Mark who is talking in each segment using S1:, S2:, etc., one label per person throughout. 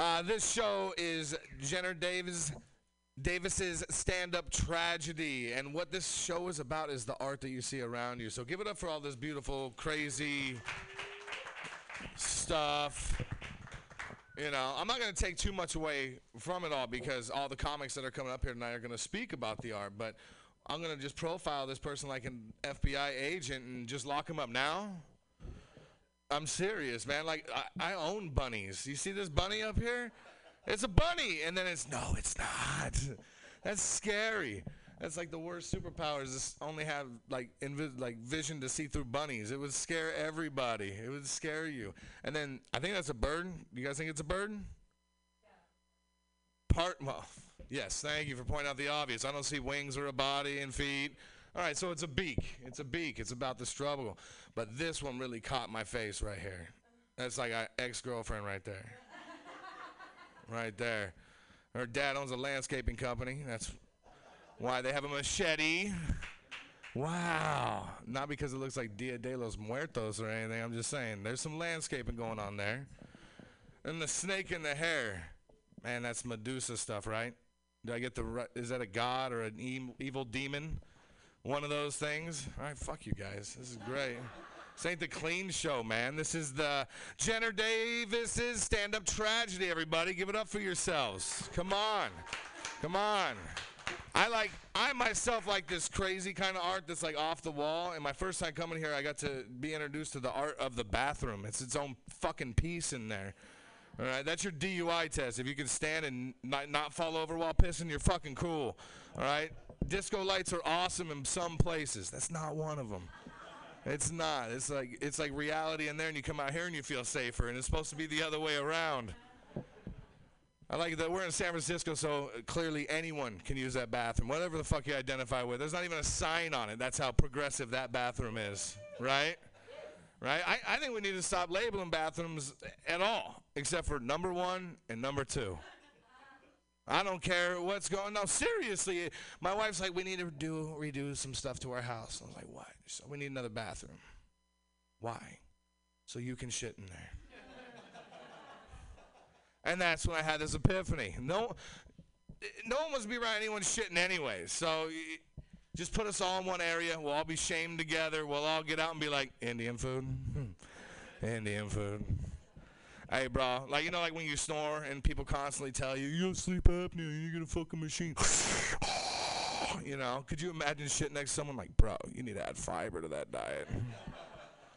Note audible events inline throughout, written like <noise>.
S1: Uh, this show is Jenner Davis Davis's stand-up tragedy, and what this show is about is the art that you see around you. So give it up for all this beautiful, crazy stuff. You know, I'm not going to take too much away from it all because all the comics that are coming up here tonight are going to speak about the art, but I'm going to just profile this person like an FBI agent and just lock him up now. I'm serious, man. Like, I, I own bunnies. You see this bunny up here? It's a bunny. And then it's, no, it's not. <laughs> That's scary. That's like the worst superpowers. Is only have like invi- like vision to see through bunnies. It would scare everybody. It would scare you. And then I think that's a bird. You guys think it's a bird? Part well, <laughs> yes. Thank you for pointing out the obvious. I don't see wings or a body and feet. All right, so it's a beak. It's a beak. It's about the struggle. But this one really caught my face right here. That's like an ex-girlfriend right there. right there. Her dad owns a landscaping company. That's why they have a machete. Wow. Not because it looks like Dia de los Muertos or anything. I'm just saying there's some landscaping going on there. And the snake in the hair. Man, that's Medusa stuff, right? Do I get the right? Is that a god or an e- evil demon? One of those things? All right, fuck you guys. This is great. This ain't the clean show, man. This is the Jenner Davis's stand up tragedy, everybody. Give it up for yourselves. Come on. Come on. I like I myself like this crazy kind of art that's like off the wall. And my first time coming here, I got to be introduced to the art of the bathroom. It's its own fucking piece in there. All right, that's your DUI test. If you can stand and not, not fall over while pissing, you're fucking cool. All right, disco lights are awesome in some places. That's not one of them. It's not. It's like it's like reality in there, and you come out here and you feel safer. And it's supposed to be the other way around. I like that we're in San Francisco, so clearly anyone can use that bathroom, whatever the fuck you identify with. There's not even a sign on it. That's how progressive that bathroom is, right? Right? I, I think we need to stop labeling bathrooms at all, except for number one and number two. I don't care what's going on. No, seriously, my wife's like, we need to do redo some stuff to our house. I was like, what? So we need another bathroom. Why? So you can shit in there. And that's when I had this epiphany. No, no one wants to be around anyone shitting anyway. So just put us all in one area. We'll all be shamed together. We'll all get out and be like, Indian food. Hmm. Indian food. Hey, bro. Like, you know, like when you snore and people constantly tell you, you got sleep apnea, you get a fucking machine. <sighs> you know, could you imagine shit next to someone like, bro, you need to add fiber to that diet?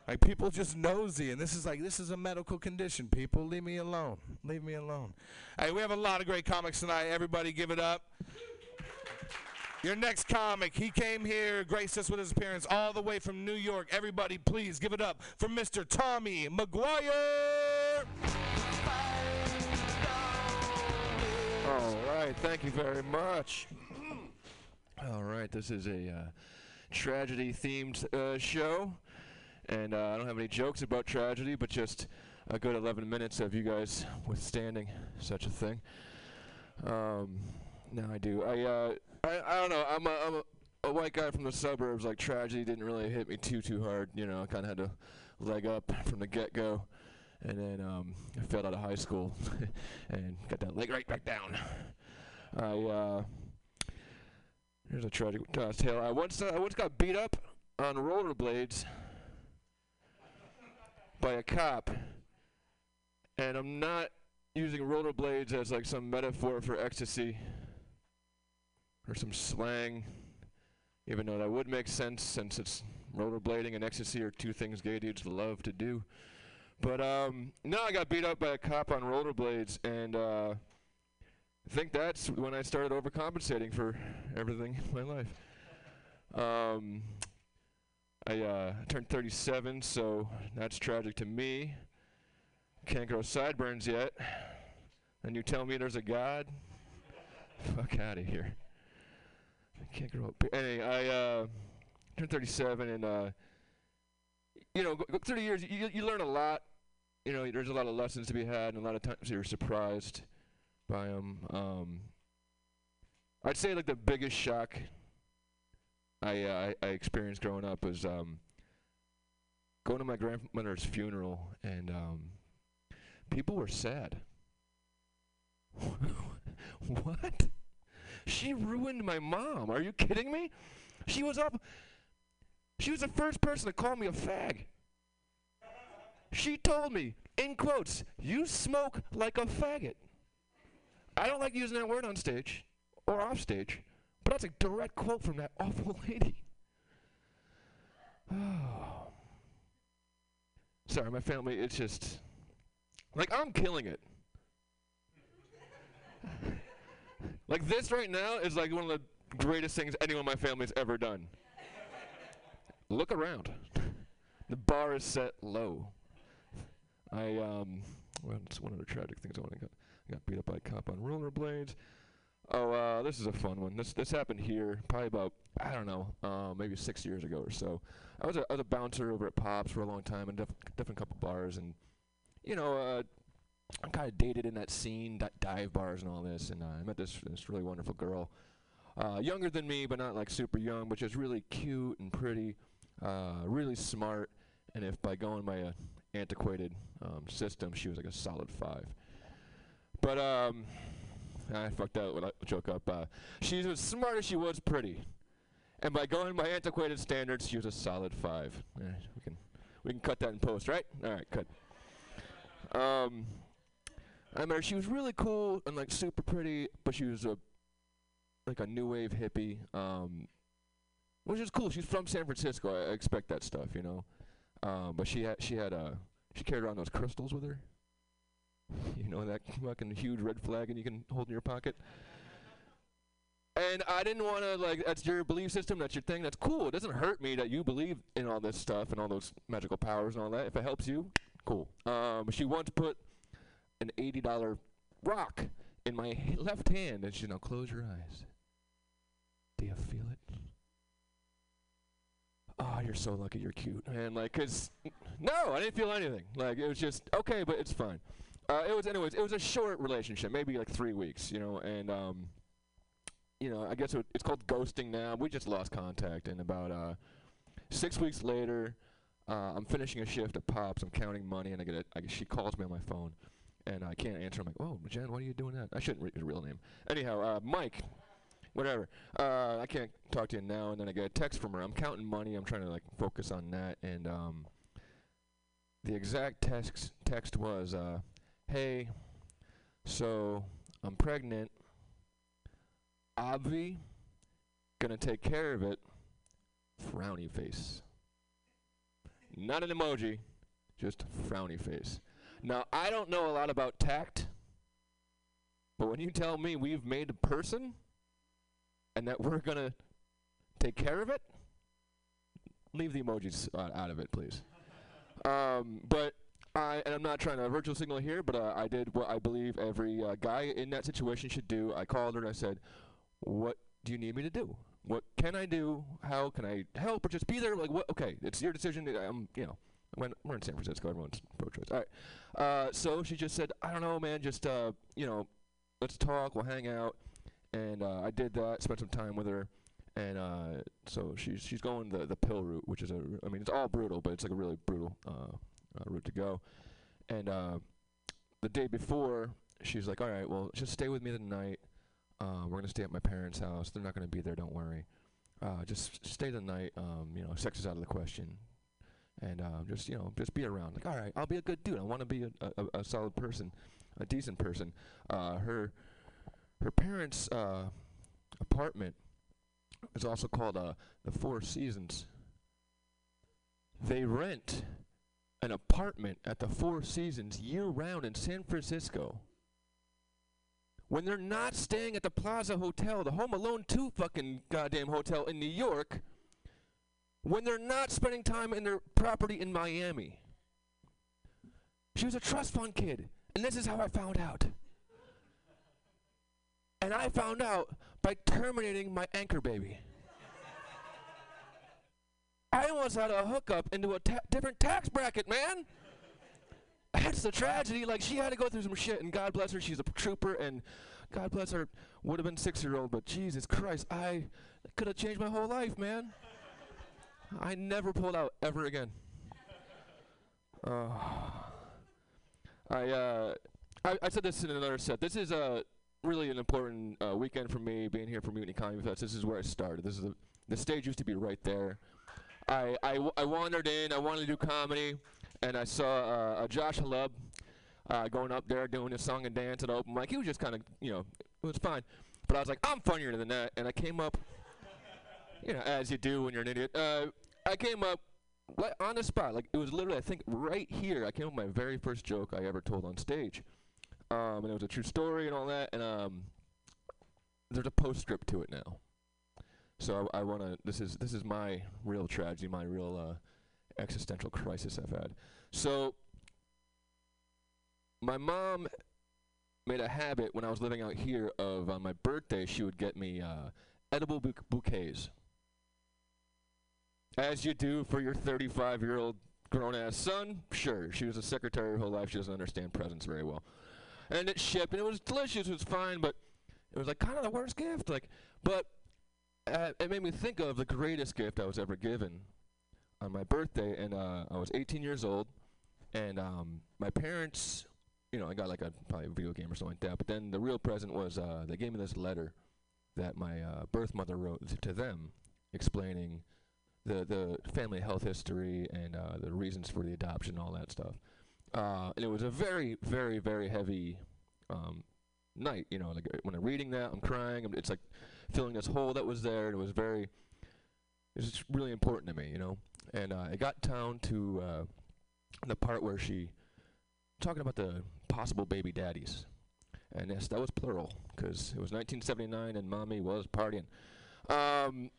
S1: Like people just nosy, and this is like this is a medical condition. People, leave me alone. Leave me alone. Hey, we have a lot of great comics tonight. Everybody, give it up. Your next comic, he came here, graced us with his appearance all the way from New York. Everybody, please give it up for Mr. Tommy McGuire.
S2: All right, thank you very much. All right, this is a uh, tragedy-themed uh, show. And uh, I don't have any jokes about tragedy, but just a good 11 minutes of you guys withstanding such a thing. Um, no, I do. I, uh, I, I don't know. I'm a, I'm a, a white guy from the suburbs. Like tragedy didn't really hit me too, too hard. You know, I kind of had to leg up from the get-go. And then um, I failed out of high school <laughs> and got that leg right back down. I uh, here's a tragic uh, tale. I once uh, I once got beat up on rollerblades by a cop, and I'm not using rollerblades as like some metaphor for ecstasy or some slang, even though that would make sense since it's rollerblading and ecstasy are two things gay dudes love to do. But um, no, I got beat up by a cop on rollerblades, and uh, I think that's when I started overcompensating for everything in my life. Um, I uh, turned 37, so that's tragic to me. Can't grow sideburns yet. And you tell me there's a God? Fuck out of here. I can't grow up. Anyway, I uh, turned 37, and uh, you know, 30 years, you, you learn a lot. You know, there's a lot of lessons to be had, and a lot of times you're surprised by them. Um, I'd say like the biggest shock I, uh, I, experienced growing up was um, going to my grandmother's funeral, and um, people were sad. <laughs> what? She ruined my mom. Are you kidding me? She was up. She was the first person to call me a fag. She told me, in quotes, you smoke like a faggot. I don't like using that word on stage or off stage, but that's a direct quote from that <laughs> awful lady. Oh. <sighs> Sorry, my family, it's just. Like, I'm killing it. <laughs> like, this right now is like one of the greatest things anyone in my family's ever done. Look around. <laughs> The bar is set low. I, um, well, it's one of the tragic things I get. I got beat up by a cop on rollerblades. Oh, uh, this is a fun one. This this happened here, probably about I don't know, uh, maybe six years ago or so. I was a, I was a bouncer over at Pops for a long time, and def- different couple bars, and you know, uh, I'm kind of dated in that scene, di- dive bars and all this, and uh, I met this this really wonderful girl, uh, younger than me, but not like super young, but just really cute and pretty, uh, really smart, and if by going by a antiquated um, system, she was like a solid five. But um, I fucked out when I joke up. Uh, she was smart as she was pretty, and by going by antiquated standards, she was a solid five. Eh, we can we can cut that in post, right? All right, cut. Um, I her. She was really cool and like super pretty, but she was a like a new wave hippie. Um, which is cool. She's from San Francisco. I, I expect that stuff, you know. Um, but she had she had uh she carried around those crystals with her. <laughs> You know that fucking huge red flag and you can hold in your pocket. And I didn't want to like that's your belief system, that's your thing. That's cool. It doesn't hurt me that you believe in all this stuff and all those magical powers and all that. If it helps you, cool. Um, she once put an eighty dollar rock in my left hand, and she now close your eyes. Do you feel it? Oh, you're so lucky. You're cute, man. Like, cause no, I didn't feel anything. Like, it was just okay, but it's fine. Uh, it was, anyways. It was a short relationship, maybe like three weeks, you know, and um, you know, I guess it, it's called ghosting now. We just lost contact, and about uh, six weeks later, uh, I'm finishing a shift at Pops. I'm counting money, and I get a, I, she calls me on my phone, and I can't answer. I'm like, oh, Jen, what are you doing that? I shouldn't read your real name. Anyhow, uh, Mike, whatever. Uh, I can't talk to you now, and then I get a text from her. I'm counting money. I'm trying to like focus on that, and um, the exact text text was, uh, "Hey, so I'm pregnant. Obvi, gonna take care of it. Frowny face. Not an emoji, just frowny face. Now I don't know a lot about tact, but when you tell me we've made a person and that <laughs> we're gonna take care of it, leave the emojis uh, out of it, please. Um, but I, and I'm not trying to virtual signal here, but uh, I did what I believe every uh, guy in that situation should do. I called her and I said, "What do you need me to do? What can I do? How can I help? Or just be there? Like, what? Okay, it's your decision. I'm, you know, when we're in San Francisco, everyone's pro-choice. All right. Uh, so she just said, "I don't know, man. Just, uh, you know, let's talk. We'll hang out." And uh, I did that. Spent some time with her. And uh, so she's she's going the the pill route, which is a I mean it's all brutal, but it's like a really brutal uh, uh, route to go. And uh, the day before, she's like, "All right, well, just stay with me tonight. Uh, we're gonna stay at my parents' house. They're not gonna be there. Don't worry. Just stay the night. Um, you know, sex is out of the question. And just you know, just be around. Like, all right, I'll be a good dude. I want to be a, a, a solid person, a decent person. Her her parents' uh, apartment is also called uh, the Four Seasons. They rent an apartment at the Four Seasons year round in San Francisco. When they're not staying at the Plaza Hotel, the Home Alone 2 fucking goddamn hotel in New York, when they're not spending time in their property in Miami. She was a trust fund kid, and this is how I found out. And I found out by terminating my anchor baby. I almost had a hookup into a ta- different tax bracket, man. That's the tragedy. Like she had to go through some shit, and God bless her, she's a trooper, and God bless her, would have been six year old, but Jesus Christ, I could have changed my whole life, man. I never pulled out ever again. Uh, I uh, I, I said this in another set. This is a really an important uh, weekend for me, being here for Mutiny Comedy Fest. This is where I started. This is the, the stage used to be right there. I, I, w- I wandered in. I wanted to do comedy, and I saw uh, Josh Halub uh, going up there doing his song and dance at open mic. He was just kind of, you know, it was fine. But I was like, I'm funnier than that, and I came up, you know, as you do when you're an idiot. Uh, I came up like, on the spot. Like it was literally, I think, right here. I came up with my very first joke I ever told on stage, um, and it was a true story and all that. And um, there's a postscript to it now. So I, I want to. This is this is my real tragedy, my real uh, existential crisis I've had. So my mom made a habit when I was living out here of on my birthday she would get me uh, edible bou- bouquets. As you do for your 35 year old grown ass son, sure. She was a secretary her whole life. She doesn't understand presents very well. And it shipped, and it was delicious. It was fine, but it was like kind of the worst gift. Like, but uh, it made me think of the greatest gift I was ever given on my birthday, and uh, I was 18 years old, and um, my parents, you know, I got like a probably a video game or something like that. But then the real present was uh, they gave me this letter that my uh, birth mother wrote t- to them, explaining the the family health history and uh, the reasons for the adoption, and all that stuff. Uh, and it was a very, very, very heavy um, night. You know, like uh, when I'm reading that, I'm crying. I'm, it's like filling this hole that was there. It was very, it was really important to me. You know, and uh, I got down to uh, the part where she talking about the possible baby daddies. And yes, that was plural because it was 1979 and mommy was partying. Um,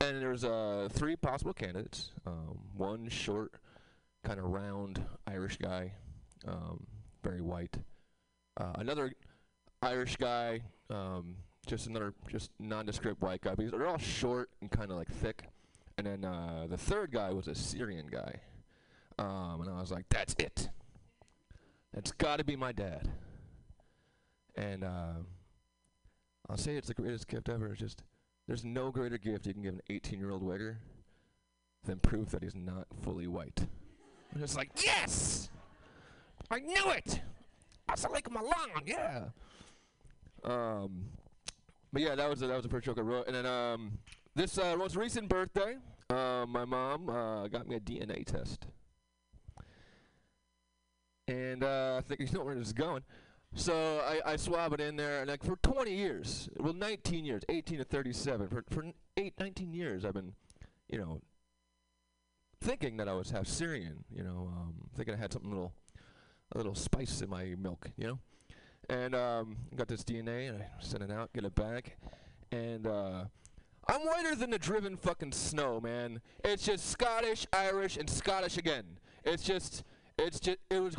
S2: and there's uh, three possible candidates. Um, one short, kind of round Irish guy, um, very white. Uh, another Irish guy, um, just another just nondescript white guy. But they're all short and kind of like thick. And then uh, the third guy was a Syrian guy. Um, and I was like, that's it. That's got to be my dad. And uh, I'll say it's the greatest gift ever. It's just there's no greater gift you can give an 18 year old wigger than proof that he's not fully white. And it's like, yes! I knew it! I saw like my lawn, yeah. Um, but yeah, that was a, that was the first joke I wrote. And then um, this uh, most recent birthday, uh, my mom uh, got me a DNA test. And uh, I think <laughs> you know where this is going. So I, I swab it in there, and like for 20 years, well, 19 years, 18 to 37, for for eight, 19 years, I've been, you know, thinking that I was half Syrian. You know, um, thinking I had something little, a little spice in my milk. You know, and um, got this DNA, and I sent it out, get it back, and uh, I'm whiter than the driven fucking snow, man. It's just Scottish, Irish, and Scottish again. It's just, it's just, it was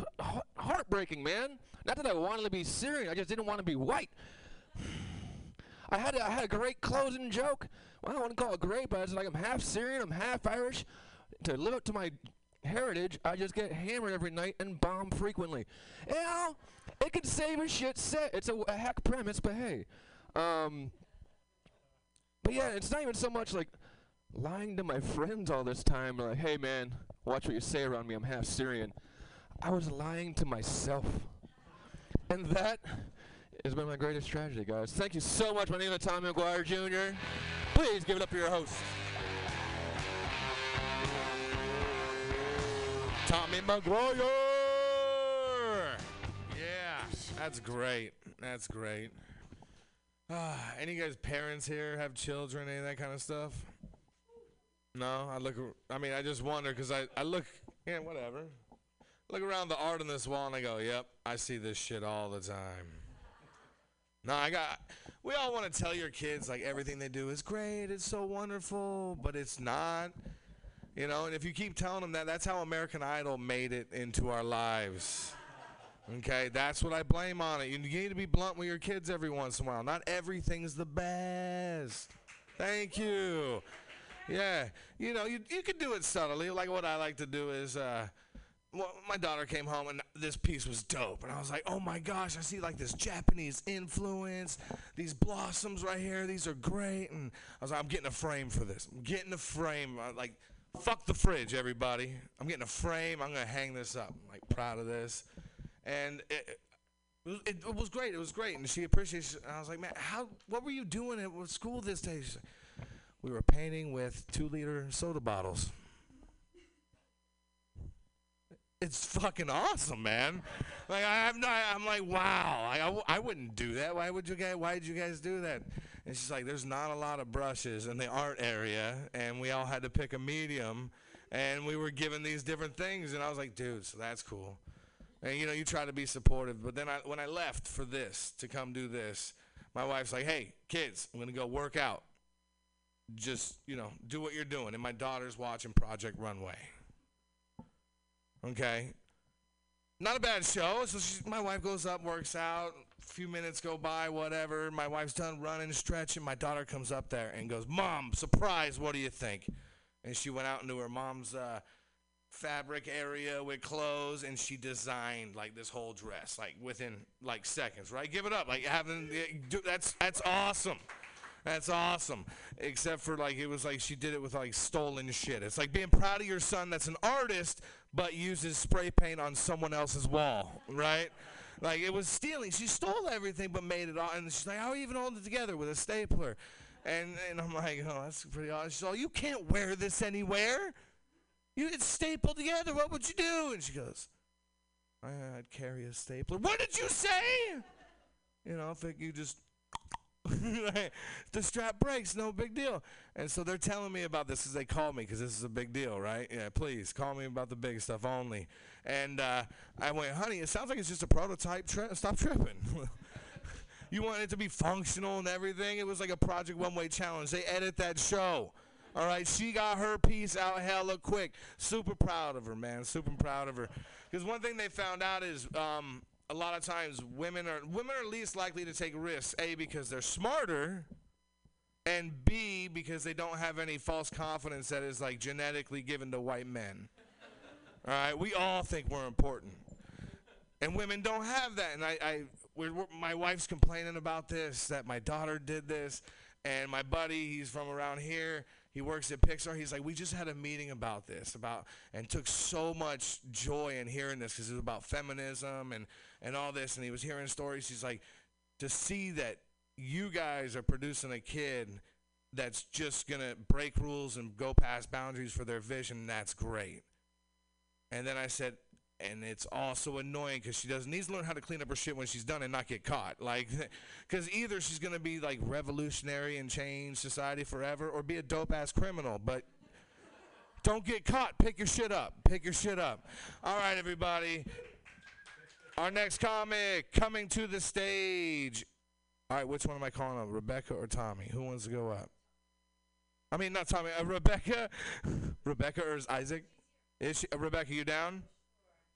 S2: heartbreaking, man. Not that I wanted to be Syrian, I just didn't want to be white. <sighs> I had a, I had a great closing joke. Well, I to call it great, but it's like I'm half Syrian, I'm half Irish. To live up to my heritage, I just get hammered every night and bomb frequently. Know, it could save a shit set. It's a, a hack premise, but hey. Um, but yeah, it's not even so much like lying to my friends all this time, like, hey man, watch what you say around me, I'm half Syrian. I was lying to myself. And that has been my greatest tragedy, guys. Thank you so much. My name is Tommy McGuire Jr. Please give it up for your host.
S1: Tommy McGuire. Yeah, that's great. That's great. Ah, any guys parents here have children, any of that kind of stuff? No, I look. I mean, I just wonder because I, I look. Yeah, whatever. Look around the art on this wall and I go, "Yep, I see this shit all the time." No, I got. We all want to tell your kids like everything they do is great, it's so wonderful, but it's not. You know, and if you keep telling them that, that's how American Idol made it into our lives. Okay, that's what I blame on it. You need to be blunt with your kids every once in a while. Not everything's the best. Thank you. Yeah, you know, you you can do it subtly. Like what I like to do is, uh, well, my daughter came home and this piece was dope, and I was like, oh my gosh, I see like this Japanese influence. These blossoms right here, these are great. And I was like, I'm getting a frame for this. I'm getting a frame. Like, fuck the fridge, everybody. I'm getting a frame. I'm gonna hang this up. I'm like proud of this. And it, It was, it, was great. It was great, and she appreciates. it I was like, man, how? What were you doing at school this day? Like, we were painting with two-liter soda bottles. It's fucking awesome, man. Like I have no, I'm like, wow. I, I, I wouldn't do that. Why would you guys? Why did you guys do that? And she's like, there's not a lot of brushes in the art area, and we all had to pick a medium, and we were given these different things, and I was like, dude, so that's cool. And you know, you try to be supportive, but then I, when I left for this to come do this, my wife's like, hey, kids, I'm gonna go work out. Just you know, do what you're doing. And my daughter's watching Project Runway. Okay. Not a bad show. So she, my wife goes up, works out. Few minutes go by, whatever. My wife's done running, stretching. My daughter comes up there and goes, "Mom, surprise! What do you think?" And she went out into her mom's uh, fabric area with clothes, and she designed like this whole dress, like within like seconds. Right? Give it up. Like having that's that's awesome. That's awesome. Except for like it was like she did it with like stolen shit. It's like being proud of your son that's an artist but uses spray paint on someone else's wall, right? Like it was stealing. She stole everything but made it all and she's like, How even hold it together with a stapler? And and I'm like, Oh, that's pretty odd." She's like, You can't wear this anywhere. You it's stapled together. What would you do? And she goes, I'd carry a stapler. What did you say? You know, I think you just <laughs> the strap breaks, no big deal. And so they're telling me about this as they call me because this is a big deal, right? Yeah, please call me about the big stuff only. And uh, I went, honey, it sounds like it's just a prototype. Tri- stop tripping. <laughs> you want it to be functional and everything. It was like a Project Runway Challenge. They edit that show. All right, she got her piece out hella quick. Super proud of her, man. Super proud of her. Because one thing they found out is um, a lot of times women are women are least likely to take risks. A because they're smarter, and B because they don't have any false confidence that is like genetically given to white men. All right, we all think we're important, and women don't have that. And I, I we're, we're, my wife's complaining about this that my daughter did this, and my buddy, he's from around here he works at Pixar. He's like, we just had a meeting about this, about and took so much joy in hearing this because it was about feminism and and all this. And he was hearing stories. He's like, to see that you guys are producing a kid that's just gonna break rules and go past boundaries for their vision. That's great. And then I said, and it's also annoying because she doesn't needs to learn how to clean up her shit when she's done and not get caught. Like, <laughs> because either she's gonna be like revolutionary and change society forever, or be a dope ass criminal. But don't get caught. Pick your shit up. Pick your shit up. All right, everybody. Our next comic coming to the stage. All right, which one am I calling up? Rebecca or Tommy? Who wants to go up? I mean, not Tommy. Uh, Rebecca. <laughs> Rebecca or is Isaac? Is she, uh, Rebecca? You down?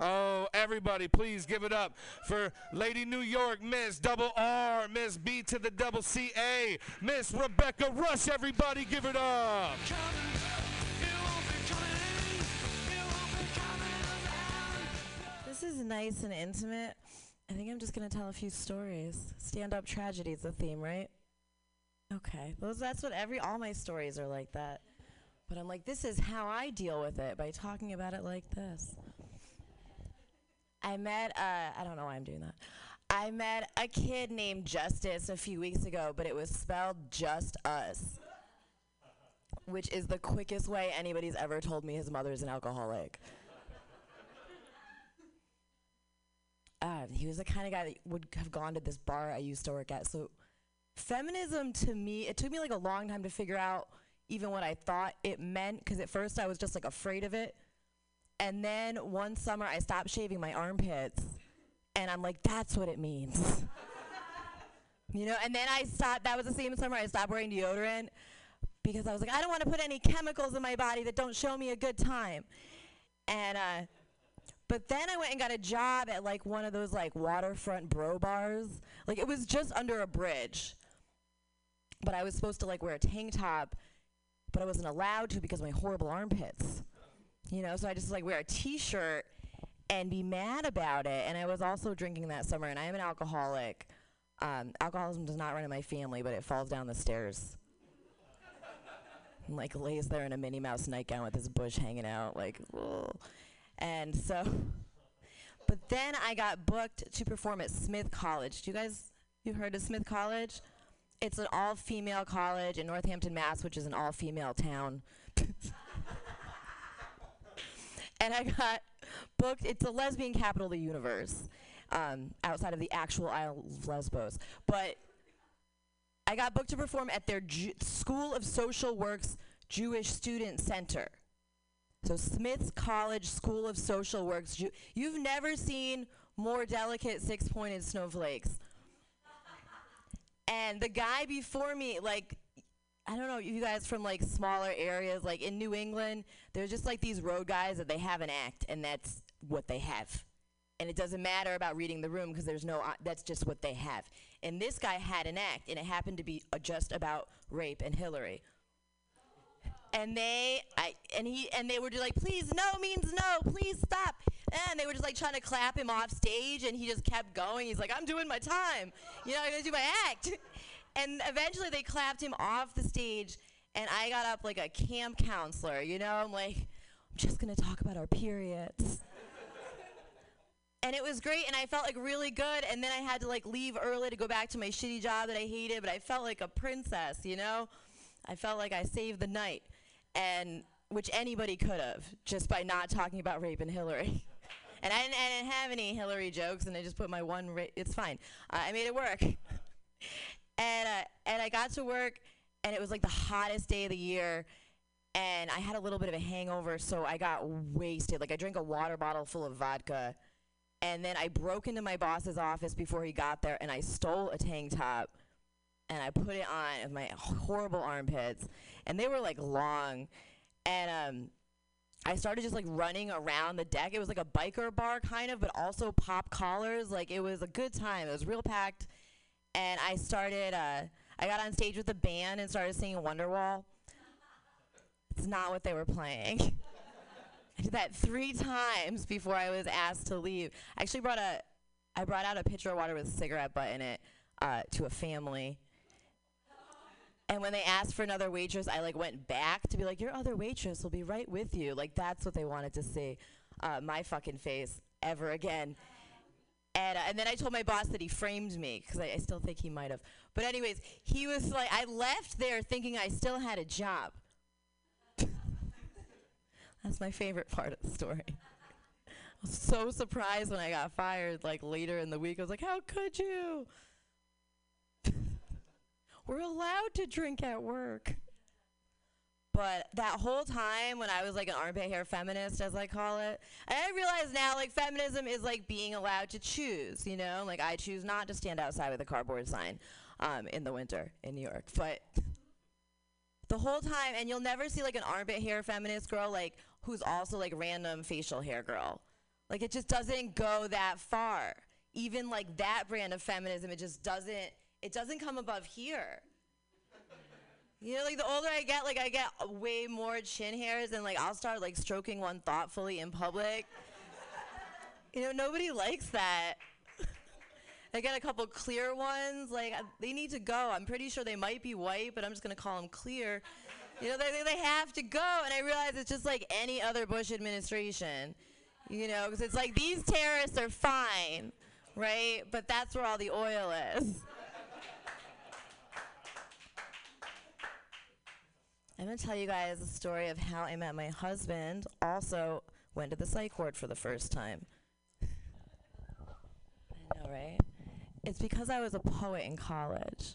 S1: Oh, everybody, please give it up for Lady New York, Miss Double R, Miss B to the double C A, Miss Rebecca Rush. Everybody, give it up.
S3: This is nice and intimate. I think I'm just gonna tell a few stories. Stand-up tragedy is the theme, right? Okay, those that's what every all my stories are like that. But I'm like, this is how I deal with it by talking about it like this. I met, uh, I don't know why I'm doing that. I met a kid named Justice a few weeks ago, but it was spelled just us, which is the quickest way anybody's ever told me his mother's an alcoholic. <laughs> Uh, he was the kind of guy that would have gone to this bar I used to work at. So, feminism to me, it took me like a long time to figure out even what I thought it meant, because at first I was just like afraid of it. And then one summer I stopped shaving my armpits and I'm like, that's what it means. <laughs> you know, and then I stopped, that was the same summer I stopped wearing deodorant because I was like, I don't want to put any chemicals in my body that don't show me a good time. And, uh, but then I went and got a job at like one of those like waterfront bro bars. Like it was just under a bridge. But I was supposed to like wear a tank top, but I wasn't allowed to because of my horrible armpits. You know, so I just like wear a t-shirt and be mad about it. And I was also drinking that summer, and I am an alcoholic. Um, alcoholism does not run in my family, but it falls down the stairs. and, like lays there in a Minnie Mouse nightgown with his bush hanging out, like, and so. <laughs> But then I got booked to perform at Smith College. Do you guys you heard of Smith College? It's an all-female college in Northampton, Mass, which is an all-female town. <laughs> and I got booked. It's the lesbian capital of the universe, um, outside of the actual Isle of Lesbos. But I got booked to perform at their Ju- School of Social Work's Jewish Student Center. So Smith's College School of Social Work's. Ju- You've never seen more delicate six-pointed snowflakes. And the guy before me, like, I don't know, you guys from like smaller areas, like in New England, there's just like these road guys that they have an act, and that's what they have. And it doesn't matter about reading the room because there's no, uh, that's just what they have. And this guy had an act, and it happened to be uh, just about rape and Hillary and they I and he and they were just like, please no means no, please stop. And they were just like trying to clap him off stage, and he just kept going. He's like, I'm doing my time, you know, I'm gonna do my act. <laughs> And eventually they clapped him off the stage, and I got up like a camp counselor, you know, I'm like, I'm just gonna talk about our periods. and it was great, and I felt like really good. And then I had to like leave early to go back to my shitty job that I hated, but I felt like a princess, you know. I felt like I saved the night and which anybody could have just by not talking about rape and Hillary. <laughs> and I didn't, I didn't have any Hillary jokes, and I just put my one. It's fine. Uh, I made it work. <laughs> and uh, and I got to work, and it was like the hottest day of the year. And I had a little bit of a hangover, so I got wasted. Like I drank a water bottle full of vodka, and then I broke into my boss's office before he got there, and I stole a tank top and I put it on of my horrible armpits, and they were like long, and um, I started just like running around the deck. It was like a biker bar kind of, but also pop collars. Like it was a good time. It was real packed, and I started. Uh, I got on stage with a band and started singing Wonderwall. It's not what they were playing. I did that three times before I was asked to leave. I actually brought a, I brought out a pitcher of water with a cigarette butt in it uh, to a family. And when they asked for another waitress, I like went back to be like, "Your other waitress will be right with you." Like that's what they wanted to see. Uh, my fucking face ever again. And, uh, and then I told my boss that he framed me because I, I still think he might have. But anyways, he was like, I left there thinking I still had a job. <laughs> That's my favorite part of the story. <laughs> I was so surprised when I got fired, like later in the week. I was like, how could you? We're allowed to drink at work. But that whole time when I was like an armpit hair feminist, as I call it, I realize now like feminism is like being allowed to choose, you know? Like I choose not to stand outside with a cardboard sign um, in the winter in New York. But the whole time, and you'll never see like an armpit hair feminist girl like who's also like random facial hair girl. Like it just doesn't go that far. Even like that brand of feminism, it just doesn't. It doesn't come above here. You know, like the older I get, like I get way more chin hairs, and like I'll start like stroking one thoughtfully in public. you know, nobody likes that. <laughs> I get a couple clear ones. Like uh, they need to go. I'm pretty sure they might be white, but I'm just gonna call them clear. You know, they they have to go, and I realize it's just like any other Bush administration. You know, because it's like these terrorists are fine, right? But that's where all the oil is. I'm gonna tell you guys a story of how I met my husband. Also, went to the psych ward for the first time. I know, right? It's because I was a poet in college.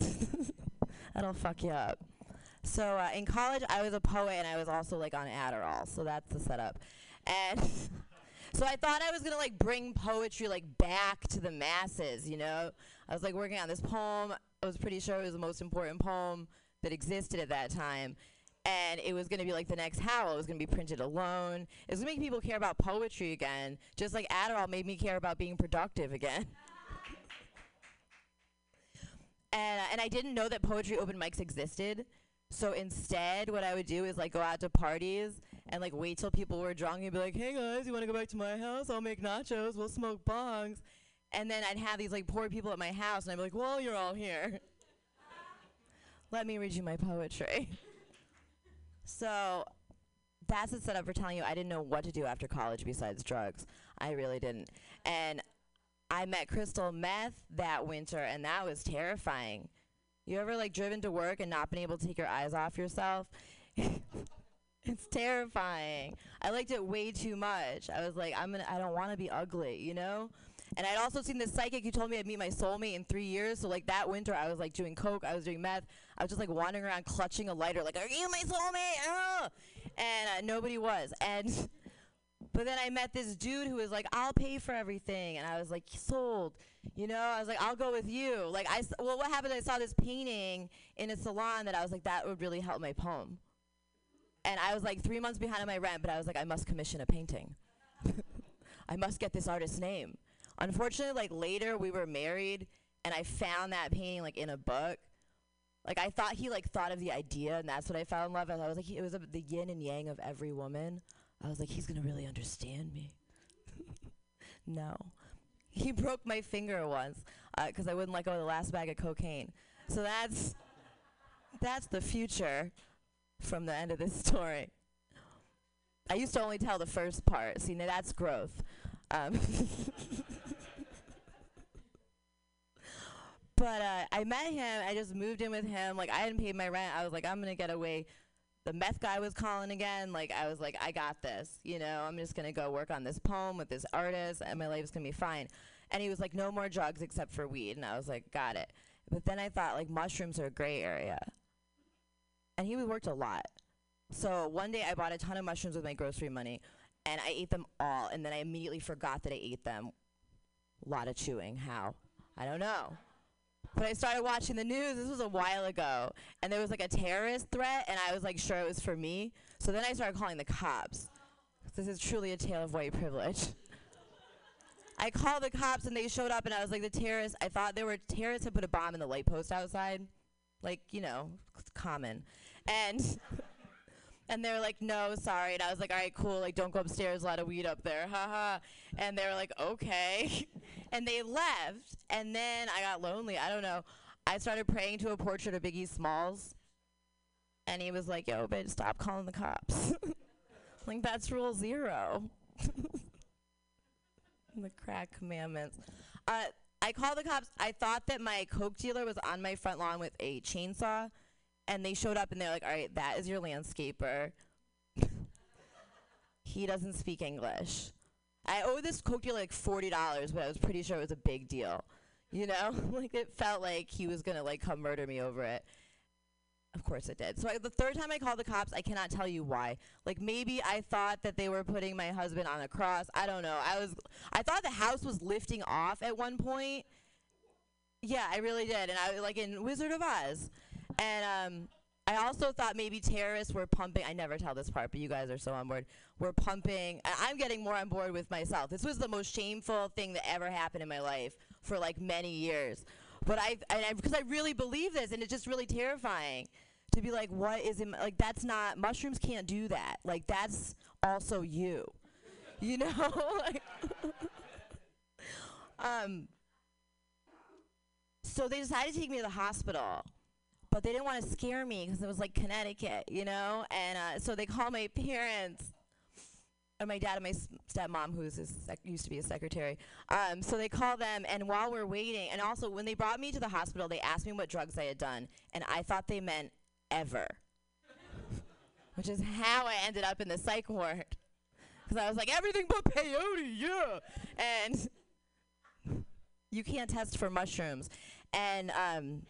S3: <laughs> That'll fuck you up. So uh, in college, I was a poet and I was also like on Adderall. So that's the setup. And <laughs> so I thought I was gonna like bring poetry like back to the masses. You know, I was like working on this poem. I was pretty sure it was the most important poem that existed at that time. And it was going to be like the next Howl. It was going to be printed alone. It was going to make people care about poetry again, just like Adderall made me care about being productive again. <laughs> and, uh, and I didn't know that poetry open mics existed. So instead, what I would do is like go out to parties and like wait till people were drunk and be like, "Hey guys, you want to go back to my house? I'll make nachos. We'll smoke bongs." And then I'd have these like poor people at my house, and I'd be like, "Well, you're all here." <laughs> let me read you my poetry. <laughs> so that's the setup for telling you I didn't know what to do after college besides drugs. I really didn't. And I met crystal meth that winter, and that was terrifying. You ever like driven to work and not been able to take your eyes off yourself? <laughs> it's terrifying. I liked it way too much. I was like, I'm gonna, I don't want to be ugly, you know. And I'd also seen this psychic who told me I'd meet my soulmate in three years. So like that winter, I was like doing coke, I was doing meth, I was just like wandering around clutching a lighter, like, "Are you my soulmate?" Oh! And uh, nobody was. And <laughs> but then I met this dude who was like, "I'll pay for everything," and I was like, "Sold." You know, I was like, "I'll go with you." Like I, well, what happened? I saw this painting in a salon that I was like, "That would really help my poem." And I was like three months behind on my rent, but I was like, I must commission a painting. <laughs> I must get this artist's name. Unfortunately, like later we were married, and I found that painting like in a book. Like I thought he like thought of the idea, and that's what I fell in love with. I was like, he, it was a, the yin and yang of every woman. I was like, he's gonna really understand me. <laughs> no, he broke my finger once because I wouldn't let go of the last bag of cocaine. So that's that's the future from the end of this <laughs> story. I used to only tell the first part. See, now that's growth. Um, <laughs> but uh, I met him. I just moved in with him. Like I hadn't paid my rent. I was like, I'm gonna get away. The meth guy was calling again. Like I was like, I got this. You know, I'm just gonna go work on this poem with this artist, and my life's gonna be fine. And he was like, no more drugs except for weed. And I was like, got it. But then I thought like mushrooms are a gray area. And he worked a lot. So one day I bought a ton of mushrooms with my grocery money, and I ate them all. And then I immediately forgot that I ate them. A lot of chewing. How? I don't know. But I started watching the news. This was a while ago, and there was like a terrorist threat, and I was like sure it was for me. So then I started calling the cops. This is truly a tale of white privilege. I called the cops, and they showed up, and I was like, the terrorists. I thought there were terrorists had put a bomb in the light post outside, like you know, common, and. <laughs> And they were like, no, sorry. And I was like, all right, cool. Like, don't go upstairs. A lot of weed up there. Ha ha. And they were like, okay. <laughs> and they left. And then I got lonely. I don't know. I started praying to a portrait of Biggie Smalls. And he was like, yo, bitch, stop calling the cops. <laughs> like, that's rule zero. <laughs> the crack commandments. Uh, I called the cops. I thought that my Coke dealer was on my front lawn with a chainsaw. And they showed up and they're like, all right, that is your landscaper. <laughs> he doesn't speak English. I owe this Coke dealer like forty dollars, but I was pretty sure it was a big deal. You know, <laughs> like it felt like he was gonna like come murder me over it. Of course it did. So I, the third time I called the cops, I cannot tell you why. Like maybe I thought that they were putting my husband on a cross. I don't know. I was, I thought the house was lifting off at one point. Yeah, I really did, and I like in Wizard of Oz, and um. I also thought maybe terrorists were pumping. I never tell this part, but you guys are so on board. We're pumping. I- I'm getting more on board with myself. This was the most shameful thing that ever happened in my life for like many years. But I, and I because I really believe this, and it's just really terrifying to be like, what is my, like that's not mushrooms can't do that. Like that's also you, you know. <laughs> like, <laughs> um. So they decided to take me to the hospital but they didn't want to scare me because it was like Connecticut, you know. And uh, so they called my parents, or my dad and my stepmom, who sec- used to be a secretary. Um, so they called them, and while we're waiting, and also when they brought me to the hospital, they asked me what drugs I had done, and I thought they meant ever, <laughs> which is how I ended up in the psych ward. Because I was like everything but peyote, yeah, and <laughs> you can't test for mushrooms, and um,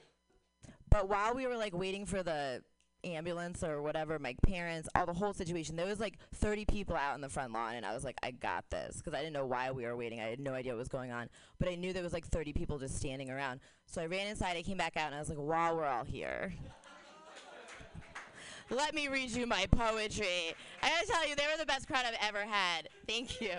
S3: but while we were like waiting for the ambulance or whatever, my parents, all the whole situation, there was like 30 people out in the front lawn, and I was like, I got this because I didn't know why we were waiting. I had no idea what was going on, but I knew there was like 30 people just standing around. So I ran inside. I came back out, and I was like, while we're all here. Let me read you my poetry. I gotta tell you, they were the best crowd I've ever had. Thank you.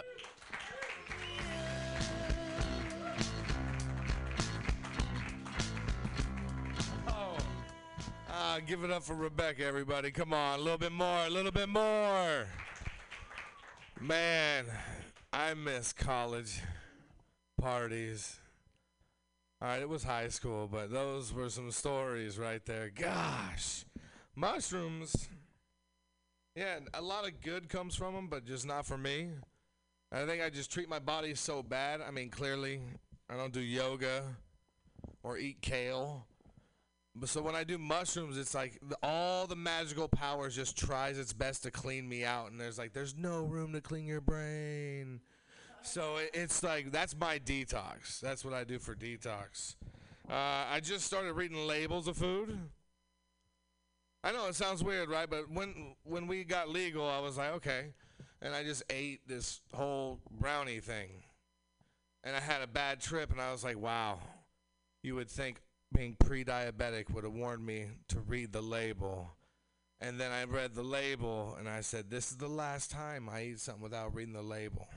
S1: Ah, give it up for Rebecca, everybody. Come on, a little bit more, a little bit more. Man, I miss college parties. All right, it was high school, but those were some stories right there. Gosh, mushrooms. Yeah, a lot of good comes from them, but just not for me. I think I just treat my body so bad. I mean, clearly, I don't do yoga or eat kale. So when I do mushrooms, it's like all the magical powers just tries its best to clean me out, and there's like there's no room to clean your brain. So it, it's like that's my detox. That's what I do for detox. Uh, I just started reading labels of food. I know it sounds weird, right? But when when we got legal, I was like, okay, and I just ate this whole brownie thing, and I had a bad trip, and I was like, wow, you would think being pre-diabetic would have warned me to read the label. And then I read the label and I said, This is the last time I eat something without reading the label.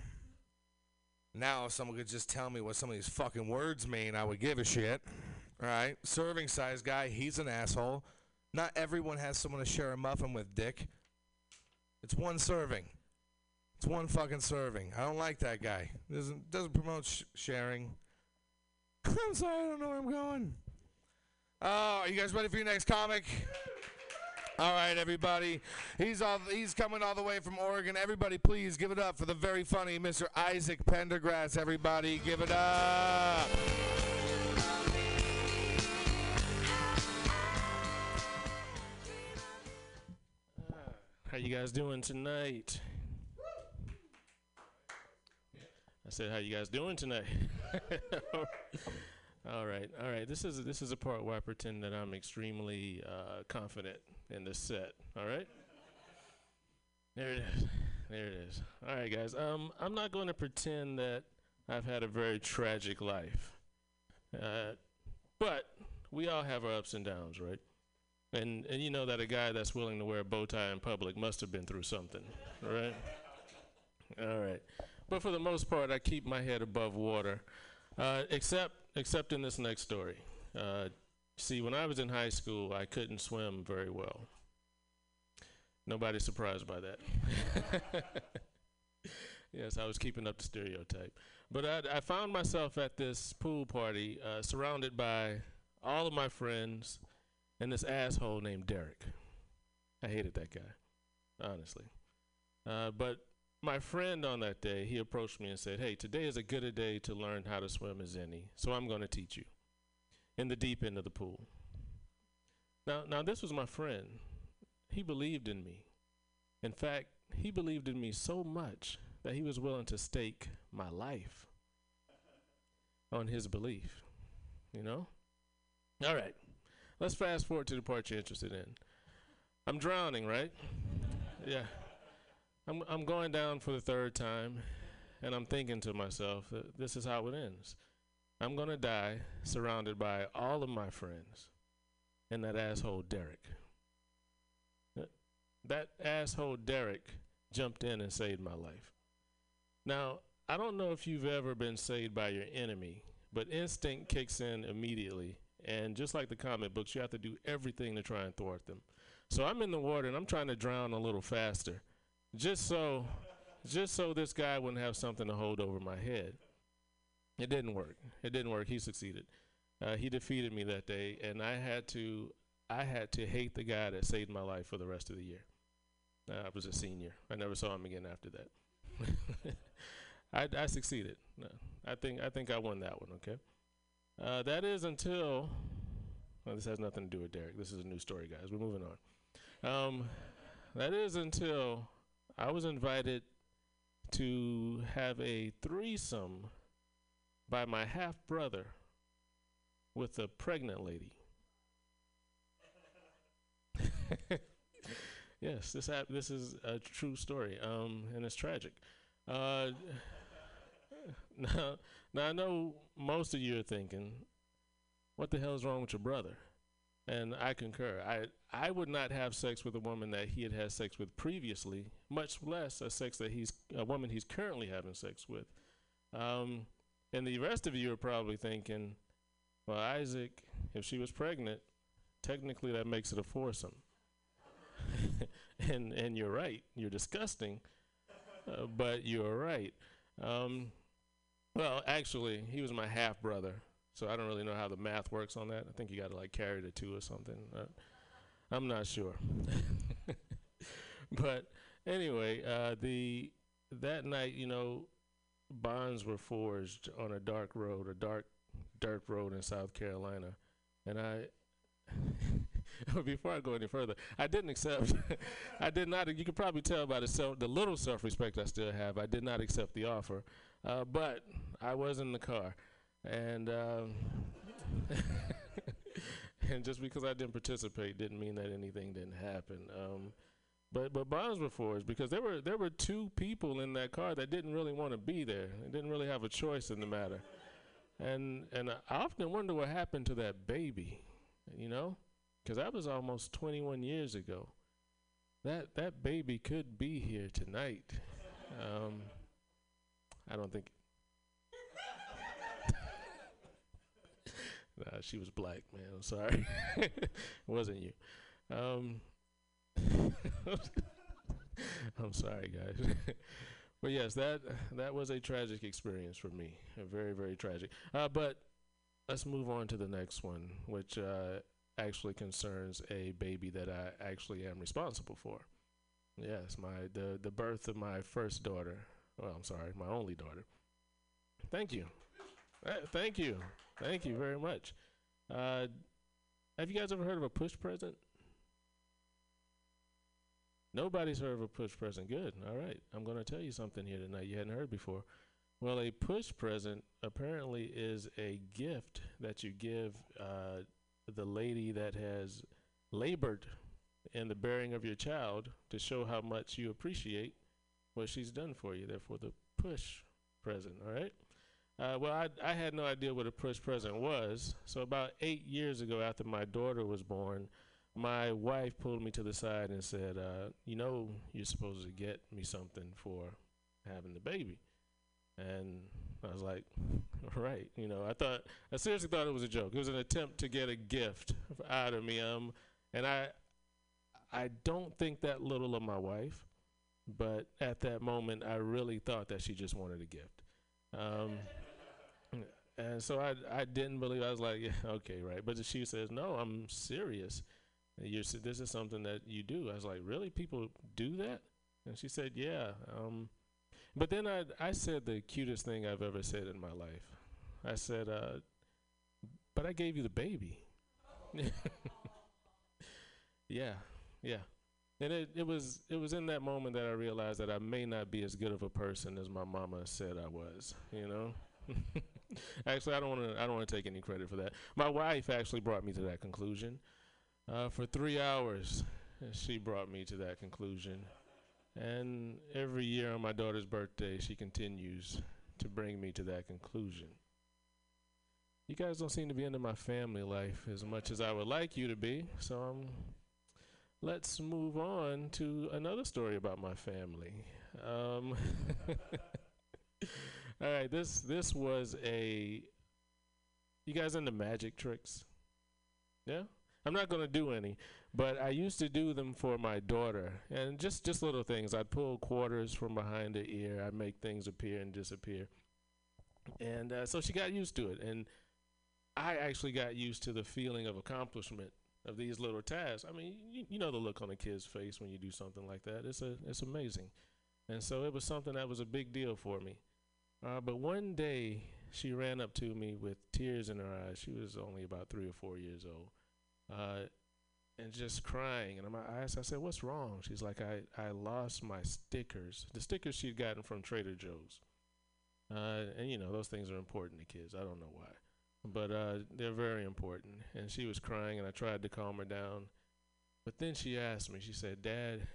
S1: Now, if someone could just tell me what some of these fucking words mean, I would give a shit. All right? Serving size guy, he's an asshole. Not everyone has someone to share a muffin with, dick. It's one serving. It's one fucking serving. I don't like that guy. Doesn't doesn't promote sh- sharing. <laughs> I'm sorry, I don't know where I'm going. Oh, are you guys ready for your next comic? All right, everybody. He's all he's coming all the way from Oregon. Everybody, please give it up for the very funny Mr. Isaac Pendergrass. Everybody, give it up.
S4: How you guys doing tonight? I said, "How you guys doing tonight?" <laughs> all right, all right. This is this is a part where I pretend that I'm extremely uh, confident in this set. All right. There it is. There it is. All right, guys. Um, I'm not going to pretend that I've had a very tragic life, uh, but we all have our ups and downs, right? And and you know that a guy that's willing to wear a bow tie in public must have been through something, right? All right. But for the most part, I keep my head above water, uh, except except in this next story. Uh, see, when I was in high school, I couldn't swim very well. Nobody's surprised by that. <laughs> yes, I was keeping up the stereotype. But I, I found myself at this pool party, uh, surrounded by all of my friends and this asshole named Derek. I hated that guy, honestly. Uh, but my friend on that day, he approached me and said, Hey, today is a good a day to learn how to swim as any, so I'm going to teach you in the deep end of the pool. Now, now this was my friend. He believed in me. In fact, he believed in me so much that he was willing to stake my life on his belief. You know? All right. Let's fast forward to the part you're interested in. I'm drowning, right? <laughs> Yeah. I'm I'm going down for the third time, and I'm thinking to myself that this is how it ends. I'm gonna die surrounded by all of my friends, and that asshole Derek. That asshole Derek jumped in and saved my life. Now I don't know if you've ever been saved by your enemy, but instinct kicks in immediately, and just like the comic books, you have to do everything to try and thwart them. So I'm in the water and I'm trying to drown a little faster just so just so this guy wouldn't have something to hold over my head. It didn't work. It didn't work. He succeeded. Uh, he defeated me that day, and I had to I had to hate the guy that saved my life for the rest of the year. Uh, I was a senior. I never saw him again after that. <laughs> I, I succeeded. No, I think I think I won that one. Okay. Uh, that is until. Well, this has nothing to do with Derek. This is a new story, guys. We're moving on. Um, that is until I was invited to have a threesome by my half brother with a pregnant lady. <laughs> yes, this hap- this is a true story, um, and it's tragic. Uh, <laughs> now, now I know most of you are thinking, "What the hell is wrong with your brother?" And I concur. I I would not have sex with a woman that he had had sex with previously, much less a sex that he's a woman he's currently having sex with. Um, and the rest of you are probably thinking, well, Isaac, if she was pregnant, technically that makes it a foursome. <laughs> and and you're right. You're disgusting, uh, but you're right. Um, well, actually, he was my half brother, so I don't really know how the math works on that. I think you got to like carry the two or something. Uh, I'm not sure. <laughs> but anyway, uh, the that night, you know, bonds were forged on a dark road, a dark dirt road in South Carolina, and I. <laughs> before I go any further, I didn't accept. <laughs> I did not. You can probably tell by the self, the little self-respect I still have. I did not accept the offer, uh, but I was in the car, and um, <laughs> and just because I didn't participate didn't mean that anything didn't happen. Um, but but bonds were forged because there were there were two people in that car that didn't really want to be there. They didn't really have a choice in the matter, and and I often wonder what happened to that baby, you know, because that was almost 21 years ago. That that baby could be here tonight. Um, I don't think. Nah, she was black, man. I'm sorry. <laughs> it wasn't you. Um, <laughs> I'm sorry, guys. <laughs> but yes, that that was a tragic experience for me. A very, very tragic. Uh, but let's move on to the next one, which uh, actually concerns a baby that I actually am responsible for. Yes, my the the birth of my first daughter. Well, I'm sorry, my only daughter. Thank you. Uh, thank you. Thank you very much. Uh, have you guys ever heard of a push present? Nobody's heard of a push present. Good. All right. I'm going to tell you something here tonight you hadn't heard before. Well, a push present apparently is a gift that you give uh, the lady that has labored in the bearing of your child to show how much you appreciate what she's done for you. Therefore, the push present. All right. Uh, well, I, I had no idea what a push present was. So, about eight years ago, after my daughter was born, my wife pulled me to the side and said, uh, "You know, you're supposed to get me something for having the baby." And I was like, "All <laughs> right." You know, I thought I seriously thought it was a joke. It was an attempt to get a gift out of me. Um, and I, I don't think that little of my wife, but at that moment, I really thought that she just wanted a gift. Um, and so I, I didn't believe. I was like, <laughs> yeah, "Okay, right." But she says, "No, I'm serious." you this is something that you do. I was like, really? People do that? And she said, yeah. Um, but then I, I said the cutest thing I've ever said in my life. I said, uh, but I gave you the baby. <laughs> yeah, yeah. And it, it was it was in that moment that I realized that I may not be as good of a person as my mama said I was. You know. <laughs> actually, I don't want to I don't want to take any credit for that. My wife actually brought me to that conclusion. Uh, for three hours, she brought me to that conclusion. And every year on my daughter's birthday, she continues to bring me to that conclusion. You guys don't seem to be into my family life as much as I would like you to be, so um, let's move on to another story about my family. Um, <laughs> all right, this this was a. You guys into magic tricks? Yeah. I'm not to do any, but I used to do them for my daughter, and just just little things. I'd pull quarters from behind her ear. I'd make things appear and disappear, and uh, so she got used to it, and I actually got used to the feeling of accomplishment of these little tasks. I mean, you, you know the look on a kid's face when you do something like that. It's a it's amazing, and so it was something that was a big deal for me. Uh, but one day she ran up to me with tears in her eyes. She was only about three or four years old uh, and just crying. And I asked, I said, "What's wrong?" She's like, "I I lost my stickers. The stickers she'd gotten from Trader Joe's." Uh, and you know those things are important to kids. I don't know why, but uh, they're very important. And she was crying, and I tried to calm her down. But then she asked me. She said, "Dad,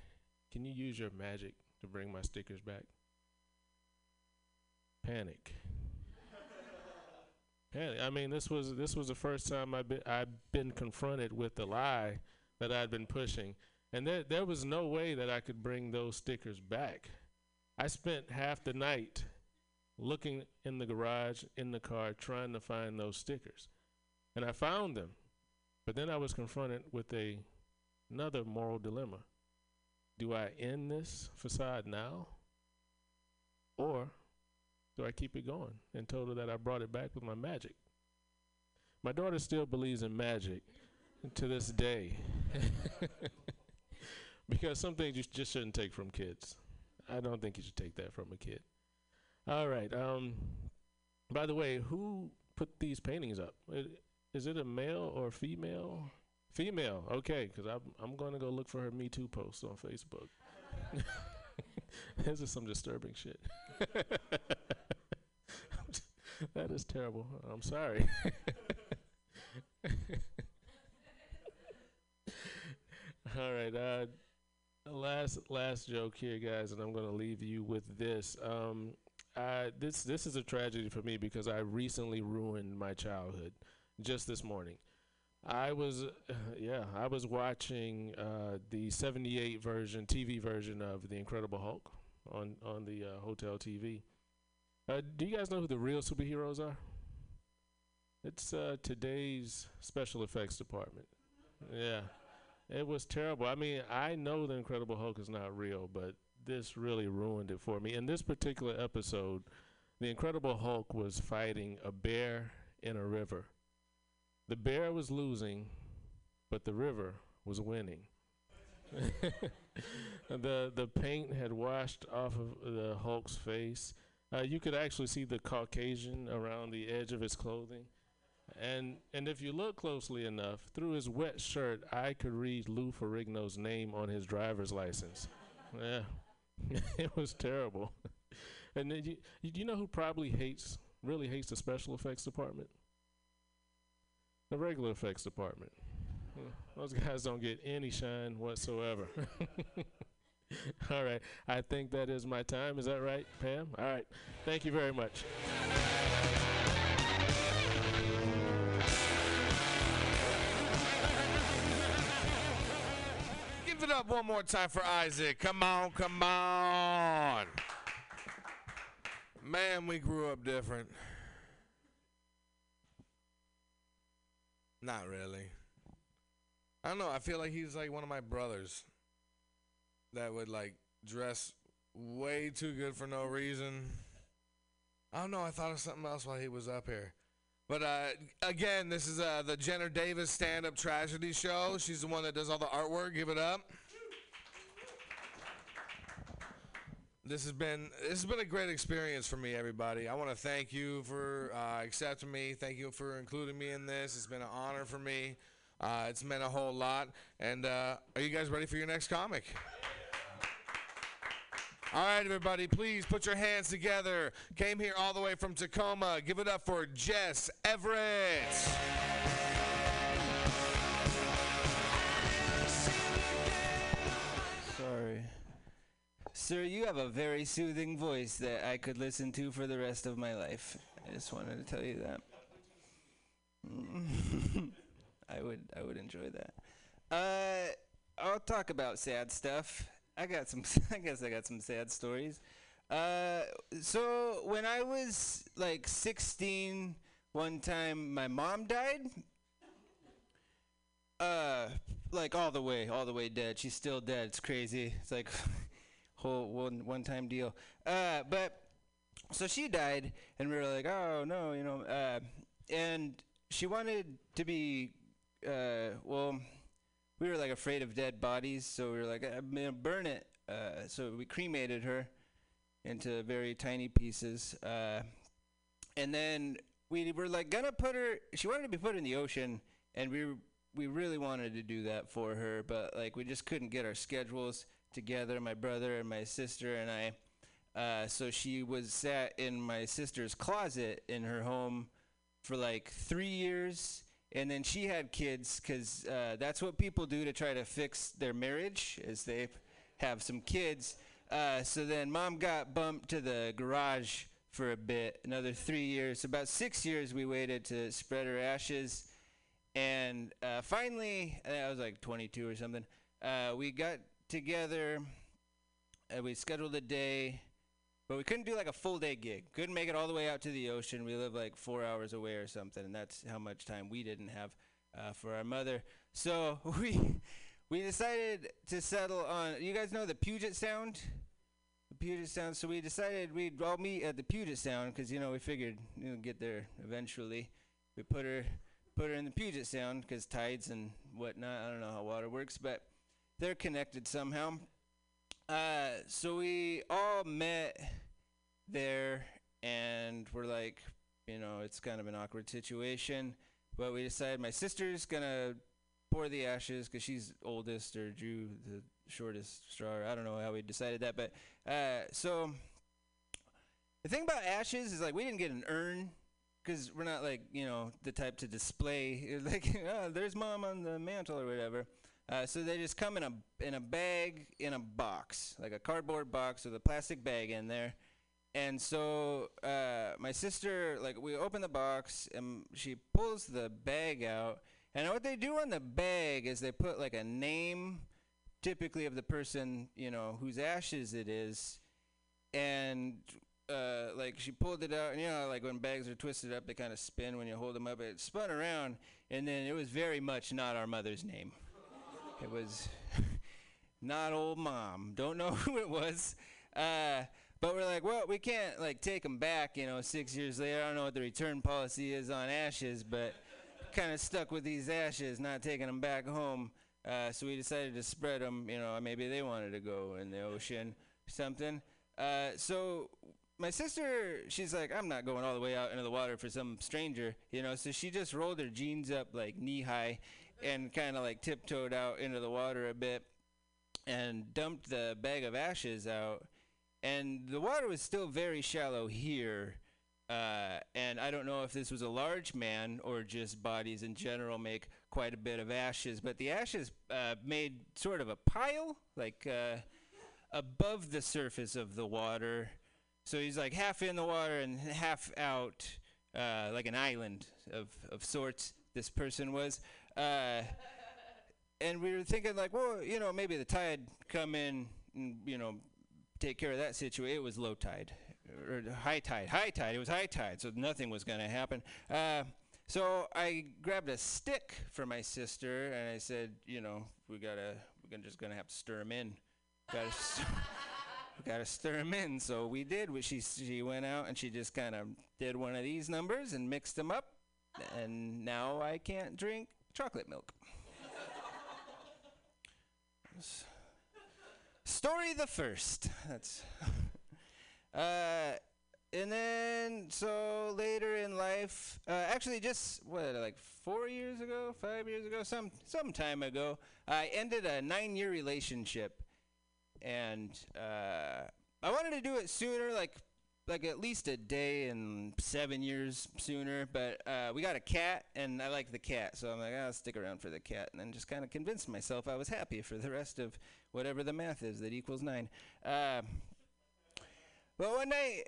S4: can you use your magic to bring my stickers back?" Panic. I mean, this was this was the first time I've been I've been confronted with the lie that I'd been pushing, and there there was no way that I could bring those stickers back. I spent half the night looking in the garage in the car trying to find those stickers, and I found them, but then I was confronted with a another moral dilemma. Do I end this facade now, or so I keep it going and told her that I brought it back with my magic. My daughter still believes in magic to this day. <laughs> because some things you just shouldn't take from kids. I don't think you should take that from a kid. All right. Um, by the way, who put these paintings up? Is it a male or female? Female. Okay, because I'm I'm going to go look for her Me Too post on Facebook. <laughs> this is some disturbing shit. <laughs> <laughs> that is terrible. I'm sorry. <laughs> All right. Uh, last last joke here, guys, and I'm going to leave you with this. Um, I, this this is a tragedy for me because I recently ruined my childhood just this morning. I was, <sighs> yeah, I was watching uh, the '78 version, TV version of The Incredible Hulk on on the uh, hotel TV. Uh, do you guys know who the real superheroes are? It's uh, today's special effects department. Yeah, it was terrible. I mean, I know the Incredible Hulk is not real, but this really ruined it for me. In this particular episode, the Incredible Hulk was fighting a bear in a river. The bear was losing, but the river was winning. <laughs> the the paint had washed off of the Hulk's face. Uh, you could actually see the Caucasian around the edge of his clothing. And and if you look closely enough, through his wet shirt, I could read Lou Ferrigno's name on his driver's license. yeah, <laughs> it was terrible. <laughs> and then you you know who probably hates really hates the special effects department? The regular effects department. Those guys don't get any shine whatsoever. <laughs> <laughs> All right. I think that is my time. Is that right, Pam? All right. Thank you very much.
S1: Give it up one more time for Isaac. Come on, come on. Man, we grew up different. Not really. I don't know. I feel like he's like one of my brothers that would like dress way too good for no reason. I don't know. I thought of something else while he was up here. But uh, again, this is uh, the Jenner Davis stand up tragedy show. She's the one that does all the artwork. Give it up. This has been this has been a great experience for me, everybody. I want to thank you for uh, accepting me. Thank you for including me in this. It's been an honor for me. Uh, it's meant a whole lot. And uh, are you guys ready for your next comic? All right, everybody, please put your hands together. Came here all the way from Tacoma. Give it up for Jess Everett.
S5: Sorry. Sir, you have a very soothing voice that I could listen to for the rest of my life. I just wanted to tell you that. <laughs> I would I would enjoy that. Uh I'll talk about sad stuff. I got some <laughs> I guess I got some sad stories. Uh so when I was like 16 one time my mom died uh, like all the way, all the way dead. She's still dead. It's crazy. It's like <laughs> whole one one time deal. Uh, but so she died, and we were like, oh no, you know. Uh, and she wanted to be, uh, well, we were like afraid of dead bodies, so we were like, I'm gonna burn it. Uh, so we cremated her into very tiny pieces. Uh, and then we were like gonna put her. She wanted to be put in the ocean, and we we really wanted to do that for her, but like we just couldn't get our schedules together. My brother and my sister and I. Uh, so she was sat in my sister's closet in her home for like three years, and then she had kids because uh, that's what people do to try to fix their marriage, is they have some kids. Uh, so then mom got bumped to the garage for a bit, another three years. About six years we waited to spread her ashes. And uh, finally, uh, I was like 22 or something. Uh, we got together. And we scheduled a day, but we couldn't do like a full day gig. Couldn't make it all the way out to the ocean. We live like four hours away or something, and that's how much time we didn't have uh, for our mother. So <laughs> we we decided to settle on. You guys know the Puget Sound. The Puget Sound. So we decided we'd all meet at the Puget Sound because you know we figured know get there eventually. We put her put her in the Puget Sound because tides and whatnot. I don't know how water works, but they're connected somehow. Uh, so we all met there, and we're like, you know, it's kind of an awkward situation. But we decided my sister's gonna pour the ashes because she's oldest or drew the shortest straw. I don't know how we decided that, but uh, so the thing about ashes is like we didn't get an urn because we're not like you know the type to display <laughs> like oh, there's mom on the mantle or whatever. Uh, so they just come in a in a bag in a box, like a cardboard box with a plastic bag in there. And so uh, my sister, like, we open the box and she pulls the bag out. And what they do on the bag is they put like a name, typically of the person you know whose ashes it is, and uh, like she pulled it out, and you know, like when bags are twisted up, they kind of spin when you hold them up. It spun around, and then it was very much not our mother's name. It was <laughs> not old mom. Don't know <laughs> who it was. Uh, but we're like, well, we can't like take them back. You know, six years later. I don't know what the return policy is on ashes, but <laughs> kind of stuck with these ashes, not taking them back home. Uh, so we decided to spread them. You know, maybe they wanted to go in the ocean, something. Uh, so my sister, she's like, I'm not going all the way out into the water for some stranger, you know. So she just rolled her jeans up like knee high, and kind of like tiptoed out into the water a bit, and dumped the bag of ashes out. And the water was still very shallow here. Uh, and I don't know if this was a large man or just bodies in general make quite a bit of ashes, but the ashes uh, made sort of a pile, like uh, above the surface of the water. So he's like half in the water and half out, uh, like an island of, of sorts. This person was, uh, and we were thinking like, well, you know, maybe the tide come in, and, you know, take care of that situation. It was low tide or high tide, high tide. It was high tide, so nothing was going to happen. Uh, so I grabbed a stick for my sister, and I said, you know, we gotta, we're gonna, just gonna have to stir him in. Gotta, <laughs> gotta stir them in. So we did. We, she she went out and she just kind of did one of these numbers and mixed them up, and now I can't drink chocolate milk. Story the first. That's. <laughs> Uh, and then so later in life, uh, actually just what like four years ago, five years ago, some some time ago, I ended a nine-year relationship, and uh, I wanted to do it sooner, like like at least a day and seven years sooner. But uh, we got a cat, and I like the cat, so I'm like, I'll stick around for the cat, and then just kind of convinced myself I was happy for the rest of whatever the math is that equals nine. Uh, well, one night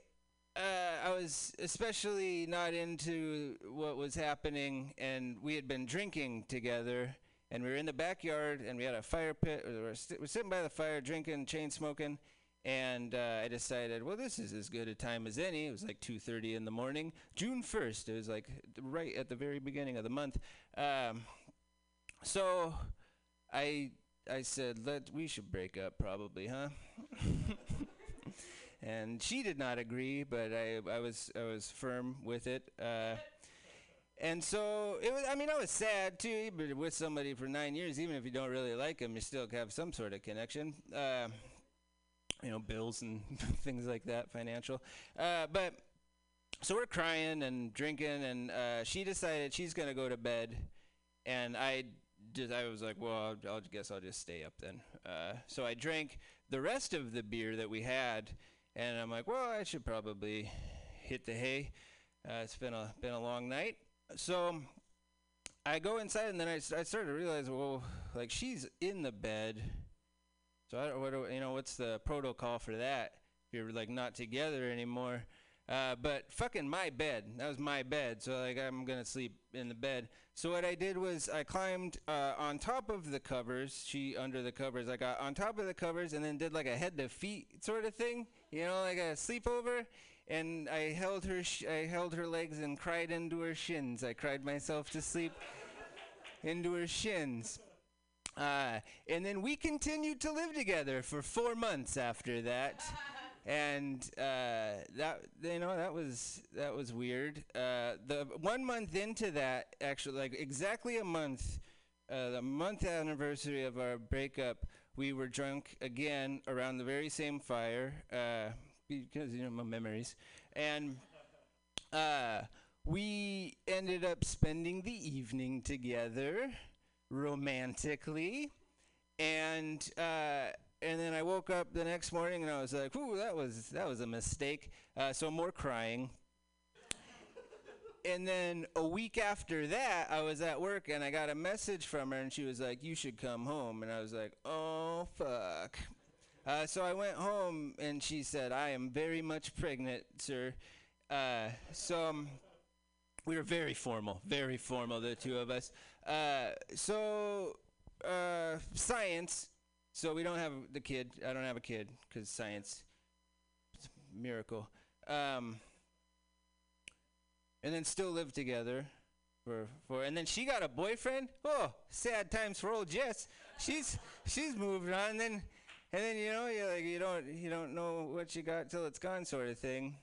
S5: uh, I was especially not into what was happening, and we had been drinking together, and we were in the backyard, and we had a fire pit. We were, st- we were sitting by the fire, drinking, chain smoking, and uh, I decided, well, this is as good a time as any. It was like 2:30 in the morning, June 1st. It was like right at the very beginning of the month. Um, so I I said, let we should break up, probably, huh? <laughs> and she did not agree, but I, I was I was firm with it. Uh, and so it was. I mean, I was sad too. You've with somebody for nine years, even if you don't really like them, you still have some sort of connection. Uh, you know, bills and <laughs> things like that, financial. Uh, but so we're crying and drinking, and uh, she decided she's gonna go to bed, and I just I was like, well, I'll, I'll guess I'll just stay up then. Uh, so I drank the rest of the beer that we had, and I'm like, well, I should probably hit the hay. Uh, it's been a been a long night, so I go inside, and then I, I started to realize, well, like she's in the bed, so I what do, you know, what's the protocol for that? If you're like not together anymore. Uh, but fucking my bed. That was my bed. So like I'm gonna sleep in the bed. So what I did was I climbed uh, on top of the covers. She under the covers. I got on top of the covers and then did like a head to feet sort of thing. You know, like a sleepover. And I held her. Sh- I held her legs and cried into her shins. I cried myself to sleep into her shins. Uh, and then we continued to live together for four months after that. <laughs> and uh, that you know that was that was weird. Uh, the one month into that, actually, like exactly a month, uh, the month anniversary of our breakup, we were drunk again around the very same fire uh, because you know my memories, and uh, we ended up spending the evening together romantically, and uh, and then I woke up the next morning and I was like, "Ooh, that was that was a mistake." Uh, so more crying and then a week after that, I was at work and I got a message from her, and she was like, "You should come home." And I was like, "Oh fuck." Uh, so I went home, and she said, "I am very much pregnant, sir." Uh, so um, we were very formal, very formal, the two of us. Uh, so uh, science. So we don't have the kid. I don't have a kid because science. It's a miracle. Um, and then still live together for for and then she got a boyfriend oh sad times for old jess she's she's moved on and then and then you know you like you don't you don't know what you got till it's gone sort of thing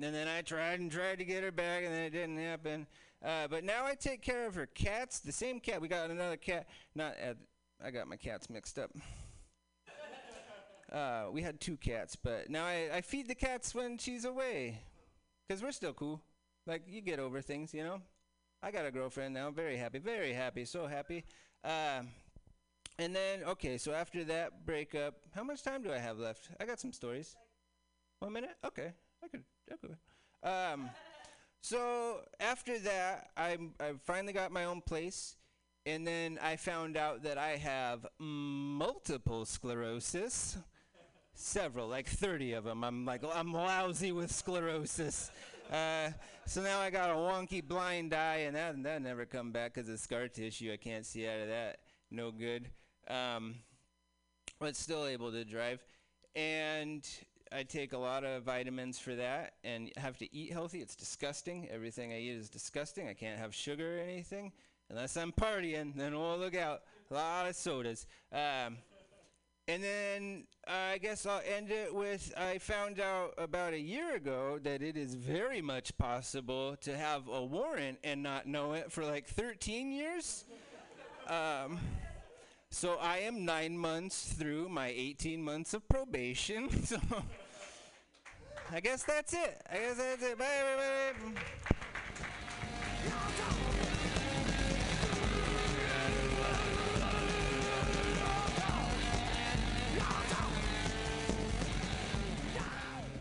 S5: and then i tried and tried to get her back and then it didn't happen uh, but now i take care of her cats the same cat we got another cat not uh, i got my cats mixed up uh, we had two cats but now I, I feed the cats when she's away because we're still cool like you get over things, you know. I got a girlfriend now. Very happy, very happy, so happy. Um, and then okay, so after that breakup, how much time do I have left? I got some stories. One minute? Okay, I could. I could. Um, so after that, I I finally got my own place, and then I found out that I have multiple sclerosis. Several, like 30 of them. I'm like, I'm lousy with sclerosis. Uh, so now I got a wonky blind eye, and that that never come back because of scar tissue. I can't see out of that. No good. Um, but still able to drive, and I take a lot of vitamins for that, and have to eat healthy. It's disgusting. Everything I eat is disgusting. I can't have sugar or anything unless I'm partying. Then oh look out, a lot of sodas. Um, and then uh, I guess I'll end it with I found out about a year ago that it is very much possible to have a warrant and not know it for like 13 years. um, so I am nine months through my 18 months of probation. <laughs> So I guess that's it. I guess that's it. Bye, bye.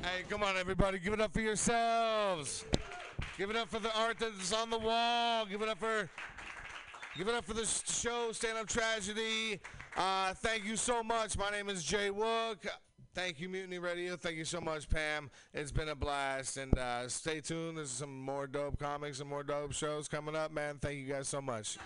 S1: Hey, come on, everybody. Give it up for yourselves. Give it up for the art that's on the wall. Give it up for. Give it up for the show, Stand Up Tragedy. Uh, thank you so much. My name is Jay Wook. Thank you, Mutiny Radio. Thank you so much, Pam. It's been a blast. And uh, stay tuned. There's some more dope comics and more dope shows coming up, man. Thank you guys so much.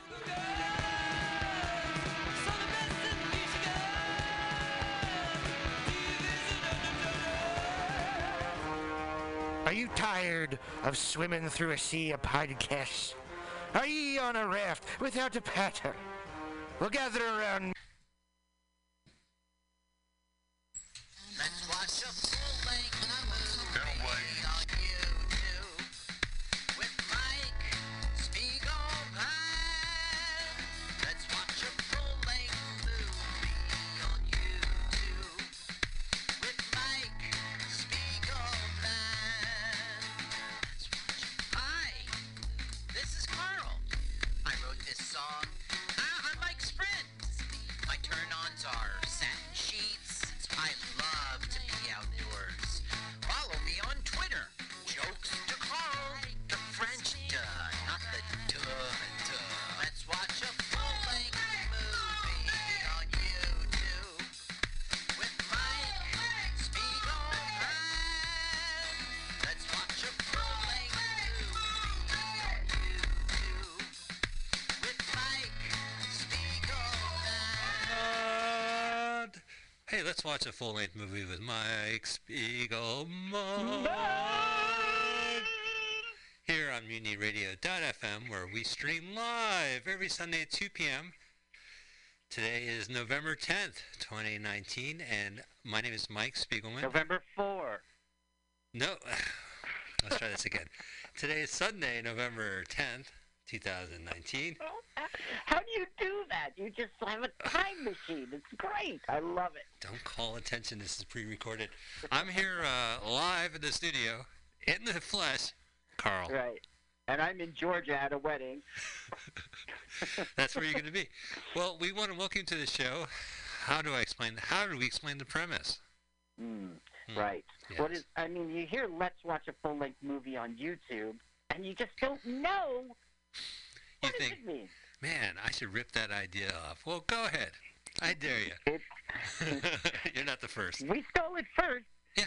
S6: Are you tired of swimming through a sea of podcasts? Are ye on a raft without a paddle? Well, gather around.
S7: Hey, let's watch a full length movie with Mike Spiegelman. Here on MutinyRadio.fm, where we stream live every Sunday at 2 p.m. Today is November 10th, 2019, and my name is Mike Spiegelman.
S6: November 4.
S7: No, <sighs> let's try this again. Today is Sunday, November 10th, 2019.
S6: How do you do that?
S8: You just have a time machine. It's great. I love it.
S7: Don't call attention. This is pre-recorded. I'm here uh, live in the studio, in the flesh. Carl,
S8: Right. And I'm in Georgia at a wedding. <laughs>
S7: that's where you're going to be. Well, we want to welcome you to the show. How do I explain? How do we explain the premise?
S8: Mm,
S7: Hmm.
S8: right. What
S7: Yes.
S8: is? I mean, you hear "Let's watch a full-length movie on YouTube," and you just don't know
S7: You
S8: what
S7: think, man, I should rip that idea off. Well, go ahead. I dare you. <laughs> You're not the first.
S8: we stole it first,
S7: Yeah,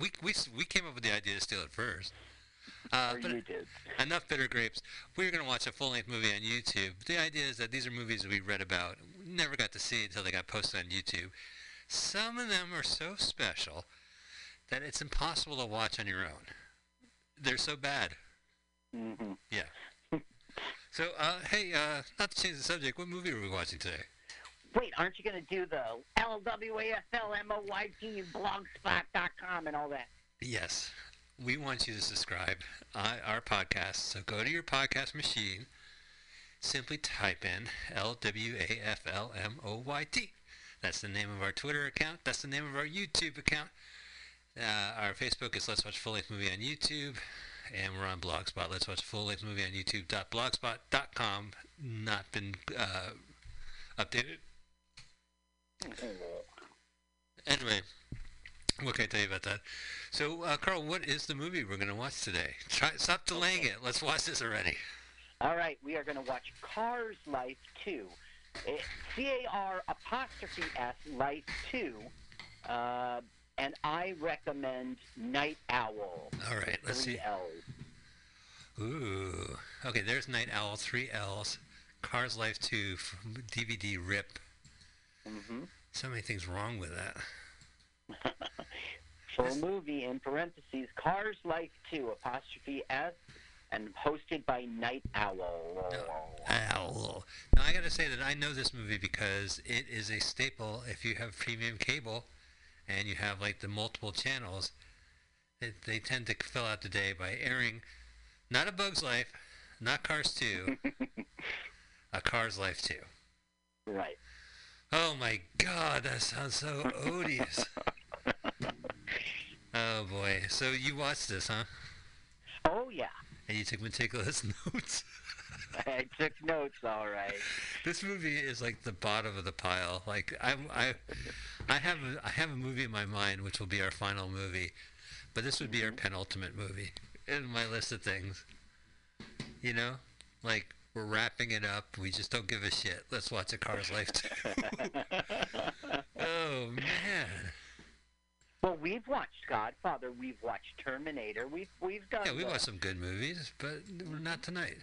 S7: we, we, we came up with the idea to steal it first. Uh, but
S8: you did.
S7: enough bitter grapes. We're going to watch a full-length movie on YouTube. The idea is that these are movies that we read about, never got to see until they got posted on YouTube. Some of them are so special that it's impossible to watch on your own. They're so bad.
S8: Mm-hmm.
S7: Yeah. So, uh, hey, uh, not to change the subject, what movie are we watching today?
S8: Wait, aren't you going to do the LWAFLMOYT blogspot.com and all that?
S7: Yes, we want you to subscribe uh, our podcast. So go to your podcast machine, simply type in L W A F L M O Y T. That's the name of our Twitter account. That's the name of our YouTube account. Uh, our Facebook is Let's Watch Full Length Movie on YouTube, and we're on Blogspot. Let's Watch a Full Length Movie on YouTube.blogspot.com. Not been uh, updated. Anyway, what can I tell you about that? So, uh, Carl, what is the movie we're going to watch today? Try, stop delaying it. Let's watch this already.
S8: All right, we are going to watch Cars Life 2. C A R apostrophe S Life 2. Uh, and I recommend Night Owl.
S7: All right, let's see.
S8: L's.
S7: Ooh. Okay, there's Night Owl, three L's. Cars Life 2 from DVD RIP.
S8: hmm
S7: So many things wrong with that. <laughs>
S8: Full movie in parentheses Cars Life 2 apostrophe S and hosted by Night Owl.
S7: Owl. Now, I got to say that I know this movie because it is a staple if you have premium cable and you have like the multiple channels. It, they tend to fill out the day by airing not A Bug's Life, not Cars 2, <laughs> A Cars Life 2.
S8: Right.
S7: Oh my god, that sounds so odious. <laughs> oh boy. So you watched this, huh?
S8: Oh, yeah.
S7: And you took meticulous <laughs> notes.
S8: I took notes, all right.
S7: this movie is like the bottom of the pile. Like I, I, I have a, I have a movie in my mind which will be our final movie, but this would be our mm-hmm. penultimate movie in my list of things. You know, like we're wrapping it up. We just don't give a shit. Let's watch a Car's Life. <laughs> oh man.
S8: Well, we've watched Godfather. We've watched Terminator. We've we've done.
S7: Yeah, we watched some good movies, but not tonight.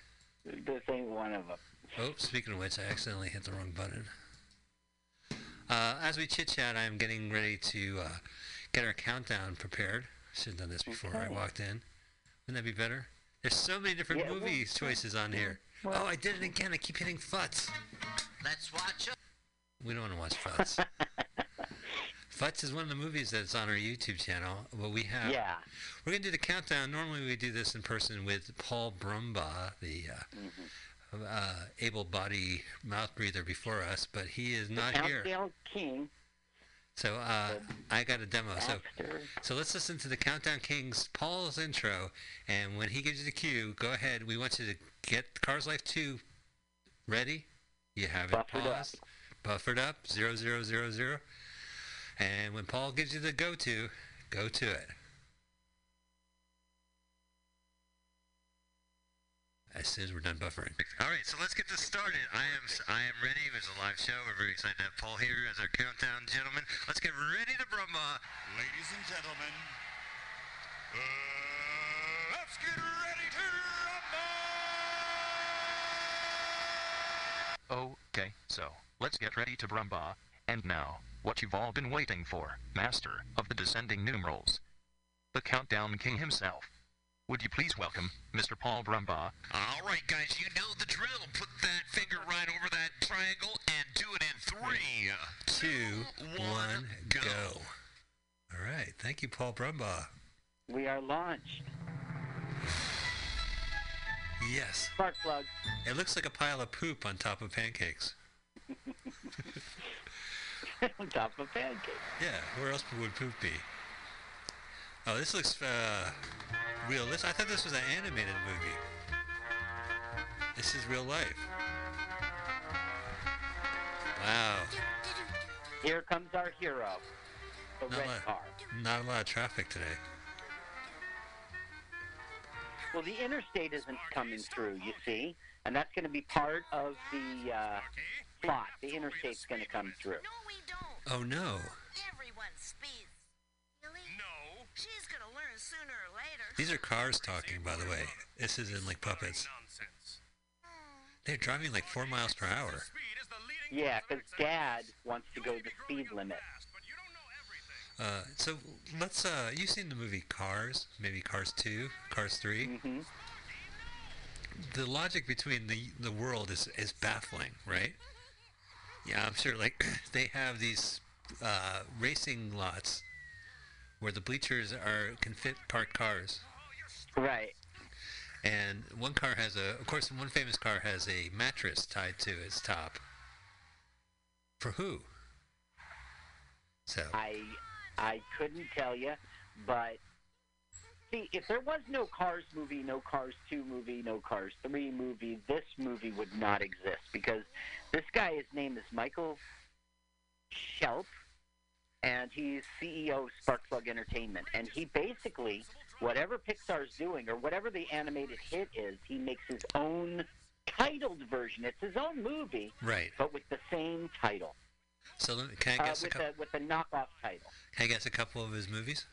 S8: This ain't one of them.
S7: Oh, speaking of which, I accidentally hit the wrong button. Uh, as we chit chat, I am getting ready to uh, get our countdown prepared. Should have done this before I walked in. Wouldn't that be better? There's so many different
S8: Yeah, well,
S7: movie choices on here.
S8: well-
S7: oh, I did it again. I keep hitting Futz.
S9: Let's watch a
S7: We don't want to watch Futz. <laughs> Futz is one of the movies that's on our YouTube channel. Well, we have.
S8: Yeah.
S7: We're going to do the countdown. Normally, we do this in person with Paul Brumbaugh, the uh, uh, able-bodied mouth breather before us, but he is not
S8: Count
S7: here.
S8: Dale King.
S7: So uh, I got a demo. So so let's listen to the Countdown Kings Paul's intro, and when he gives you the cue, go ahead. We want you to get Cars Life 2 ready. You have it
S8: Buffered up.
S7: paused, buffered up, zero zero zero zero. And when Paul gives you the go to, go to it. As soon as we're done buffering. All right, so let's get this started. I am I am ready. It was a live show. We're very excited to have Paul here as our countdown gentleman. Let's get ready to brumba.
S10: Ladies and gentlemen, uh, let's get ready to rumble!
S11: Okay, so, let's get ready to Brumba. And now, what you've all been waiting for, Master of the Descending Numerals. The Countdown King himself. Would you please welcome Mr. Paul Brumbaugh?
S9: All right, guys, you know the drill. Put that finger right over that triangle and do it in three,
S7: Two, one, go. All right, thank you, Paul Brumbaugh.
S8: We are launched.
S7: Yes,
S8: Spark plug.
S7: it looks like a pile of poop on top of pancakes. <laughs>
S8: on <laughs> top of pancakes.
S7: Yeah, where else would poop be? Oh, this looks uh, realistic. I thought this was an animated movie. This is real life. Wow.
S8: Here comes our hero, the
S7: Not
S8: red
S7: a, lot,
S8: car.
S7: not a lot of traffic today.
S8: Well, the interstate isn't coming through, you see, and that's going to be part of the uh, plot. The interstate's going to come through.
S7: Oh no.
S12: Everyone speeds. Really? No. She's gonna learn sooner or later.
S7: These are cars talking, by the way. This isn't like puppets. They're driving like four miles per hour.
S8: Yeah, because Dad wants to go the speed limit.
S7: Uh, so let's. Uh, you've seen the movie Cars? Maybe Cars Two, Cars 3
S8: Mm-hmm.
S7: The logic between the the world is is baffling, right? Yeah, I'm sure. Like <clears throat> they have these uh, racing lots where the bleachers are can fit parked cars.
S8: Right.
S7: And one car has a, of course, one famous car has a mattress tied to its top. For who? So.
S8: I I couldn't tell you, but see, if there was no Cars movie, no Cars 2 movie, no Cars 3 movie, this movie would not exist because this guy, his name is Michael Shelp, and he's CEO of Sparkplug Entertainment, and he basically whatever Pixar's doing or whatever the animated hit is, he makes his own titled version. It's his own movie,
S7: Right.
S8: but with the same title.
S7: So can I
S8: Uh,
S7: guess a
S8: with
S7: couple?
S8: a with a knockoff title.
S7: Can I guess a couple of his movies?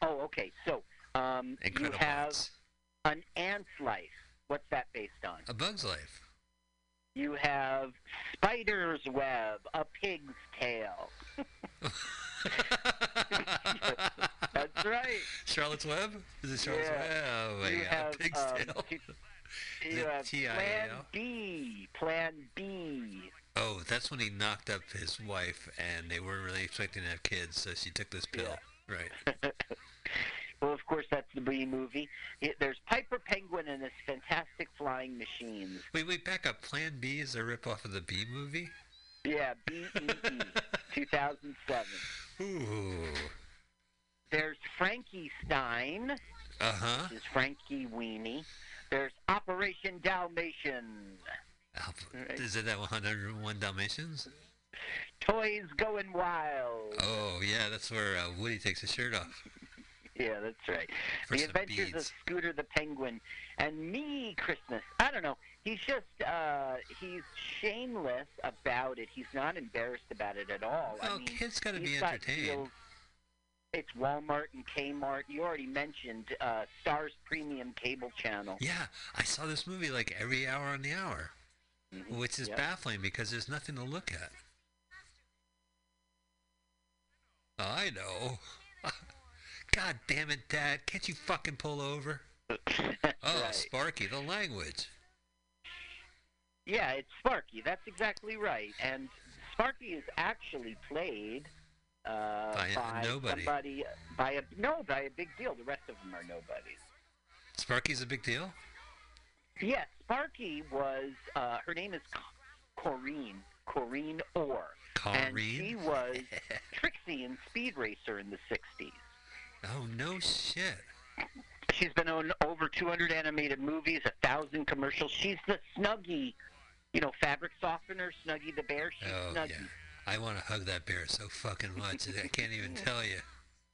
S8: Oh, okay. So um, you have an ant's life. What's that based on?
S7: A Bug's Life.
S8: You have spider's web, a pig's tail. <laughs> That's right.
S7: Charlotte's Web? Is it Charlotte's
S8: Yeah.
S7: Web? Oh my
S8: you
S7: god.
S8: have,
S7: Pig's
S8: um,
S7: tail. <laughs>
S8: you have
S7: TIAL?
S8: Plan B. Plan B.
S7: Oh, that's when he knocked up his wife, and they weren't really expecting to have kids, so she took this pill. Right. <laughs>
S8: Well, of course, that's the B movie. It, there's Piper Penguin and his fantastic flying machines.
S7: Wait, wait, back up. Plan B is a ripoff of the B movie?
S8: Yeah, B E E, <laughs> 2007.
S7: Ooh.
S8: There's Frankie Stein.
S7: Uh huh.
S8: Is Frankenweenie. There's Operation Dalmatian.
S7: Is it that 101 Dalmatians?
S8: Toys Going Wild.
S7: Oh, yeah, that's where uh, Woody takes his shirt off.
S8: Yeah, that's right.
S7: For
S8: the Adventures of. Scooter the Penguin and me, Christmas. I don't know. He's just uh, he's shameless about it. He's not embarrassed about it at all. I
S7: Well,
S8: mean,
S7: kids gotta be entertained.
S8: It's Walmart and Kmart. You already mentioned uh, Starz Premium Cable Channel.
S7: Yeah, I saw this movie like every hour on the hour, which is
S8: Yep.
S7: baffling because there's nothing to look at. I know. <laughs> God damn it, Dad. Can't you fucking pull over? <laughs> oh,
S8: right.
S7: Sparky, the language.
S8: Yeah, it's Sparky. That's exactly right. And Sparky is actually played uh,
S7: By a nobody.
S8: somebody by a no by a big deal. The rest of them are nobodies.
S7: Sparky's a big deal?
S8: Yes, Sparky was. Uh, her name is Corinne. Corinne Orr. And
S7: Corinne?
S8: she was <laughs> Trixie in Speed Racer in the '60s.
S7: Oh, no shit.
S8: She's been on over 200 animated movies, a thousand commercials. She's the Snuggle, you know, fabric softener, Snuggle the bear. She's
S7: Oh,
S8: Snuggle.
S7: yeah. I want to hug that bear so fucking much. I can't even tell you.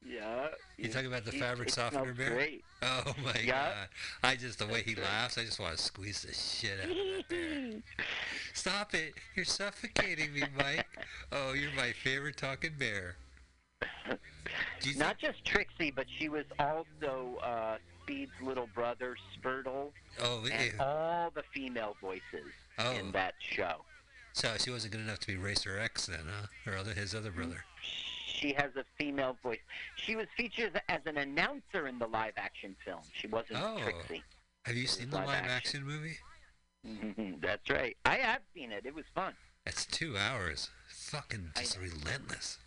S8: Yeah.
S7: You talking about the
S8: He-
S7: fabric softener bear?
S8: Great.
S7: Oh my
S8: Yeah.
S7: god! I just the way he laughs, I just want to squeeze the shit out of that bear. <laughs> Stop it! You're suffocating me, Mike. <laughs> Oh, you're my favorite talking bear.
S8: Not just Trixie, but she was also uh, Speed's little brother, Spritle,
S7: Oh,
S8: and all the female voices
S7: Oh.
S8: in that show.
S7: So she wasn't good enough to be Racer X then, huh? Her other, his other brother.
S8: She has a female voice. She was featured as an announcer in the live-action film. She wasn't
S7: Oh.
S8: Trixie.
S7: Have you seen the
S8: live
S7: live
S8: action.
S7: action movie?
S8: Mhm, That's right. I have seen it. It was fun.
S7: It's two hours. Fucking just relentless.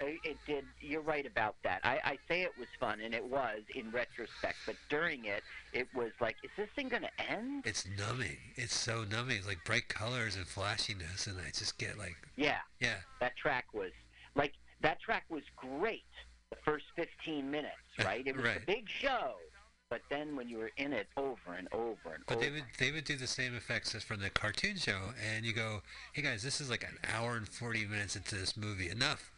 S8: It it did. You're right about that. I, I say it was fun, and it was in retrospect. But during it, it was like, is this thing going to end?
S7: It's numbing. It's so numbing. It's like bright colors and flashiness, and I just get like,
S8: Yeah.
S7: yeah,
S8: That track was like that track was great. The first 15 minutes, <laughs> right? It was a big show. But then when you were in it over and over and
S7: But
S8: over,
S7: they would they would do the same effects as from the cartoon show, and you go, "Hey guys, this is like an hour and forty minutes into this movie. Enough,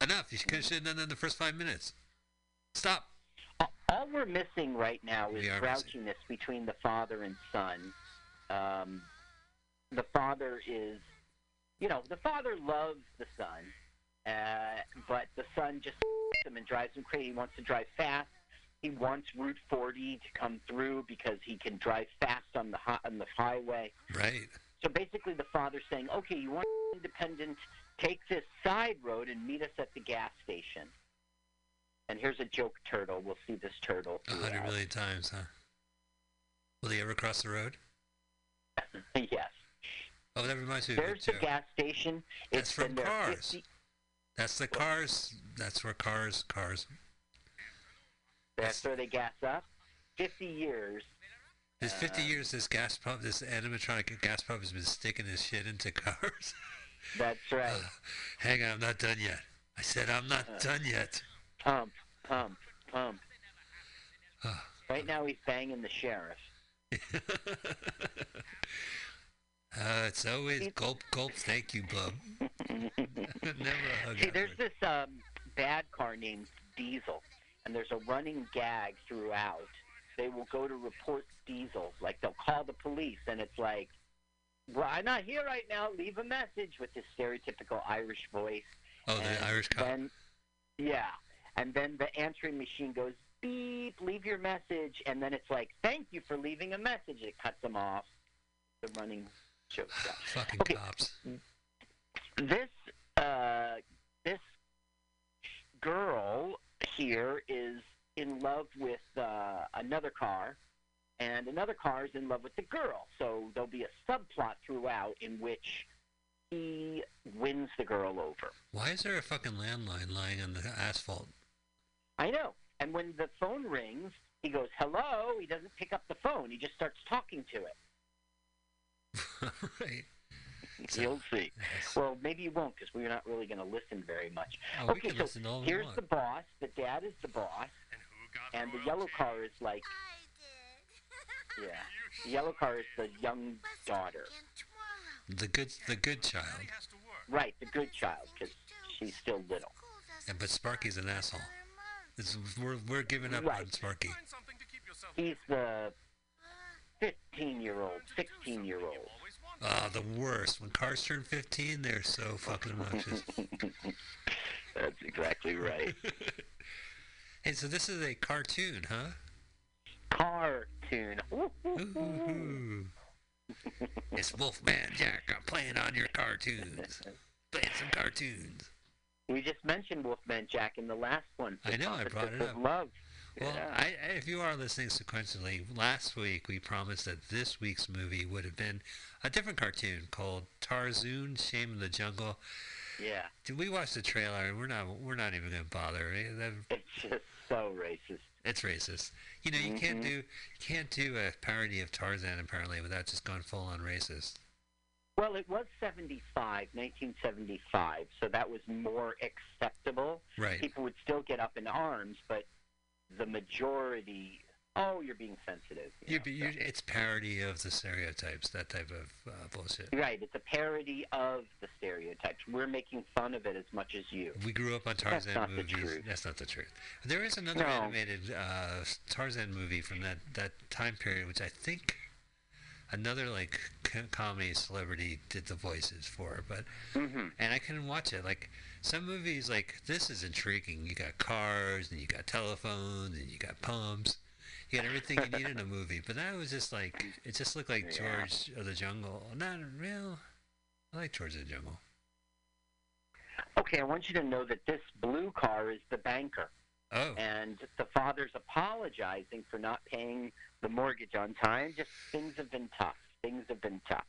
S7: enough. You should have done that in the first five minutes. Stop."
S8: all we're missing right now is grouchiness between the father and son. Um, the father is, you know, the father loves the son, uh, but the son just <laughs> him and drives him crazy. He wants to drive fast. He wants Route 40 to come through because he can drive fast on the hi- on the highway.
S7: Right.
S8: So basically, the father's saying, "Okay, you want independent? Take this side road and meet us at the gas station." And here's a joke turtle. We'll see this turtle.
S7: A hundred million times, huh? Will he ever cross the road? <laughs>
S8: yes.
S7: Oh, that reminds me
S8: There's the gas station.
S7: That's
S8: It's
S7: from Cars.
S8: 50
S7: That's the cars. That's where cars, cars.
S8: That's where they gas up. 50 years.
S7: This 50
S8: Uh,
S7: years, this gas pump, this animatronic gas pump has been sticking his shit into <laughs> cars.
S8: That's right. <sighs>
S7: Hang on, I'm not done yet. I said I'm not
S8: Uh.
S7: done yet.
S8: Pump, pump, pump.
S7: Ah. <sighs>
S8: right now he's banging the sheriff. <laughs>
S7: Uh, it's always gulp, gulp, thank you, bub. <laughs> Never hug
S8: See, there's this um, bad car named Diesel, and there's a running gag throughout. They will go to report Diesel, like they'll call the police, and it's like, "Well, I'm not here right now. Leave a message with this stereotypical Irish voice."
S7: Oh, the Irish cop.
S8: Then, yeah, and then the answering machine goes beep, leave your message, and then it's like, "Thank you for leaving a message." It cuts them off. The running joke. <laughs>
S7: Fucking
S8: Okay.
S7: cops.
S8: This uh, this girl here is in love with uh, another car, and another car is in love with the girl. So there'll be a subplot throughout in which he wins the girl over.
S7: Why is there a fucking landline lying on the asphalt?
S8: I know. And when the phone rings, he goes, "Hello." He doesn't pick up the phone. He just starts talking to it. <laughs>
S7: right.
S8: You'll see. Well, maybe you won't because we're not really going to listen very much.
S7: Oh,
S8: okay, so
S7: listen all we
S8: here's the boss. The dad is the boss. And the yellow car is like. Yeah. The yellow car is the young daughter.
S7: The good, the good child.
S8: Right, the good child because she's still little.
S7: Yeah, but Sparky's an asshole. Is, we're we're giving up
S8: Right.
S7: on Sparky.
S8: He's the 15 year old, 16 year old.
S7: Ah, the worst. When cars turn 15, they're so fucking obnoxious. <laughs>
S8: That's exactly right. <laughs>
S7: hey, so this is a cartoon, huh?
S8: Cartoon.
S7: Ooh. it's Wolfman Jack. I'm playing on your cartoons. Playing some cartoons.
S8: We just mentioned Wolfman Jack in the last one.
S7: I know, I brought it up.
S8: Love.
S7: Well,
S8: Yeah.
S7: I, I, if you are listening sequentially, last week we promised that this week's movie would have been a different cartoon called Tarzoon: Shame of the Jungle.
S8: Yeah.
S7: Did we watch the trailer? and We're not. We're not even going to bother. eh,
S8: It's just so racist.
S7: It's racist. You know, you can't
S8: Mhm.
S7: do you can't do a parody of Tarzan apparently without just going full on racist.
S8: Well, it was 75, 1975, so that was more acceptable.
S7: Right.
S8: People would still get up in arms, but the majority, oh, you're being sensitive. you know,
S7: you, it's parody of the stereotypes, that type of uh, bullshit.
S8: Right, it's a parody of the stereotypes. We're making fun of it as much as you.
S7: We grew up on
S8: That's
S7: Tarzan
S8: not the
S7: movies.
S8: truth.
S7: That's not the truth. There is another
S8: No.
S7: animated uh, Tarzan movie from that, that time period, which I think another like comedy celebrity did the voices for. But
S8: Mhm.
S7: and I couldn't watch it. Like some movies, like this is intriguing. You got cars, and you got telephones, and you got pumps. <laughs> You got everything you need in a movie. But that was just like it just looked like
S8: Yeah.
S7: George of the Jungle. Not real. I like George of the Jungle.
S8: Okay, I want you to know that this blue car is the banker.
S7: Oh.
S8: And the father's apologizing for not paying the mortgage on time. Just things have been tough. Things have been tough.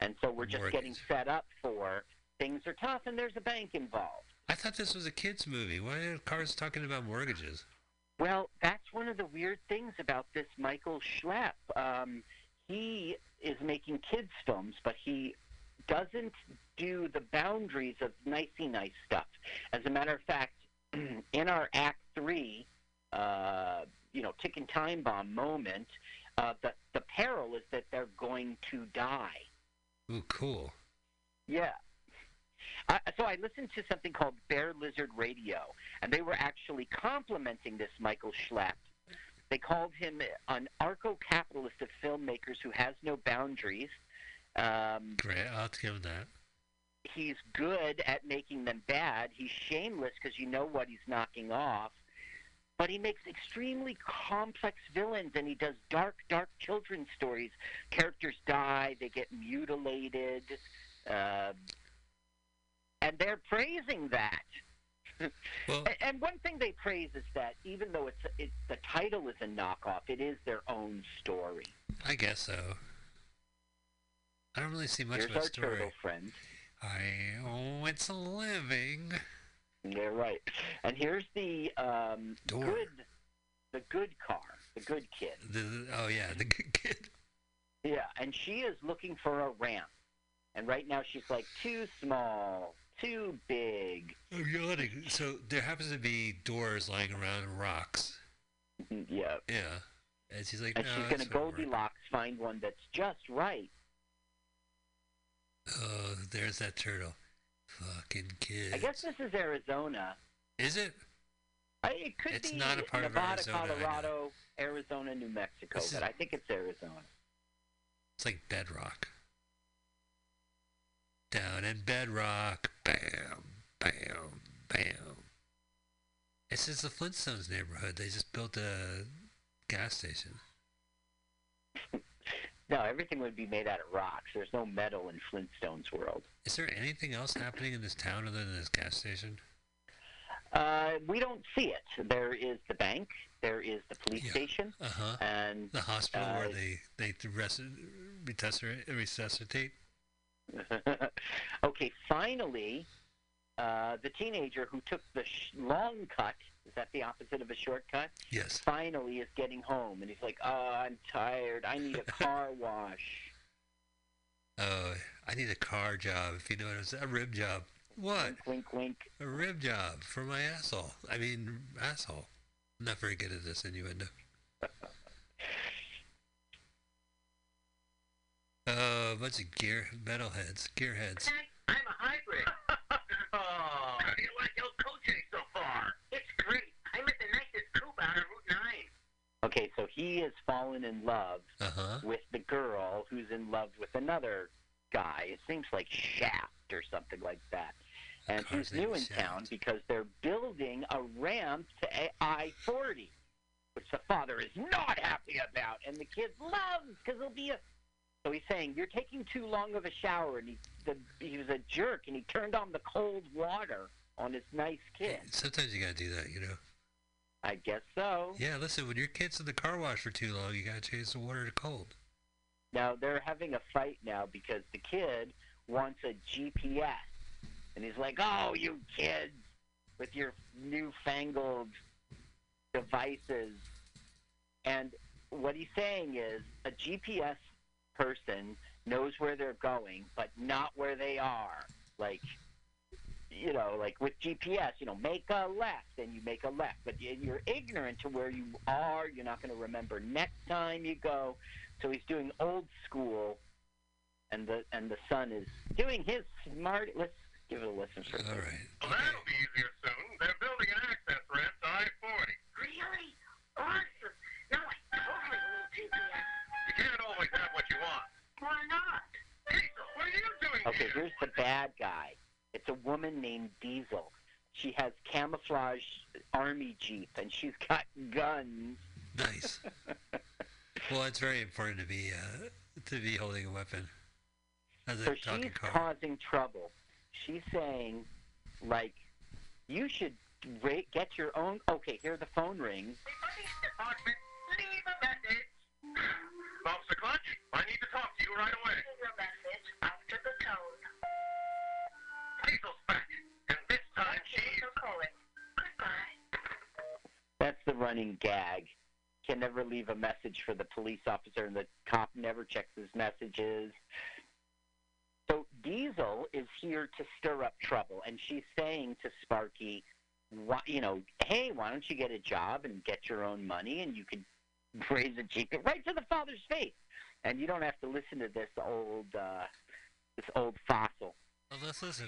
S8: And so we're just getting set up for things are tough and there's a bank involved.
S7: I thought this was a kids movie. Why are cars talking about mortgages?
S8: Well, that's one of the weird things about this Michael Schlepp. Um, he is making kids films, but he doesn't do the boundaries of nicey nice stuff. As a matter of fact, <clears throat> in our Act Three, uh, you know, ticking time bomb moment, uh, the the peril is that they're going to die.
S7: Ooh, cool.
S8: Yeah. I, so I listened to something called Bear Lizard Radio, and they were actually complimenting this Michael Schlapp. They called him an arco-capitalist of filmmakers who has no boundaries. Um,
S7: Great. I'll give that.
S8: he's good at making them bad. He's shameless because you know what he's knocking off. But he makes extremely complex villains, and he does dark, dark children's stories. Characters die, they get mutilated, uh, and they're praising that.
S7: Well,
S8: A- and one thing they praise is that even though it's, it's the title is a knockoff, it is their own story.
S7: I guess so. I don't really see much
S8: Here's
S7: of a story.
S8: Here's our
S7: story.
S8: turtle friend.
S7: I oh, it's a living.
S8: Yeah, right. And here's the um, good, the good car, the good kid.
S7: The, oh yeah, the good kid.
S8: Yeah, and she is looking for a ramp. And right now she's like too small, too big.
S7: Oh, I'm yawning. So there happens to be doors lying around and rocks.
S8: Mm-hmm, yeah.
S7: Yeah. And she's like,
S8: And
S7: no,
S8: she's gonna
S7: that's work."
S8: Goldilocks find one that's just right.
S7: Oh, there's that turtle. Fucking kid.
S8: I guess this is Arizona.
S7: Is it?
S8: I, it could
S7: It's
S8: be
S7: not a part of
S8: Nevada,
S7: Arizona,
S8: Colorado, Arizona, New Mexico,
S7: This is-
S8: but I think it's Arizona.
S7: It's like bedrock. Down in bedrock. Bam, bam, bam. This is the Flintstones neighborhood. They just built a gas station. <laughs>
S8: No, everything would be made out of rocks. There's no metal in Flintstones world.
S7: Is there anything else happening in this town other than this gas station?
S8: Uh, we don't see it. There is the bank. There is the police
S7: Yeah.
S8: station.
S7: Uh huh.
S8: And
S7: The hospital
S8: uh,
S7: where they they res- resuscitate, resuscitate. <laughs>
S8: okay, finally, uh, the teenager who took the sh- long cut, is that the opposite of a shortcut?
S7: Yes.
S8: Finally is getting home, and he's like, oh, I'm tired. I need a <laughs> car wash.
S7: Oh, I need a car job. If you know what I'm saying, a rib job. What?
S8: Wink, wink.
S7: A rib job for my asshole. I mean, asshole. I'm not very good at this innuendo. <laughs> Uh, a bunch of gear metalheads, gearheads.
S9: I'm a hybrid. oh. <laughs> How do you like El Coche so far? It's great. I'm at the nicest coupe out on Route 9.
S8: Okay, so he has fallen in love
S7: Uh-huh.
S8: with the girl who's in love with another guy. It seems like Shaft or something like that. And he's new in
S7: is
S8: town because they're building a ramp to I 40, which the father is not happy about, and the kid loves because it'll be a. So he's saying you're taking too long of a shower, and he the, he was a jerk, and he turned on the cold water on his nice kid.
S7: Sometimes you gotta do that, you know.
S8: I guess so.
S7: Yeah, listen, when your kid's in the car wash for too long, you gotta change the water to cold.
S8: Now they're having a fight now because the kid wants a GPS, and he's like, "Oh, you kids with your newfangled devices." And what he's saying is, a GPS person knows where they're going, but not where they are. Like, you know, like with GPS, you know, make a left, and you make a left, but you're ignorant to where you are. You're not going to remember next time you go. So he's doing old school, and the and the son is doing his smart. Let's give it a listen for.
S7: All right.
S10: Well, that'll be easier soon. They're building an access ramp to I-40.
S12: Really? Awesome. Why not?
S10: Diesel, what are you doing
S8: Okay,
S10: here?
S8: here's the bad guy. It's a woman named Diesel. She has camouflage army jeep, and she's got guns.
S7: Nice. <laughs> well, it's very important to be uh, to be holding a weapon. As
S8: So
S7: a
S8: she's
S7: car.
S8: causing trouble. She's saying, like, you should ra- get your own. Okay, here the phone rings.
S10: Officer Clutch, I need to talk to you right away.
S12: Your message after the tone.
S10: Cecil's back, and this time she's calling. Goodbye.
S8: That's the running gag. Can never leave a message for the police officer, and the cop never checks his messages. So Diesel is here to stir up trouble, and she's saying to Sparky, why, you know, hey, why don't you get a job and get your own money, and you could raise a chicken right to the father's face, and you don't have to listen to this old, uh, this old fossil.
S7: Well, let's listen.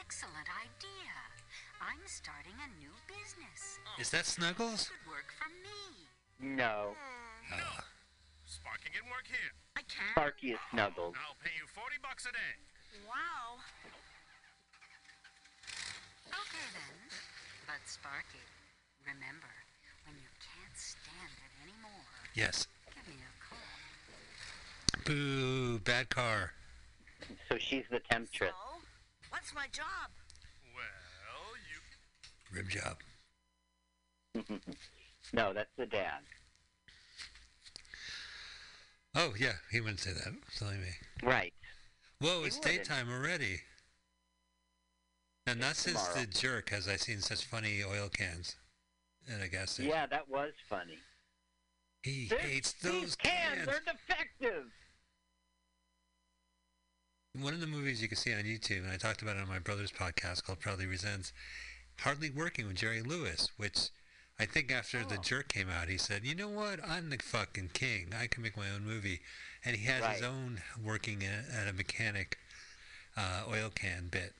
S12: Excellent idea. I'm starting a new business.
S7: Is that Snuggles?
S12: Could work for me.
S8: No,
S7: Oh.
S10: Sparky can work here.
S12: I can.
S8: Sparky is Snuggles.
S10: I'll pay you 40 bucks a day.
S12: Wow. Okay then. But Sparky, remember, when you can't stand it anymore,
S7: Yes.
S12: give me a call.
S7: Boo, bad car.
S8: So she's the temptress.
S12: So, what's my job?
S10: Well, you
S7: Rib job. <laughs>
S8: no, that's the dad.
S7: Oh, yeah, he wouldn't say that. Silly me.
S8: Right.
S7: Whoa,
S8: He
S7: it's
S8: wouldn't.
S7: daytime already. And not since the jerk has I seen such funny oil cans in a gas station.
S8: Yeah, that was funny.
S7: He hates those
S8: cans.
S7: cans.
S8: They're defective.
S7: One of the movies you can see on YouTube, and I talked about it on my brother's podcast called Proudly Resents, Hardly Working with Jerry Lewis, which I think after the
S8: Oh.
S7: jerk came out, he said, you know what, I'm the fucking king. I can make my own movie. And he has his own working at, at a mechanic uh, oil can bit.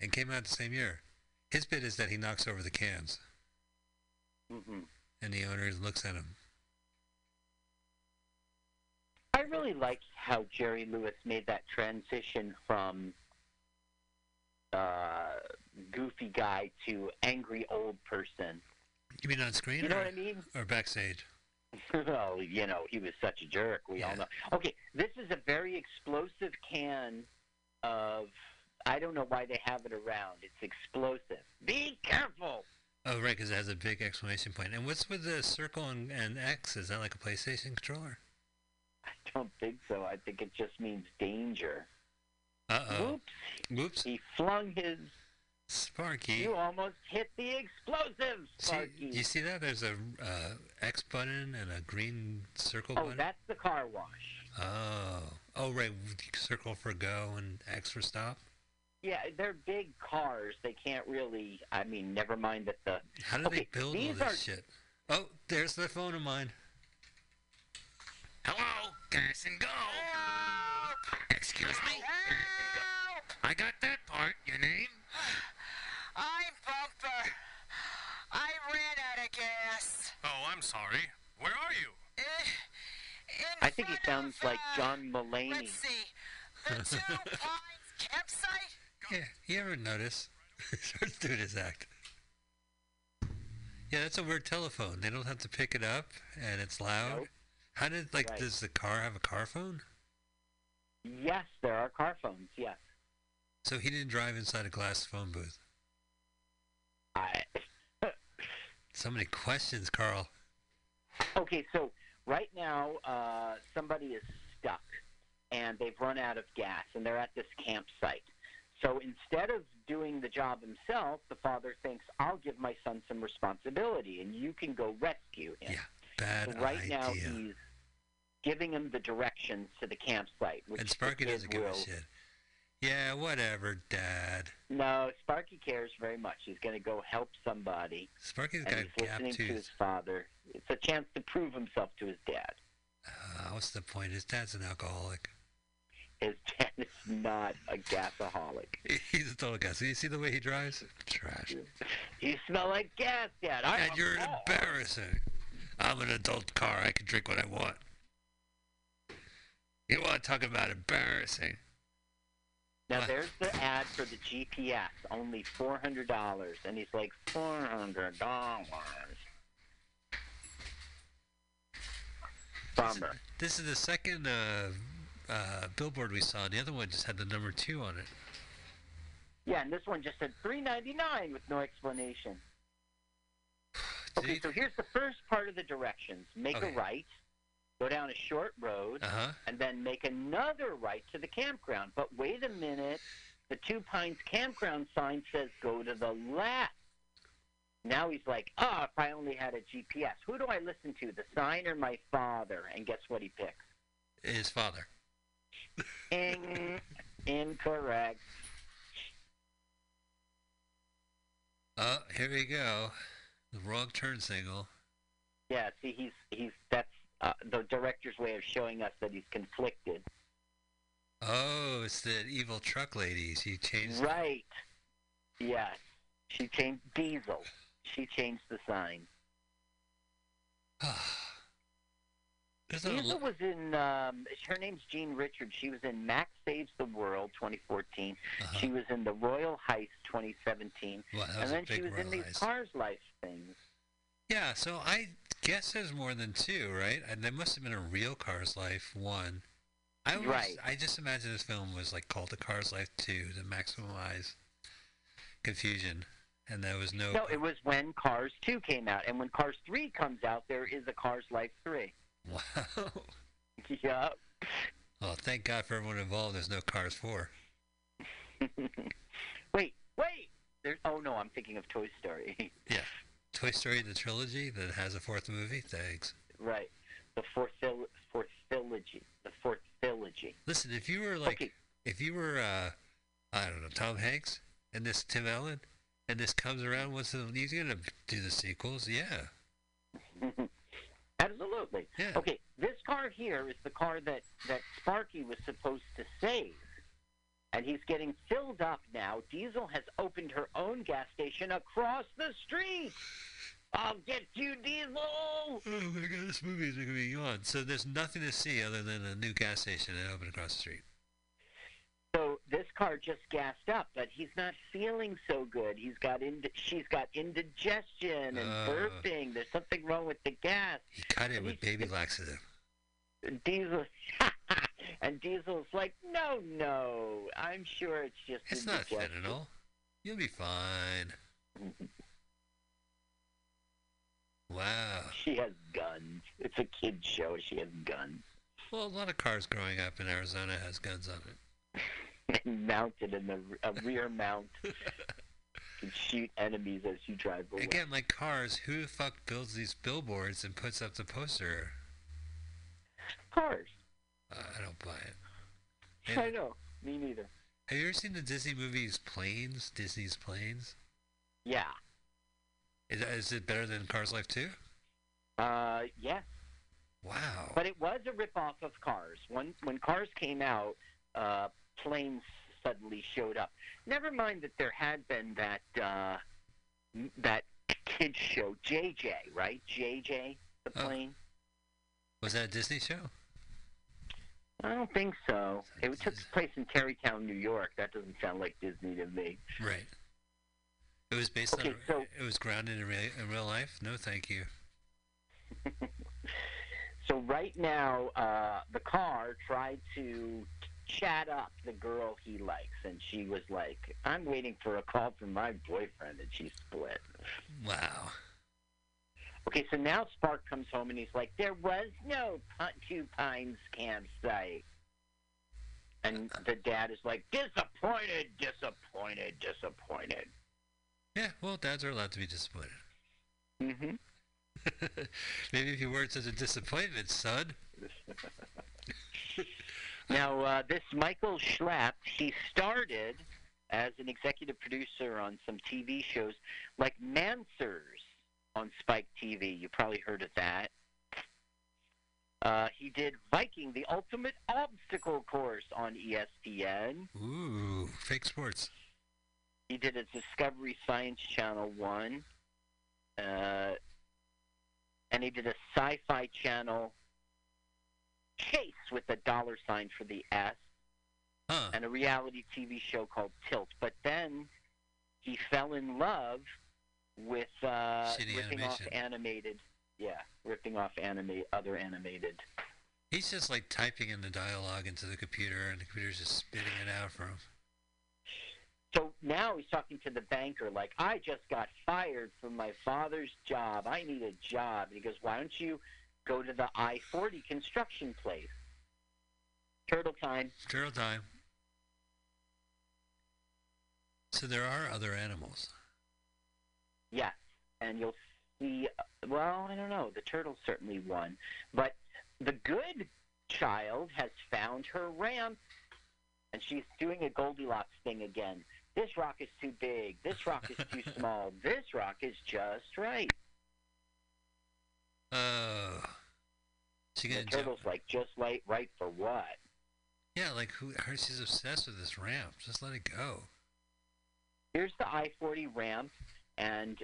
S7: And came out the same year. His bit is that he knocks over the cans,
S8: hmm
S7: and the owner looks at him.
S8: I really like how Jerry Lewis made that transition from uh, goofy guy to angry old person.
S7: You mean on screen
S8: You know
S7: or,
S8: what I mean?
S7: or backstage?
S8: well, <laughs> you know, he was such a jerk. We all know. Okay, this is a very explosive can of. I don't know why they have it around. It's explosive. Be careful.
S7: Oh, right, because it has a big exclamation point. And what's with the circle and, and X? Is that like a PlayStation controller?
S8: I don't think so. I think it just means danger.
S7: Uh oh.
S8: Whoops.
S7: Whoops.
S8: He flung his.
S7: Sparky.
S8: You almost hit the explosive,
S7: See,
S8: Sparky.
S7: you see that? There's a uh, X button and a green circle
S8: oh,
S7: button.
S8: that's the car wash.
S7: Oh. Oh, right. Circle for go and X for stop.
S8: Yeah, they're big cars. They can't really. I mean, never mind that the.
S7: How do
S8: Okay,
S7: they build all this
S8: are-
S7: shit? Oh, there's the phone of mine.
S6: Hello, gas and go. Excuse me. I got that part. Your name?
S12: I'm Bumper. I ran out of gas.
S10: Oh, I'm sorry. Where are you?
S12: In
S8: I think he sounds
S12: of,
S8: like
S12: uh,
S8: John Mulaney.
S12: Let's see. The Two <laughs> Pines campsite?
S7: Yeah, you ever notice? Starts doing his act. Yeah, that's a weird telephone. They don't have to pick it up, and it's loud.
S8: Nope.
S7: How did like
S8: Right.
S7: does the car have a car phone?
S8: Yes, there are car phones. Yes.
S7: So he didn't drive inside a glass phone booth.
S8: I, <laughs>
S7: So many questions, Carl.
S8: okay, so right now uh, somebody is stuck, and they've run out of gas, and they're at this campsite. So instead of doing the job himself, the father thinks, "I'll give my son some responsibility, and you can go rescue him."
S7: Yeah, bad
S8: So right
S7: idea.
S8: now he's giving him the directions to the campsite, which
S7: and Sparky doesn't give
S8: will.
S7: a shit. Yeah, whatever, Dad.
S8: No, Sparky cares very much. He's going to go help somebody,
S7: Sparky's
S8: and
S7: got
S8: he's listening to his father. It's a chance to prove himself to his dad.
S7: Uh, what's the point? His dad's an alcoholic.
S8: Is not a gasaholic.
S7: He's a total. So you see the way he drives? Trash.
S8: You smell like gas, Dad.
S7: And you're embarrassing. I'm an adult car. I can drink what I want. You want to talk about embarrassing?
S8: Now
S7: What?
S8: there's the ad for the GPS, only four hundred dollars, and he's like four hundred dollars. Bummer.
S7: This is the second uh, uh, billboard we saw. The other one just had the number two on it.
S8: Yeah, and this one just said three ninety nine with no explanation. <sighs> Okay,
S7: he-
S8: so here's the first part of the directions. Make
S7: Okay.
S8: a right, go down a short road,
S7: Uh-huh.
S8: and then make another right to the campground. But wait a minute, the Two Pines campground sign says go to the left. Now he's like, oh, if I only had a GPS. Who do I listen to, the sign or my father? And guess what he picks?
S7: His father.
S8: In- incorrect.
S7: Oh, here we go. The wrong turn signal.
S8: Yeah, see, he's he's that's uh, the director's way of showing us that he's conflicted.
S7: Oh, it's the evil truck ladies. He changed.
S8: Right. Yes. She changed Diesel. She changed the sign.
S7: A
S8: was in. Um, her name's Jean Richards. She was in Max Saves the World 2014.
S7: Uh-huh.
S8: She was in The Royal Heist 2017.
S7: Wow, that was
S8: and then she was in these
S7: Heist.
S8: Cars Life things.
S7: Yeah, so I guess there's more than two, right? And there must have been a real Cars Life one. I always,
S8: Right.
S7: I just imagine this film was like called The Cars Life Two to maximize confusion, and there was no.
S8: No, it was when Cars 2 came out. And when Cars 3 comes out, there is a Cars Life 3.
S7: Wow.
S8: yeah.
S7: Well, thank God for everyone involved. There's no Cars Four. <laughs>
S8: Wait, wait! There's, oh, no, I'm thinking of Toy Story. <laughs>
S7: Yeah. Toy Story the trilogy that has a fourth movie. Thanks.
S8: right. The fourth, phil- fourth trilogy. The fourth trilogy.
S7: Listen, if you were like, if you were, uh, I don't know, Tom Hanks and this Tim Allen, and this comes around, what's the, he's gonna do the sequels? Yeah. <laughs>
S8: Absolutely.
S7: Yeah.
S8: Okay, this car here is the car that, that Sparky was supposed to save. And he's getting filled up now. Diesel has opened her own gas station across the street. I'll get you, Diesel!
S7: Oh my God, this movie is gonna be on. So there's nothing to see other than a new gas station that opened across the street.
S8: This car just gassed up, but he's not feeling so good. He's got ind- she's got indigestion and
S7: Oh.
S8: burping. There's something wrong with the gas.
S7: He cut it with baby laxative.
S8: Diesel <laughs> and Diesel's like, no, no, I'm sure it's just
S7: It's not fentanyl. You'll be fine. Wow.
S8: She has guns. It's a kid show. She has guns
S7: Well, a lot of cars growing up in Arizona has guns on it. <laughs> <laughs>
S8: mounted in the a rear mount. <laughs> can shoot enemies as you drive away.
S7: Again, like cars, who the fuck builds these billboards and puts up the poster?
S8: Cars.
S7: Uh, I don't buy it.
S8: I know. Me neither.
S7: Have you ever seen the Disney movies Planes? Disney's Planes?
S8: Yeah.
S7: Is, is it better than Cars Life 2?
S8: Uh, yes.
S7: Wow.
S8: But it was a ripoff of Cars. When when Cars came out, uh, planes suddenly showed up. Never mind that there had been that uh, that kids show JJ, right? JJ the
S7: Oh.
S8: plane.
S7: Was that a Disney show?
S8: I don't think so. It took place in Tarrytown, New York. That doesn't sound like Disney to me.
S7: Right. It was based
S8: Okay,
S7: on.
S8: so-
S7: it was grounded in, rea- in real life. No, thank you. <laughs>
S8: So right now, uh, the car tried to chat up the girl he likes, and she was like, "I'm waiting for a call from my boyfriend," and she split.
S7: Wow.
S8: Okay, so now Spark comes home and he's like, "There was no Two Pines campsite," and the dad is like, "Disappointed, disappointed, disappointed."
S7: Yeah. Well, dads are allowed to be disappointed.
S8: Mm-hmm. <laughs>
S7: Maybe if you weren't such a disappointment, son. <laughs>
S8: Now, uh, this Michael Schlapp, he started as an executive producer on some TV shows like Manswers on Spike TV. You probably heard of that. Uh, he did Viking, the ultimate obstacle course on ESPN.
S7: Ooh, fake sports.
S8: He did a Discovery Science Channel one, uh, and he did a Sci-Fi Channel Chase with a dollar sign for the S,
S7: Huh.
S8: and a reality TV show called Tilt. But then he fell in love with uh,
S7: Shitty
S8: ripping off animated, yeah, ripping off anime other animated.
S7: He's just like typing in the dialogue into the computer, and the computer's just spitting it out for him.
S8: So now he's talking to the banker like, I just got fired from my father's job. I need a job. And he goes, Why don't you go to the I 40 construction place? Turtle time.
S7: Turtle time. So there are other animals.
S8: Yes. and you'll see. Well, I don't know. The turtle's certainly one, but the good child has found her ramp, and she's doing a Goldilocks thing again. This rock is too big. This rock is too <laughs> small. This rock is just right.
S7: Oh. She
S8: The
S7: gonna
S8: turtle's like just right, right for what?
S7: Yeah, like who? Her, she's obsessed with this ramp. Just let it go.
S8: Here's the I-40 ramp, and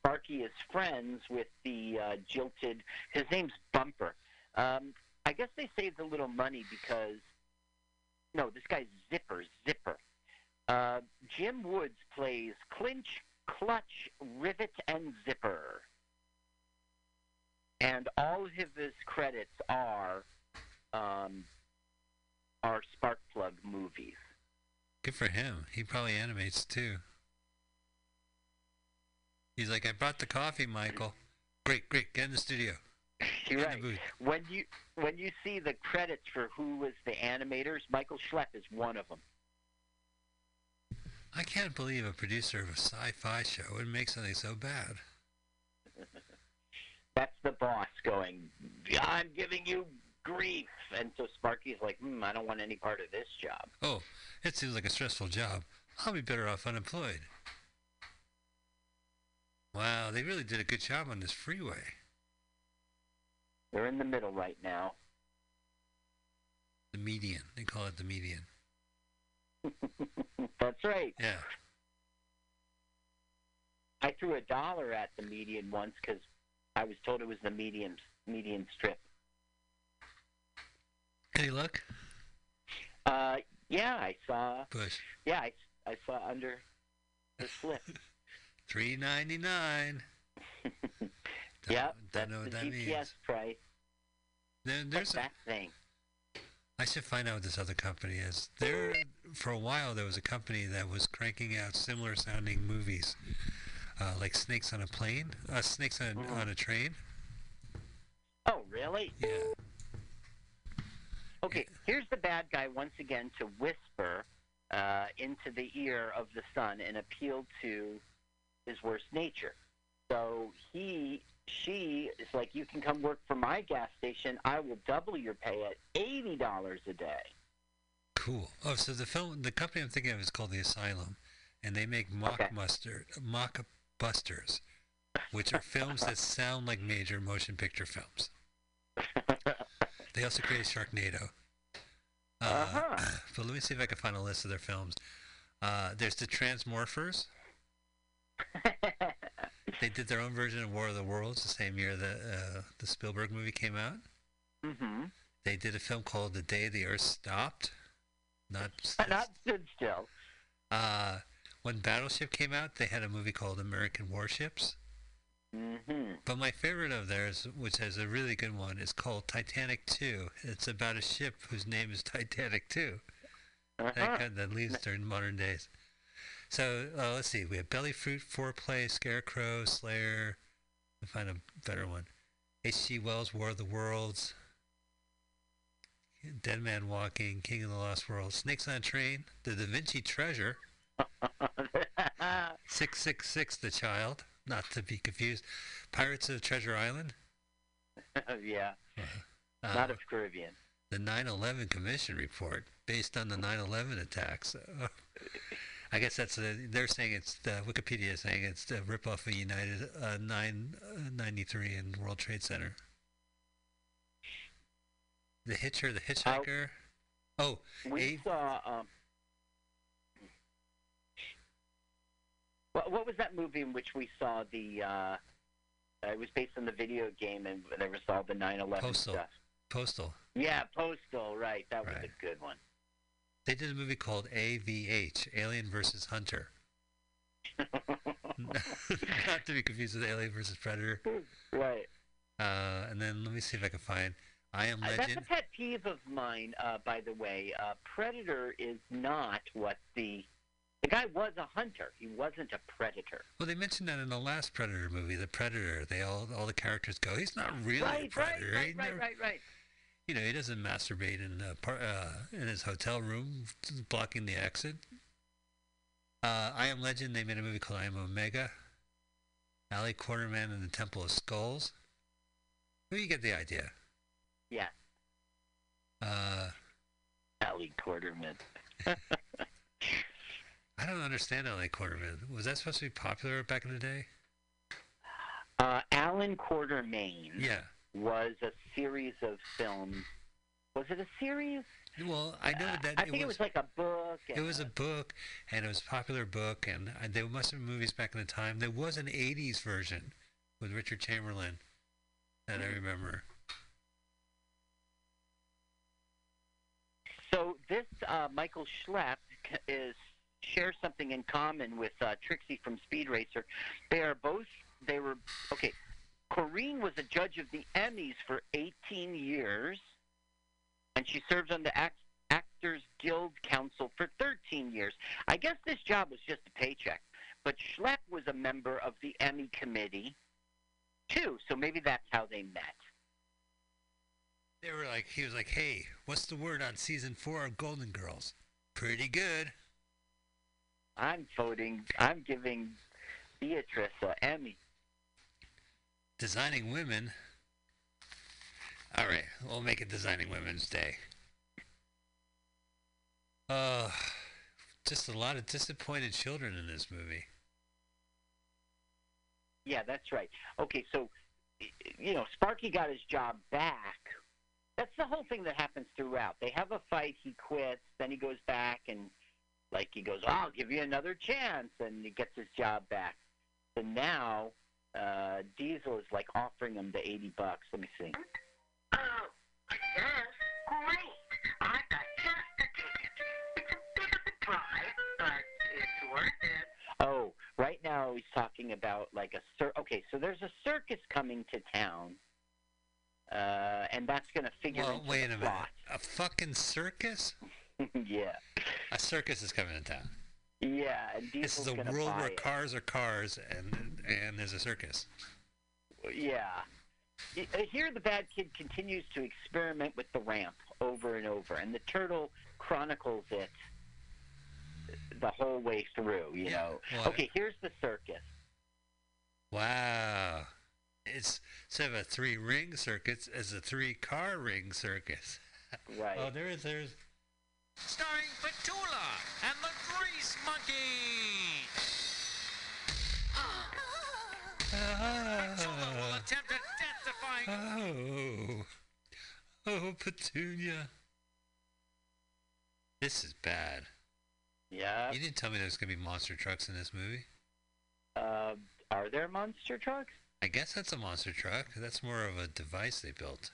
S8: Sparky is friends with the uh, jilted. His name's Bumper. Um, I guess they saved a little money because no, this guy's Zipper. Zipper. Uh, Jim Woods plays clinch, clutch, rivet, and zipper. And all of his credits are um, are Sparkplug movies.
S7: Good for him. He probably animates too. He's like, I brought the coffee, Michael. Great, great. Get in the studio. <laughs>
S8: You're right.
S7: in the booth.
S8: When you when you see the credits for who was the animators, Michael Schlepp is one of them.
S7: I can't believe a producer of a sci-fi show would make something so bad.
S8: That's the boss going. I'm giving you grief, and so Sparky's like, hmm, I don't want any part of this job.
S7: Oh, it seems like a stressful job. I'll be better off unemployed. Wow, they really did a good job on this freeway.
S8: They're in the middle right now.
S7: The median. They call it the median. <laughs>
S8: That's right.
S7: Yeah.
S8: I threw a dollar at the median once because I was told it was the median median strip.
S7: Any luck?
S8: Uh, yeah, I saw.
S7: Push.
S8: Yeah, I, I saw under the <laughs> slip.
S7: Three ninety nine. <laughs>
S8: yeah, that's
S7: know
S8: the
S7: what that
S8: GPS
S7: means.
S8: price.
S7: There, there's a,
S8: that thing.
S7: I should find out what this other company is. There, for a while, there was a company that was cranking out similar sounding movies, uh, like Snakes on a Plane, uh, Snakes on, on a Train.
S8: Oh, really?
S7: Yeah.
S8: Okay, here's the bad guy once again to whisper uh, into the ear of the son and appeal to his worst nature. So he, she is like, you can come work for my gas station. I will double your pay at eighty dollars a day.
S7: Cool. Oh, so the film, the company I'm thinking of is called The Asylum, and they make mock mustard, mock busters, which are films that sound like major motion picture films. <laughs> they also created Sharknado. Uh huh. <sighs> But let me see if I can find a list of their films. Uh, there's the Transmorphers. <laughs> they did their own version of War of the Worlds the same year that uh, the Spielberg movie came out.
S8: Mm-hmm.
S7: They did a film called The Day the Earth Stopped. Not <laughs>
S8: Not stood still.
S7: uh, when Battleship came out, they had a movie called American Warships.
S8: Mm-hmm.
S7: But my favorite of theirs, which has a really good one, is called Titanic 2. It's about a ship whose name is Titanic 2.
S8: Uh-huh.
S7: That, kind that leaves during modern days. So uh, let's see. We have Belly Fruit, Foreplay, Scarecrow, Slayer. Let me find a better one. H.G. Wells' War of the Worlds. Dead Man Walking, King of the Lost World, Snakes on a Train, The Da Vinci Treasure, 666 The Child, not to be confused, Pirates of Treasure Island, <laughs>
S8: yeah.
S7: uh,
S8: Not of Caribbean.
S7: the 9/11 Commission report based on the 9/11 attacks. Uh, <laughs> I guess that's a, they're saying it's the Wikipedia is saying it's the ripoff of United uh, 993 and World Trade Center. The Hitcher, the Hitchhiker. Oh,
S8: We saw. Um, what, what was that movie in which we saw the? Uh, it was based on the video game, and there was all the 9/11
S7: Postal.
S8: stuff.
S7: Postal.
S8: Yeah, Postal. Right, that was a good one.
S7: They did a movie called AVH, Alien versus Hunter. <laughs> Not to be confused with Alien versus Predator.
S8: Right.
S7: Uh, and then let me see if I can find I Am
S8: Uh, That's a
S7: Legend.
S8: pet peeve of mine, uh, by the way. Uh, Predator is not what the the guy was a hunter. He wasn't a predator.
S7: Well, they mentioned that in the last Predator movie, the Predator. They all all the characters go, he's not really a
S8: right, right,
S7: predator. He
S8: right, right,
S7: never-
S8: right, right.
S7: You know, he doesn't masturbate in the par- uh, in his hotel room, blocking the exit. Uh, I Am Legend. They made a movie called I Am Omega. Ali Quarterman and the Temple of Skulls. Well, you get the idea.
S8: Yeah.
S7: Uh,
S8: Ali Quarterman. <laughs>
S7: I don't understand LA Quarterman. Was that supposed to be popular back in the day?
S8: Uh, Allan Quatermain
S7: Yeah.
S8: was a series of films. Was it a series?
S7: Well, I know that
S8: I
S7: it
S8: think it was like a book.
S7: It was a book, and it was a popular book, and uh, there must have been movies back in the time. There was an '80s version with Richard Chamberlain that I remember.
S8: So this uh, Michael Schlepp is shares something in common with uh, Trixie from Speed Racer. They are both. They were okay. Corinne was a judge of the Emmys for 18 years, and she served on the Act- Actors Guild Council for 13 years. I guess this job was just a paycheck, but Schlepp was a member of the Emmy committee too. So maybe that's how they met.
S7: They were like, he was like, "Hey, what's the word on season four of Golden Girls? Pretty good."
S8: I'm voting. I'm giving Beatrice an Emmy.
S7: Designing women. All right, we'll make it Designing Women's Day. Uh, just a lot of disappointed children in this movie.
S8: Yeah, that's right. Okay, so you know, Sparky got his job back. That's the whole thing that happens throughout. They have a fight, he quits, then he goes back and like he goes, "I'll give you another chance," and he gets his job back. So now uh, Diesel is like offering him the eighty bucks. Let me see.
S9: Oh, yes, great. I got just the ticket. It's a bit of a drive, but it's worth it.
S8: Oh, right now he's talking about like a cir- okay, so there's a circus coming to town, uh, and that's going to figure
S7: Well,
S8: into
S7: wait a
S8: the
S7: minute. A fucking circus? <laughs>
S8: yeah,
S7: A circus is coming to town.
S8: yeah, and
S7: This is a world where
S8: it.
S7: cars are cars and and there's a circus.
S8: Yeah. Here, the bad kid continues to experiment with the ramp over and over, and the turtle chronicles it the whole way through. You know.
S7: well,
S8: okay, here's the circus.
S7: Wow. It's instead of a three ring circus, it's a three car ring circus.
S8: Right.
S7: Oh, there is there's
S13: Starring Petula and the Grease Monkey. <laughs> Petula will attempt a death-defying.
S7: Oh. Oh, Petunia. This is bad.
S8: Yeah.
S7: You didn't tell me there was gonna be monster trucks in this movie.
S8: Uh, are there monster trucks?
S7: I guess that's a monster truck. That's more of a device they built.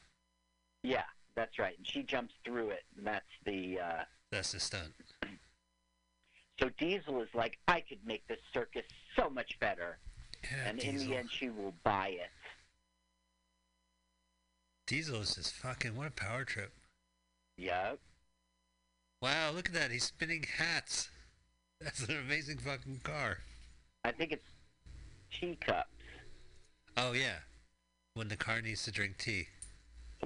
S8: Yeah, that's right. And she jumps through it, and that's the. Uh,
S7: That's the stunt.
S8: so Diesel is like, I could make this circus so much better,
S7: Yeah,
S8: and in the end, she will buy it.
S7: Diesel is just fucking what a power trip.
S8: Yep.
S7: Wow, look at that. He's spinning hats. <laughs> That's an amazing fucking car.
S8: I think it's teacups.
S7: Oh yeah. When the car needs to drink tea.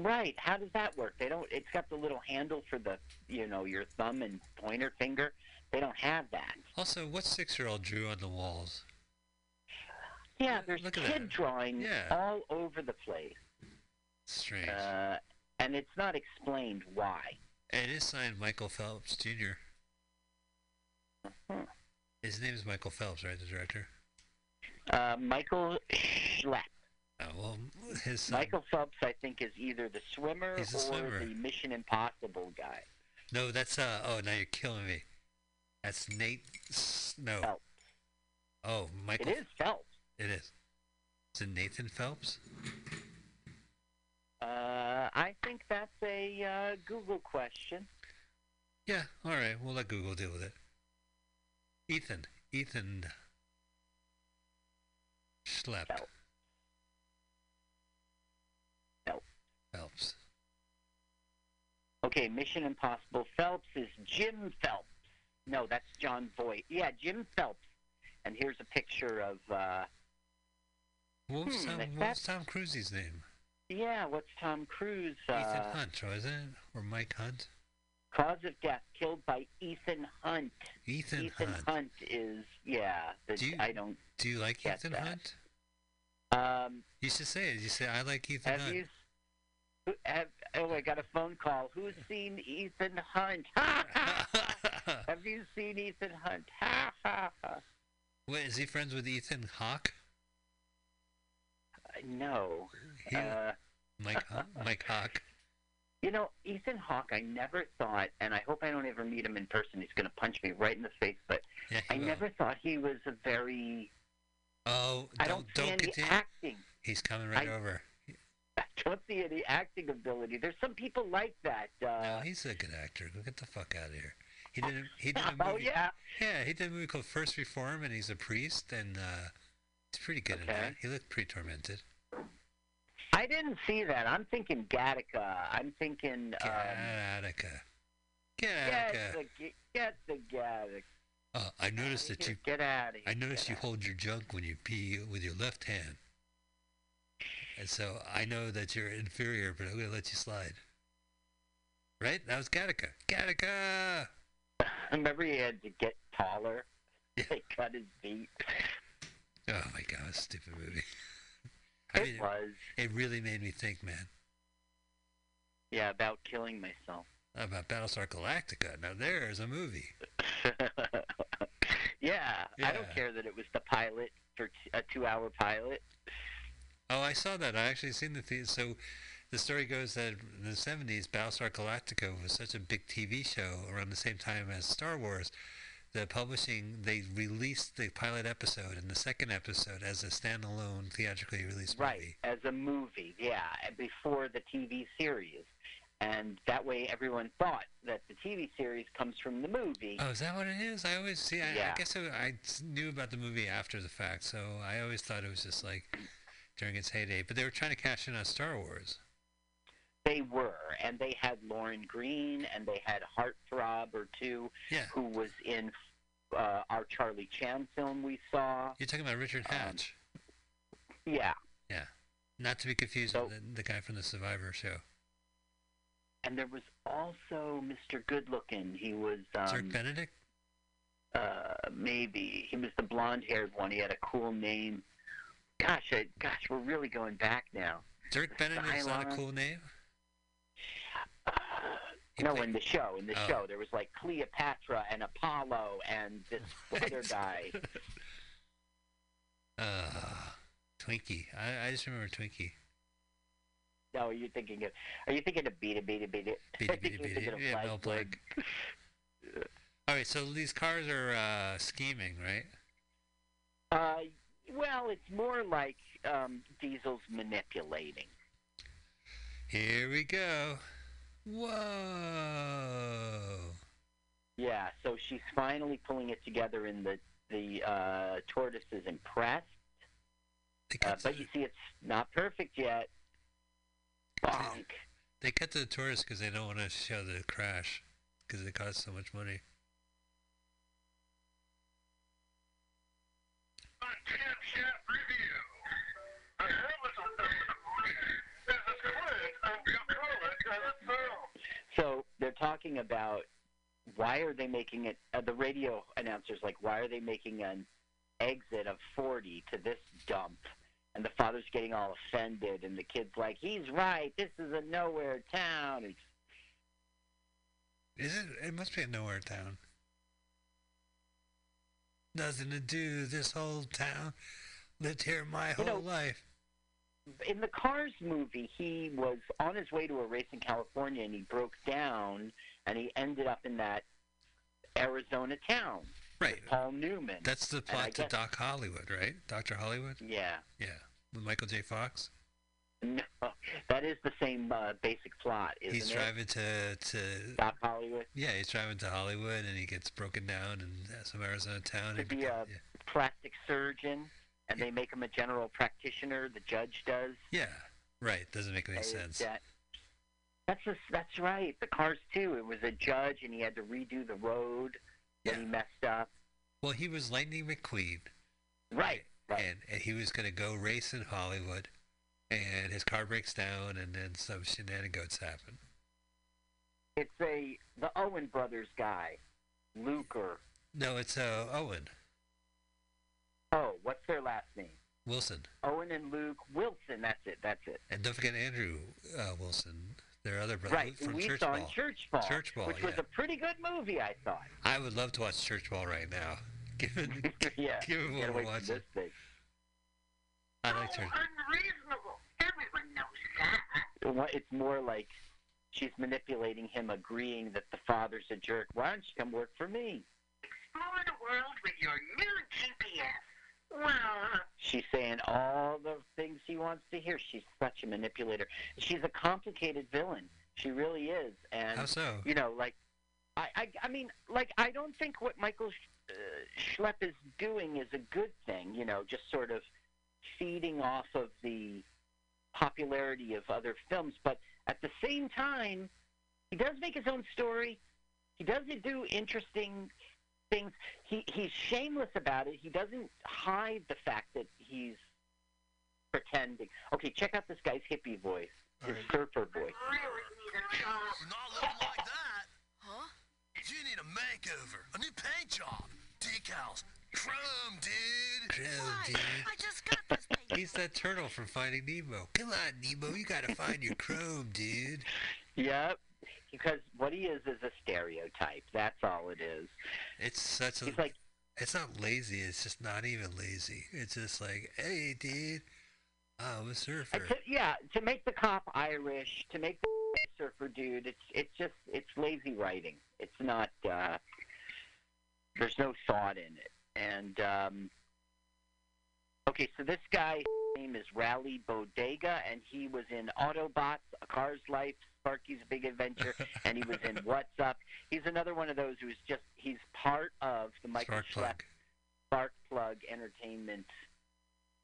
S8: Right. How does that work? They don't. It's got the little handle for the, you know, your thumb and pointer finger. They don't have that.
S7: Also, what six-year-old drew on the walls?
S8: Yeah, there's
S7: Look
S8: kid drawings
S7: Yeah.
S8: all over the place,
S7: Strange.
S8: uh, and it's not explained why.
S7: and it is signed Michael Phelps Jr.
S8: Hmm.
S7: His name is Michael Phelps, right? The director.
S8: Uh, Michael Schlepp.
S7: Oh well, his son.
S8: Michael Phelps, I think, is either the swimmer
S7: He's
S8: or
S7: swimmer.
S8: the Mission Impossible guy.
S7: No, that's uh. Oh, now you're killing me. That's Nate. S- No.
S8: Phelps.
S7: Oh, Michael.
S8: It is Phelps.
S7: It is. Is it Nathan Phelps?
S8: Uh, I think that's a uh, Google question.
S7: Yeah. All right. We'll let Google deal with it. Ethan. Ethan. Schlepp.
S8: Phelps. Phelps. Okay, Mission Impossible. Phelps is Jim Phelps. No, that's Jon Voight. Yeah, Jim Phelps. And here's a picture of. Uh,
S7: What was,
S8: Hmm,
S7: Tom, what was Tom Cruise's name?
S8: yeah, what's Tom Cruise?
S7: Ethan
S8: Uh,
S7: Hunt, wasn't it? Or Mike Hunt?
S8: cause of death killed by Ethan Hunt.
S7: Ethan,
S8: Ethan
S7: Hunt.
S8: Hunt is yeah. The,
S7: Do you-
S8: I don't.
S7: Do you like Ethan
S8: that.
S7: Hunt?
S8: Um,
S7: You should say it. You say I like Ethan Hunt.
S8: you? Have, oh, I got a phone call. Who's seen Ethan Hunt? <laughs> have you seen Ethan Hunt? Ha ha ha.
S7: Wait, is he friends with Ethan Hawke?
S8: Uh, No.
S7: He-
S8: Uh,
S7: Mike <laughs> Mike Hawke.
S8: you know, Ethan Hawke, I never thought, and I hope I don't ever meet him in person. He's going to punch me right in the face, but
S7: Yeah,
S8: I
S7: will.
S8: never thought he was a very.
S7: Oh,
S8: I
S7: don't
S8: don't see any
S7: continue.
S8: acting.
S7: He's coming right
S8: I-
S7: over.
S8: Don't see any acting ability. There's some people like that. Uh,
S7: No, he's a good actor. Go get the fuck out of here. He did. A, he did a <laughs> movie.
S8: oh yeah.
S7: Yeah, he did a movie called First Reform, and he's a priest, and uh, he's pretty good in
S8: Okay.
S7: that. He looked pretty tormented.
S8: I didn't see that. I'm thinking Gattaca. I'm thinking. Um,
S7: Gattaca.
S8: get
S7: Gattaca.
S8: the get the Gattaca.
S7: Oh, I noticed that you.
S8: Get out of here.
S7: I noticed you hold your junk when you pee with your left hand. And so I know that you're inferior, but I'm gonna let you slide. Right? That was Gattaca. Gattaca. <laughs>
S8: Remember, he had to get taller. They cut his feet.
S7: Oh my god, stupid movie. <laughs> I
S8: It
S7: mean,
S8: was.
S7: it really made me think, man,
S8: Yeah, about killing myself.
S7: about Battlestar Galactica. Now there's a movie. <laughs>
S8: yeah, I don't care that it was the pilot for t- a two-hour pilot.
S7: Oh, I saw that. I actually seen the theater. So the story goes that in the 70s, Battlestar Galactica was such a big TV show around the same time as Star Wars. The publishing, they released the pilot episode and the second episode as a standalone theatrically released
S8: Right,
S7: movie.
S8: as a movie, yeah, before the TV series. And that way everyone thought that the TV series comes from the movie.
S7: Oh, is that what it is? I always see. I, I guess I, I knew about the movie after the fact, so I always thought it was just like during its heyday. But they were trying to cash in on Star Wars.
S8: They were, and they had Lorne Greene, and they had Heartthrob or two,
S7: Yeah.
S8: who was in uh, our Charlie Chan film we saw.
S7: You're talking about Richard
S8: Um,
S7: Hatch.
S8: Yeah,
S7: yeah. Not to be confused with the, the guy from the Survivor show.
S8: and there was also Mr. Goodlooking. He was um,
S7: Benedict?
S8: uh, maybe he was the blonde-haired one. He had a cool name. Gosh, I, gosh, we're really going back now.
S7: Dirk Benedict is not a cool name?
S8: No, in the show, in the
S7: Oh.
S8: show, there was like Cleopatra and Apollo and this <laughs> other guy. <laughs>
S7: Uh, Twinkie. I, I just remember Twinkie.
S8: No, are you're thinking of. Are you thinking of Beat It, Beat It, Beat It?
S7: Beat it, <laughs> beat it, beat it. Yeah, Mel. Blanc. All right, so these cars are uh, scheming, right?
S8: Uh, well, it's more like um, Diesel's manipulating.
S7: Here we go. Whoa.
S8: Yeah, so she's finally pulling it together, and the the uh, tortoise is impressed. Uh, but you see, it's not perfect yet. Bonk.
S7: They cut to the tortoise because they don't want to show the crash because it costs so much money.
S8: So they're talking about why are they making it? Uh, the radio announcers like, why are they making an exit of 40 to this dump? And the father's getting all offended, and the kid's like, he's right. This is a nowhere town. It's,
S7: Is it? It must be a nowhere town. Nothing to do. This whole town lived here my whole
S8: You know-
S7: life.
S8: in the Cars movie, he was on his way to a race in California, and he broke down, and he ended up in that Arizona town.
S7: Right.
S8: Paul Newman.
S7: That's the plot to
S8: guess-
S7: Doc Hollywood, right? Doctor Hollywood.
S8: Yeah.
S7: Yeah, with Michael J. Fox.
S8: No, that is the same uh, basic plot, isn't
S7: he's
S8: it?
S7: driving to to
S8: Doc Hollywood.
S7: yeah, he's driving to Hollywood and he gets broken down in uh, some Arizona town.
S8: To be a plastic surgeon, and they make him a general practitioner. The judge does.
S7: Yeah, right. Doesn't make any
S8: Is
S7: sense.
S8: That, that's just, that's right. The Cars too. It was a judge, and he had to redo the road that he messed up.
S7: Well, he was Lightning McQueen.
S8: Right. Right.
S7: And, and he was going to go race in Hollywood, and his car breaks down, and then some shenanigans happen.
S8: It's a the Owen brothers guy, Luker.
S7: No, it's uh, Owen.
S8: Oh, what's their last name?
S7: Wilson.
S8: Owen and Luke Wilson. That's it. That's it.
S7: And don't forget Andrew uh, Wilson, their other brother
S8: Right.
S7: from
S8: we
S7: Church
S8: saw
S7: Ball.
S8: Church Ball,
S7: Church Ball,
S8: which was a pretty good movie, I thought.
S7: I would love to watch Church Ball right now. <laughs> Given, <laughs>
S8: yeah.
S7: given what we're watching.
S8: This.
S7: I like Church.
S9: Unreasonable. Everyone knows that.
S8: Well, It's more like she's manipulating him, agreeing that the father's a jerk. Why don't you come work for me?
S9: Explore the world with your new GPS. Well,
S8: She's saying all the things he wants to hear. She's such a manipulator. She's a complicated villain. She really is. And
S7: How so?
S8: you know, like I, I, I mean, like I don't think what Michael Sch- uh, Schlepp is doing is a good thing. You know, just sort of feeding off of the popularity of other films, but at the same time, he does make his own story. He does do interesting things. He he's shameless about it. He doesn't hide the fact that he's pretending. Okay, check out this guy's hippie voice, his surfer voice.
S14: Not looking like that. Huh? You need a makeover, a new paint job, decals, chrome, dude.
S7: Chrome, dude.
S14: I just got this <laughs> paint.
S7: He's that turtle from Finding Nemo. Come on, Nemo, you gotta find your chrome, dude.
S8: Yep. Because what he is is a stereotype. That's all it is.
S7: It's such a.
S8: He's like,
S7: it's not lazy. It's just not even lazy. It's just like, hey, dude, I'm a surfer.
S8: to, yeah, to make the cop Irish, to make the surfer dude, it's it's just it's lazy writing. It's not. uh There's no thought in it. And um okay, so this guy's name is Rally Bodega, and he was in Autobots, A Car's Life, Sparky's Big Adventure, <laughs> and he was in What's Up. He's another one of those who's just he's part of the Michael
S7: Spark plug.
S8: Spark Plug Entertainment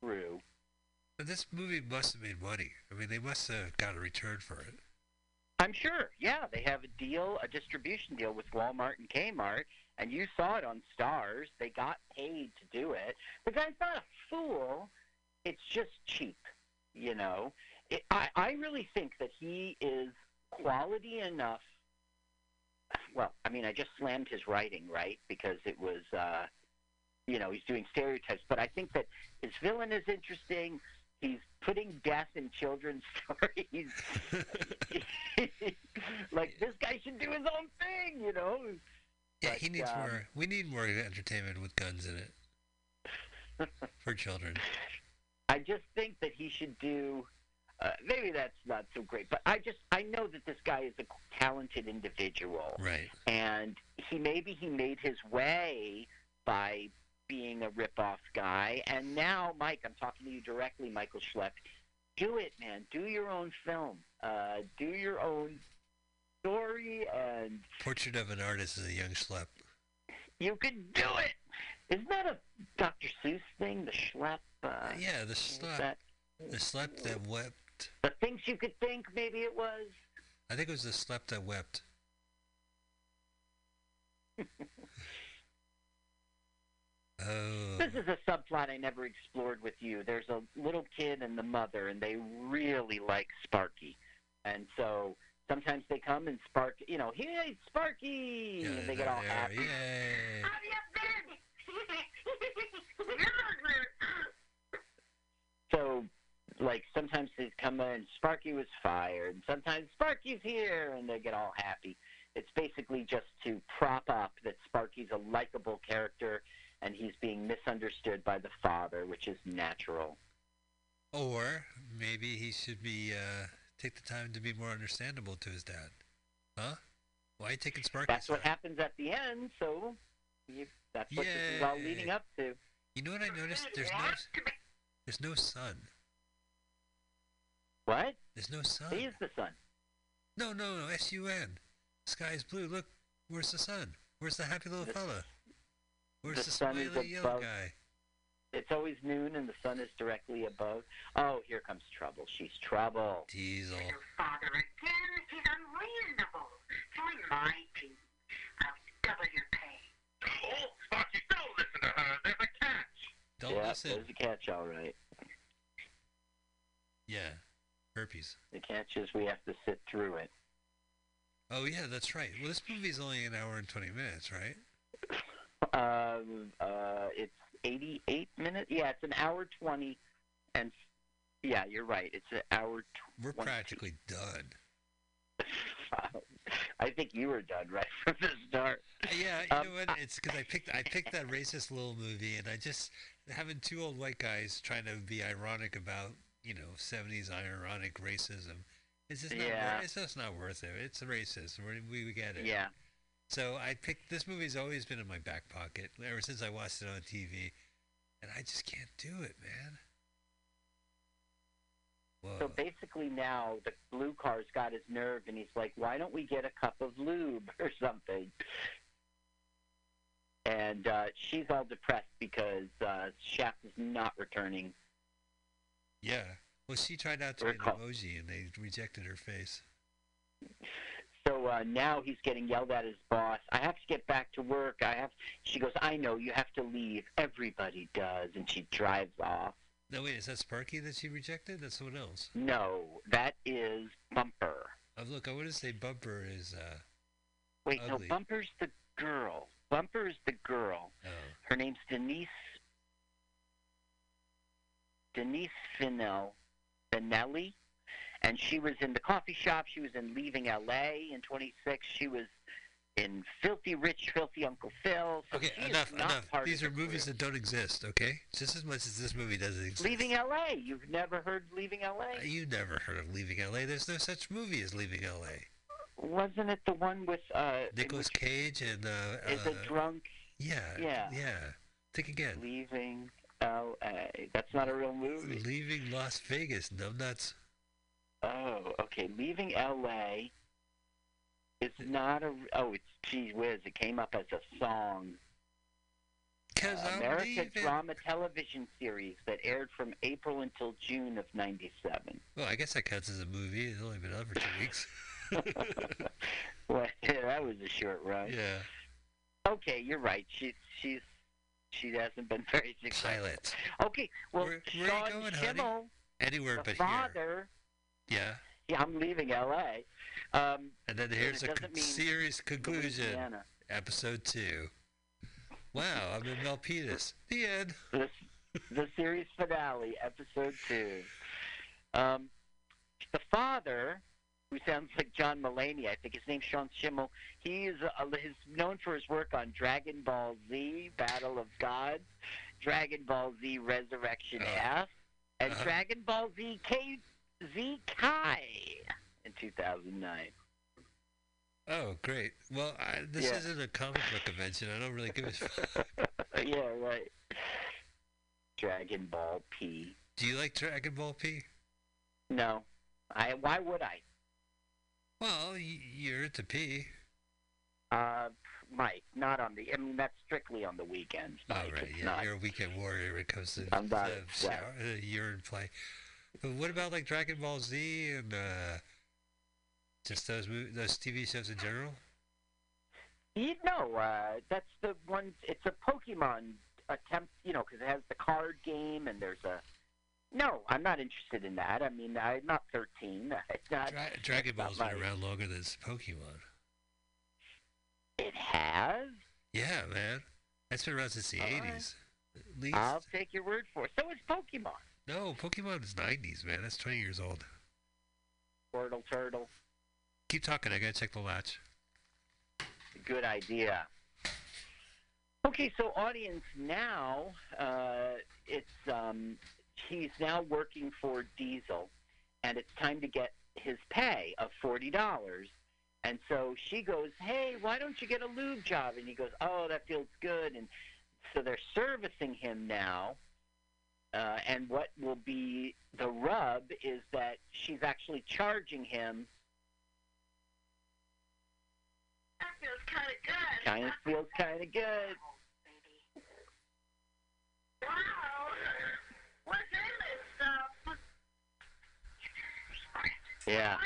S8: crew.
S7: But this movie must have made money. I mean, they must have got a return for it.
S8: I'm sure. Yeah, they have a deal, a distribution deal with Walmart and Kmart, and you saw it on Starz. They got paid to do it. The guy's not a fool. It's just cheap, you know. It, I I really think that he is quality enough. Well, I mean, I just slammed his writing, right? Because it was, uh, you know, he's doing stereotypes. But I think that his villain is interesting. He's putting death in children's <laughs> stories. <laughs> like this guy should do his own thing, you know.
S7: Yeah,
S8: But,
S7: he needs
S8: um,
S7: more. We need more entertainment with guns in it <laughs> for children.
S8: I just think that he should do. Uh, maybe that's not so great, but I just I know that this guy is a talented individual,
S7: Right.
S8: and he maybe he made his way by being a rip-off guy, and now Mike, I'm talking to you directly, Michael Schlepp. Do it, man. Do your own film. Uh, do your own story, and
S7: Portrait of an Artist as a young schlep.
S8: you can do it. Isn't that a Dr. Seuss thing? The Schlepp. Uh,
S7: Yeah, the schlep.
S8: that
S7: The schlep that wept.
S8: the things you could think? Maybe it was.
S7: I think it was the schlep that wept. <laughs> oh.
S8: This is a subplot I never explored with you. There's a little kid and the mother, and they really like Sparky, and so sometimes they come and Spark, you know, hey Sparky, and they get all happy.
S7: Yay. <laughs>
S8: So, like sometimes they come in, and Sparky was fired, and sometimes Sparky's here, and they get all happy. It's basically just to prop up that Sparky's a likable character, and he's being misunderstood by the father, which is natural.
S7: Or maybe he should be uh, take the time to be more understandable to his dad. Huh? Why are you taking Sparky?
S8: That's what happens at the end. So, you, that's what this is all leading up to.
S7: You know what I noticed? There's no there's no sun.
S8: What?
S7: There's no sun.
S8: He is the sun.
S7: No, no, no. S U N. Sky is blue. Look, where's the sun? Where's the happy little fella? Where's
S8: the
S7: the,
S8: sun is above.
S7: guy?
S8: It's always noon, and the sun is directly above. Oh, here comes trouble. She's trouble.
S7: Diesel.
S9: Father again, he's unreasonable. Join my team. I'll double your pay.
S10: Oh, Sparky, don't listen to her. There's a catch.
S7: Don't
S8: yeah,
S7: listen.
S8: there's a catch, all right.
S7: Yeah, herpes.
S8: The catch is we have to sit through it.
S7: Oh yeah, that's right. Well, this movie's only an hour and twenty minutes, right?
S8: Um, uh, it's 88 minutes. Yeah, it's an hour 20 and yeah, you're right. It's an hour. Tw-
S7: We're
S8: one-
S7: practically done. <laughs>
S8: I think you were done right <laughs> from the start.
S7: Uh, Yeah, you
S8: Um,
S7: know what? It's because I picked I picked that racist little movie, and I just having two old white guys trying to be ironic about you know '70s ironic racism. It's just not.
S8: Yeah.
S7: Wor- it's just not worth it. It's racist. We we get it.
S8: Yeah.
S7: So I picked this movie's always been in my back pocket ever since I watched it on TV, and I just can't do it, man. Whoa.
S8: So basically, now the blue car's got his nerve, and he's like, "Why don't we get a cup of lube <laughs> or something?" And uh, she's all depressed because uh, Shaft is not returning.
S7: yeah. Well, she tried out to be an emoji, and they rejected her face.
S8: So uh, now he's getting yelled at his boss. I have to get back to work. I have. She goes, "I know you have to leave. Everybody does." And she drives off.
S7: No, wait, is that Sparky that she rejected? That's someone else.
S8: No, that is Bumper.
S7: Oh, look, I want to say Bumper is. uh
S8: Wait,
S7: Ugly.
S8: no, Bumper's the girl. Bumper is the girl.
S7: Oh.
S8: Her name's Denise. Denise Finel, Finelli, and she was in the coffee shop. She was in Leaving L.A. in 26. She was in Filthy Rich, Filthy Uncle Phil. So
S7: Okay, enough, enough. These are movies
S8: crew.
S7: that don't exist, okay? Just as much as this movie doesn't exist.
S8: Leaving L.A. You've never heard Leaving L.A.
S7: Uh, You never heard of Leaving LA. There's no such movie as Leaving LA.
S8: Wasn't it the one with uh? in
S7: Nicolas Cage and. Uh,
S8: Is
S7: uh,
S8: it drunk?
S7: Yeah.
S8: Yeah.
S7: Yeah. Think again.
S8: Leaving L.A. That's not a real movie.
S7: Leaving Las Vegas. No nuts.
S8: Oh, okay. Leaving L.A. is not a. Oh, it's gee whiz. It came up as a song.
S7: Cause
S8: Uh,
S7: I'm
S8: American drama television series that aired from April until June of '97.
S7: Well, I guess that counts as a movie. It's only been out for two weeks. <laughs>
S8: well, that was a short run.
S7: yeah.
S8: Okay, you're right. She she's she hasn't been <laughs> very successful.
S7: Pilot.
S8: Okay, well,
S7: Where- where
S8: Sean
S7: going, honey? Anywhere
S8: the
S7: but here. Yeah.
S8: Yeah, I'm leaving L.A. Um,
S7: And then here's
S8: it
S7: a con- series conclusion.
S8: Louisiana.
S7: Episode two. Wow, I'm in Milpitas. The end.
S8: the, the series finale, episode two. Um, the father, who sounds like John Mulaney, I think his name's Sean Schemmel. He's uh, he's known for his work on Dragon Ball Z, Battle of Gods, Dragon Ball Z Resurrection F, and
S7: Uh-huh.
S8: Dragon Ball Z K Z Kai in 2009.
S7: Oh, great. Well, I, this
S8: Yeah.
S7: isn't a comic book convention. I don't really give a <laughs> fuck.
S8: yeah, right. Dragon Ball P.
S7: Do you like Dragon Ball P?
S8: No, I. Why would I?
S7: Well, y- you're into P.
S8: Uh, Mike, not on the. I mean, that's strictly on the weekends.
S7: Oh, right.
S8: It's
S7: Yeah,
S8: not.
S7: you're a weekend warrior when it comes to
S8: I'm not
S7: uh, shower, uh, urine play. But what about like Dragon Ball Z and uh, just those mov- those TV shows in general?
S8: You know, uh, that's the one. It's a Pokemon attempt. You know, because it has the card game and there's a. No, I'm not interested in that. I mean, I'm not 13. <laughs> It's not.
S7: Dra- Dragon Ball's been around longer than Pokemon.
S8: It has.
S7: Yeah, man. That's been around since the
S8: right.
S7: 80s. At least.
S8: I'll take your word for it. So is Pokemon.
S7: No, Pokemon is 90s, man. That's 20 years old.
S8: Turtle, turtle.
S7: Keep talking. I gotta check the latch.
S8: Good idea. Okay, so audience now, uh, it's um, he's now working for Diesel, and it's time to get his pay of forty dollars. And so she goes, "Hey, why don't you get a lube job?" And he goes, "Oh, that feels good." And so they're servicing him now. Uh, and what will be the rub is that she's actually charging him.
S9: That feels kind of good.
S8: Kind of feels kind of good.
S9: Wow. What's in this stuff?
S8: Yeah,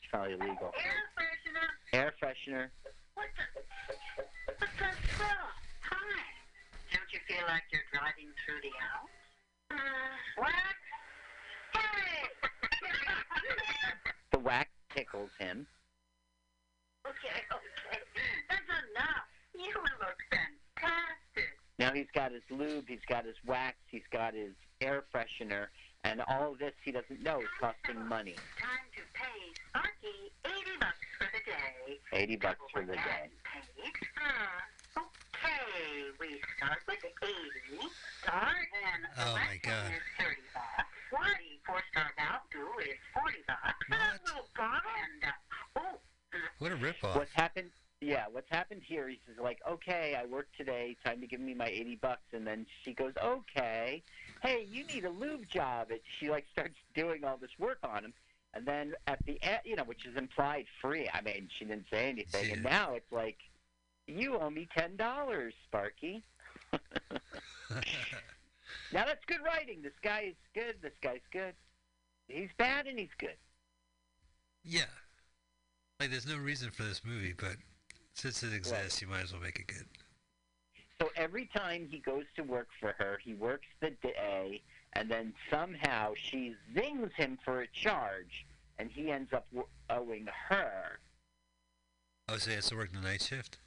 S8: it's probably illegal.
S9: Air freshener.
S8: Air freshener.
S9: What the? What's that stuff? Hi. Don't you feel like you're driving through the Alps?
S8: The wax tickles him.
S9: okay, okay. That's enough. You look fantastic.
S8: Now he's got his lube, he's got his wax, he's got his air freshener, and all of this he doesn't know is costing money.
S9: Time to pay Sparky 80 bucks for the day.
S8: 80 bucks for the day.
S9: Paid. Uh, okay, we start with 80. Start and
S7: Oh my god.
S9: is 30 bucks. 40 four-star Valdu is 40 bucks. What? little and, uh, oh,
S7: What a ripoff.
S8: What's happened? Yeah, what's happened here? He's just like, okay, I worked today. Time to give me my eighty bucks, and then she goes, okay, hey, you need a lube job, and she like starts doing all this work on him, and then at the end, you know, which is implied free. I mean, she didn't say anything, and now it's like, you owe me ten dollars, Sparky. <laughs> now that's good writing. This guy is good. This guy's good. He's bad and he's good.
S7: Yeah. Like, there's no reason for this movie, but since it exists, you might as well make it good.
S8: So every time he goes to work for her, he works the day, and then somehow she zings him for a charge, and he ends up owing her.
S7: Oh, so he has to work the night shift?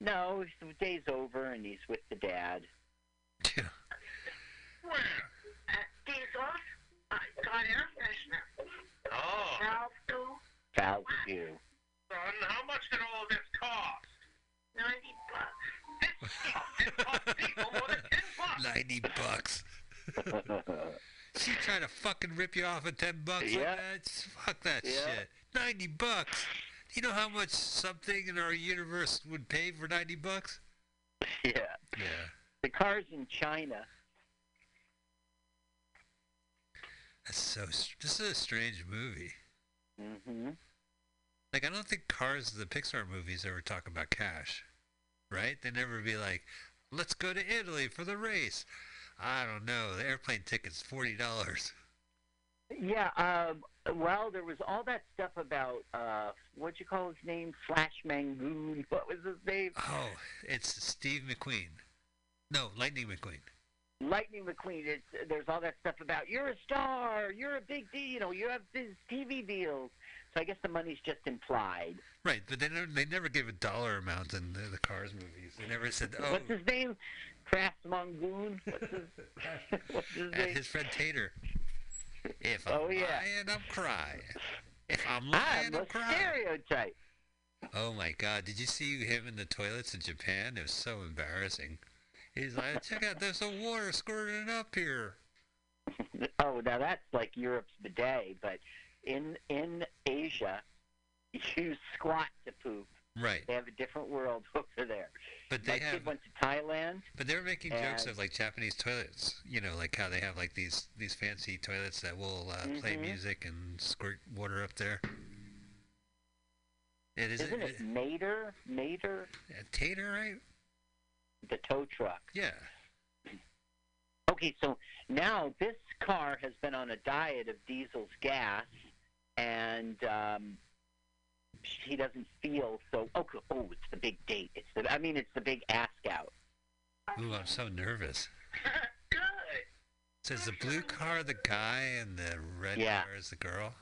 S8: No, the day's over, and he's with the dad. Yeah.
S9: Where? At Diesel's. I got air freshener.
S10: Oh.
S9: Valdu,
S8: Val's you.
S10: Son, how much did all this cost?
S9: 90 bucks.
S10: It cost people more than 10 bucks.
S7: 90 bucks. <laughs> she trying to fucking rip you off at 10 bucks
S8: Yeah.
S7: like that? Fuck that
S8: Yeah.
S7: shit. 90 bucks. Do you know how much something in our universe would pay for 90 bucks?
S8: yeah.
S7: Yeah.
S8: The car's in China.
S7: That's so. This is a strange movie.
S8: Mm-hmm.
S7: Like, I don't think Cars, the Pixar movies, ever talk about cash. Right? They never be like, let's go to Italy for the race. I don't know. The airplane ticket's $40.
S8: Yeah, um, well, there was all that stuff about, uh, what'd you call his name? Flash Mangoon. <laughs> What was his name?
S7: Oh, it's Steve McQueen. No, Lightning McQueen.
S8: Lightning McQueen. It's, there's all that stuff about you're a star, you're a big deal, you know, you have these TV deals. So I guess the money's just implied.
S7: Right, but they never, they never gave a dollar amount in the, the Cars movies. They never said, oh,
S8: What's his name? Kraft Mongoon. What's his, <laughs> what's his <laughs>
S7: and
S8: name?
S7: his friend Tater. If I'm
S8: Oh, yeah.
S7: lying, I'm crying. If I'm lying,
S8: I'm
S7: I'm
S8: a
S7: crying.
S8: stereotype.
S7: Oh my God! Did you see him in the toilets in Japan? It was so embarrassing. He's like, check out, there's some water squirting up here. <laughs>
S8: Oh, now that's like Europe's bidet, but in in Asia, <laughs> you squat to poop.
S7: Right.
S8: They have a different world <laughs> over there.
S7: But they
S8: My
S7: have-
S8: kid went to Thailand.
S7: But they were making jokes of like Japanese toilets. You know, like how they have like these these fancy toilets that will uh, play
S8: Mhm.
S7: music and squirt water up there. It is
S8: Isn't it Mater? Mater?
S7: Yeah, Tater, right?
S8: The tow truck.
S7: Yeah.
S8: Okay, so now this car has been on a diet of diesel's gas, and um, he doesn't feel so. Oh, oh, it's the big date. It's the. I mean, it's the big ask out.
S7: Ooh, I'm so nervous. <laughs>
S9: Good.
S7: So is the blue car the guy and the red
S8: Yeah.
S7: car is the girl?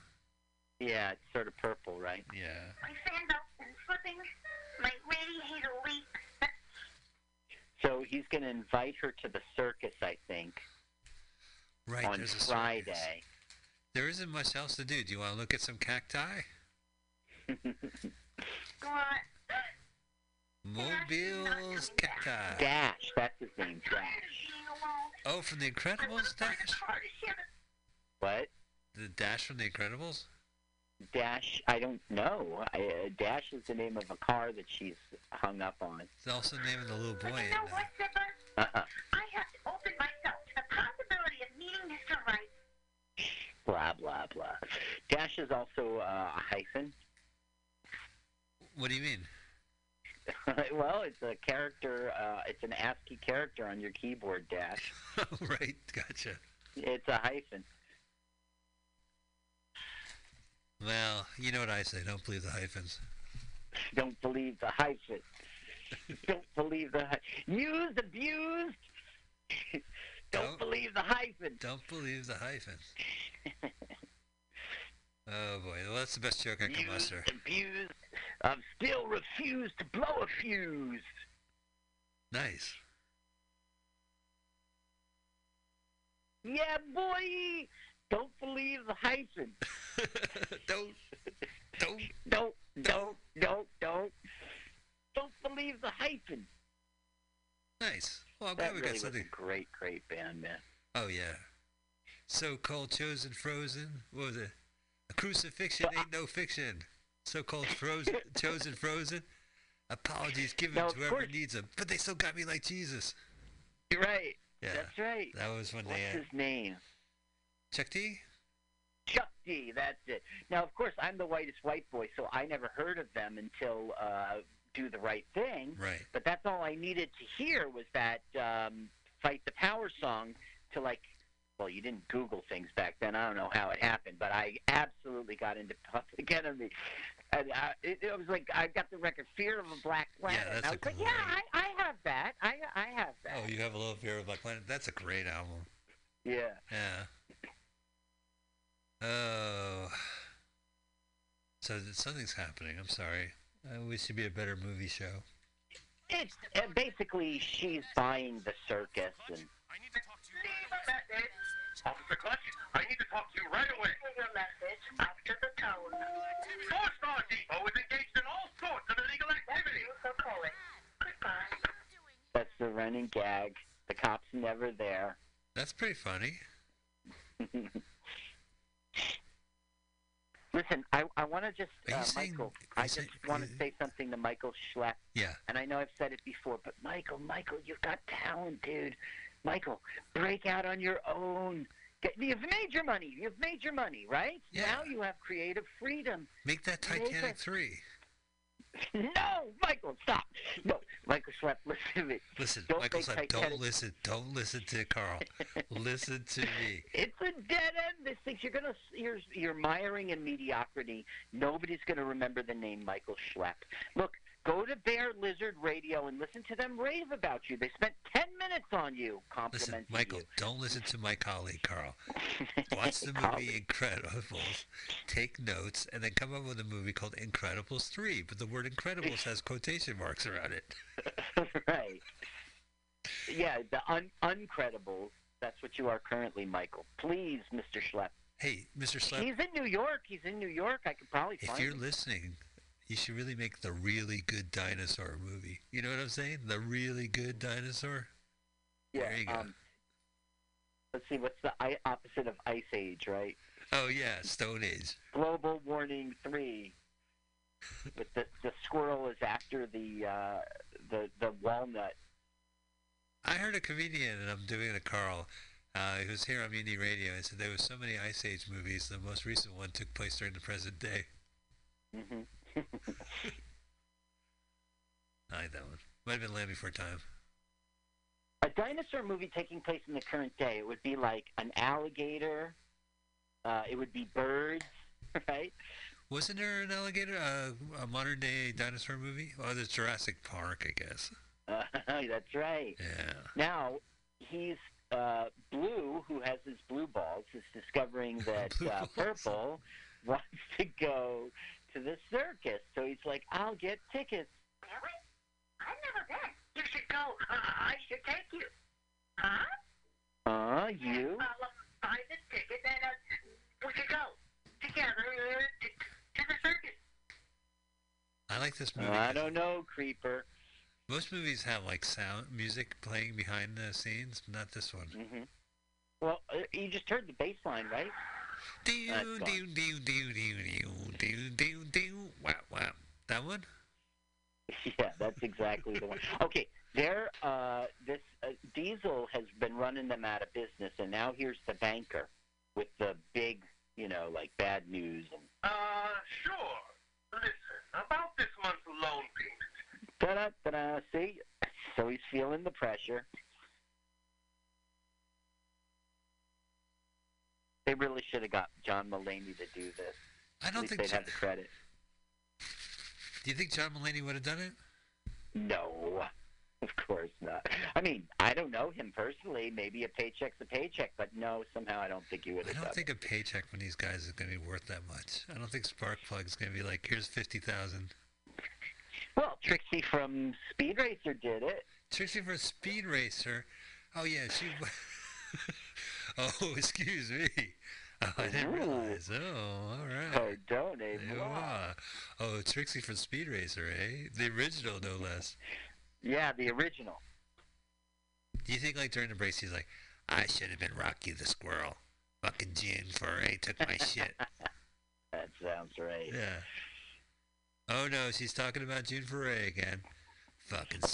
S8: Yeah, it's sort of purple, right?
S7: Yeah.
S9: My sandals and slipping. My lady he's a leaks.
S8: So he's going to invite her to the circus, I think,
S7: Right.
S8: on
S7: there's a circus.
S8: Friday.
S7: There isn't much else to do. Do you want to look at some cacti?
S9: Go on.
S7: Mobiles cacti.
S8: Dash, that's his name, Dash.
S7: Oh, from the Incredibles, Dash.
S8: What?
S7: The Dash from the Incredibles.
S8: Dash, I don't know. I, uh, Dash is the name of a car that she's hung up on.
S7: It's also the name of the little boy.
S9: You
S7: in
S9: know
S7: uh,
S9: what, Zipper?
S8: Uh-uh.
S9: I have to open myself to the possibility of meeting Mr. Right.
S8: Blah, blah, blah. Dash is also uh, a hyphen.
S7: What do you mean? <laughs>
S8: well, it's a character, uh, it's an ASCII character on your keyboard, Dash. <laughs>
S7: right. Gotcha.
S8: It's a hyphen.
S7: Well, you know what I say. Don't believe the hyphens. <laughs>
S8: Don't believe the hyphen. don't believe the hy- used, abused. don't,
S7: Don't-
S8: believe the hyphen.
S7: Don't believe the hyphens. Oh boy, well, that's the best joke I can muster.
S8: Abused, I'm still refused to blow a fuse.
S7: Nice.
S8: Yeah, boy. Don't believe the hyphen. <laughs>
S7: don't,
S8: don't, don't, don't, don't, don't, don't believe the hyphen.
S7: Nice. Well, I'm
S8: that
S7: glad we
S8: really
S7: got something.
S8: great, great band, man.
S7: Oh yeah. So called, chosen, frozen. What was it? Crucifixion ain't no fiction. So-called frozen, chosen frozen. Apologies given
S8: Now,
S7: to whoever
S8: course-
S7: needs them, but they still got me like Jesus.
S8: You're right.
S7: Yeah.
S8: That's right.
S7: That was when
S8: What's
S7: they.
S8: his name?
S7: Chuck D.
S8: Chuck D. That's it. Now, of course, I'm the whitest white boy, so I never heard of them until uh, "Do the Right Thing."
S7: Right.
S8: But that's all I needed to hear was that um, "Fight the Power" song to like. Well, you didn't Google things back then. I don't know how it happened, but I absolutely got into Public <laughs> Enemy. And I, it, it was like I got the record "Fear of a Black Planet."
S7: Yeah, that's
S8: and I
S7: a
S8: was like, "Yeah, I, I have that. I, I have that."
S7: Oh, you have a little fear of a Black Planet. That's a great album.
S8: Yeah.
S7: Yeah. Oh. So something's happening. I'm sorry. Uh, we should be a better movie show.
S8: It's uh, basically she's buying the circus and.
S10: Officer Clutch, I need to talk to you right away.
S9: Your message up to the tone.
S10: Four Star Depot is engaged in all sorts of illegal activity.
S9: So calling. Goodbye.
S8: That's the running gag. The cop's never there.
S7: That's pretty funny. <laughs>
S8: Listen, I, I want to just, uh,
S7: saying-
S8: Michael, I just want to say something to Michael Schlepp.
S7: Yeah.
S8: And I know I've said it before, but Michael, Michael, you've got talent, dude. Michael, break out on your own. You've made your money. You've made your money, right?
S7: Yeah.
S8: Now you have creative freedom.
S7: Make that
S8: Make
S7: Titanic 3. <laughs>
S8: no, Michael, stop. No, Michael Schlepp, listen to me.
S7: Listen,
S8: Don't
S7: Michael said,
S8: Titanic-
S7: don't listen. Don't listen to Carl. <laughs> listen to me.
S8: It's a dead end. This thing you're gonna you're you're miring in mediocrity. Nobody's gonna remember the name Michael Schlepp. Look, go to Bear Lizard Radio and listen to them rave about you. They spent ten minutes on you, complimenting Listen,
S7: Michael,
S8: you.
S7: don't listen to my colleague, Carl. <laughs> Watch the movie Incredibles, take notes, and then come up with a movie called Incredibles 3. But the word Incredibles has quotation marks around it. <laughs>
S8: right. Yeah, the un- uncredibles. That's what you are currently, Michael. Please, Mr. Schlepp.
S7: Hey, Mr. Schlepp,
S8: He's in New York. He's in New York. I could probably
S7: if
S8: find
S7: you're
S8: him.
S7: listening, you should really make the really good dinosaur movie. You know what I'm saying? The really good dinosaur?
S8: Yeah.
S7: There you go.
S8: Um, let's see. What's the I- opposite of Ice Age, right?
S7: Oh, yeah, Stone Age.
S8: Global Warning Three. With the the squirrel is after the uh, the the walnut.
S7: I heard a comedian, and I'm doing it to Carl, uh, who's here on Mutiny Radio, and said there was so many Ice Age movies. The most recent one took place during the present day.
S8: hmm <laughs>
S7: I like that one. Might have been Land Before Time.
S8: A dinosaur movie taking place in the current day. It would be like an alligator. Uh, it would be birds, <laughs> right?
S7: Wasn't there an alligator, uh, a modern day dinosaur movie? Oh, there's Jurassic Park, I guess. <laughs>
S8: Uh, that's right.
S7: Yeah.
S8: Now he's uh, blue, who has his blue balls, is discovering that uh, purple wants to go to the circus. So he's like, "I'll get tickets."
S9: Really? I've never been. You should go. Uh, I should take you. Huh?
S8: Uh, you?
S9: I'll buy the ticket and uh, we could go together uh, to, to the circus.
S7: I like this movie.
S8: I don't know, creeper.
S7: Most movies have like sound music playing behind the scenes, but not this one.
S8: Mm-hmm. Well, uh, you just heard the bass line, right?
S7: Doo
S8: That's
S7: doo
S8: gone.
S7: doo doo doo doo doo doo doo. Wow, wow. That one? <laughs>
S8: Yeah, that's exactly the one. Okay, there. Uh, this uh, Diesel has been running them out of business, and now here's the banker with the big, you know, like bad news. And
S10: Uh, sure. Listen, about this month's loan payment.
S8: ta-da, ta-da. See, so he's feeling the pressure. They really should have got John Mulaney to do this.
S7: I don't think.
S8: they'd
S7: Jo-
S8: have the credit.
S7: Do you think John Mulaney would have done it?
S8: No, of course not. I mean, I don't know him personally. Maybe a paycheck's a paycheck, but no, somehow I don't think he would have.
S7: I
S8: don't
S7: think a paycheck from these guys is going to be worth that much. I don't think Sparkplug's going to be like, here's fifty thousand.
S8: it. Well, Trixie from Speed Racer did it.
S7: Trixie from Speed Racer. Oh yeah, she. <laughs> <laughs> <laughs> Oh, excuse me. Oh, I didn't realize. Oh, all right. There you are. Oh, Trixie from Speed Racer, eh? The original, no less.
S8: Yeah, the original.
S7: Do you think, like, during the breaks, he's like, I should have been Rocky the Squirrel. Fucking June Foray took my shit. <laughs>
S8: That sounds right.
S7: Yeah. Oh, no, she's talking about June Foray again. Fucking <laughs>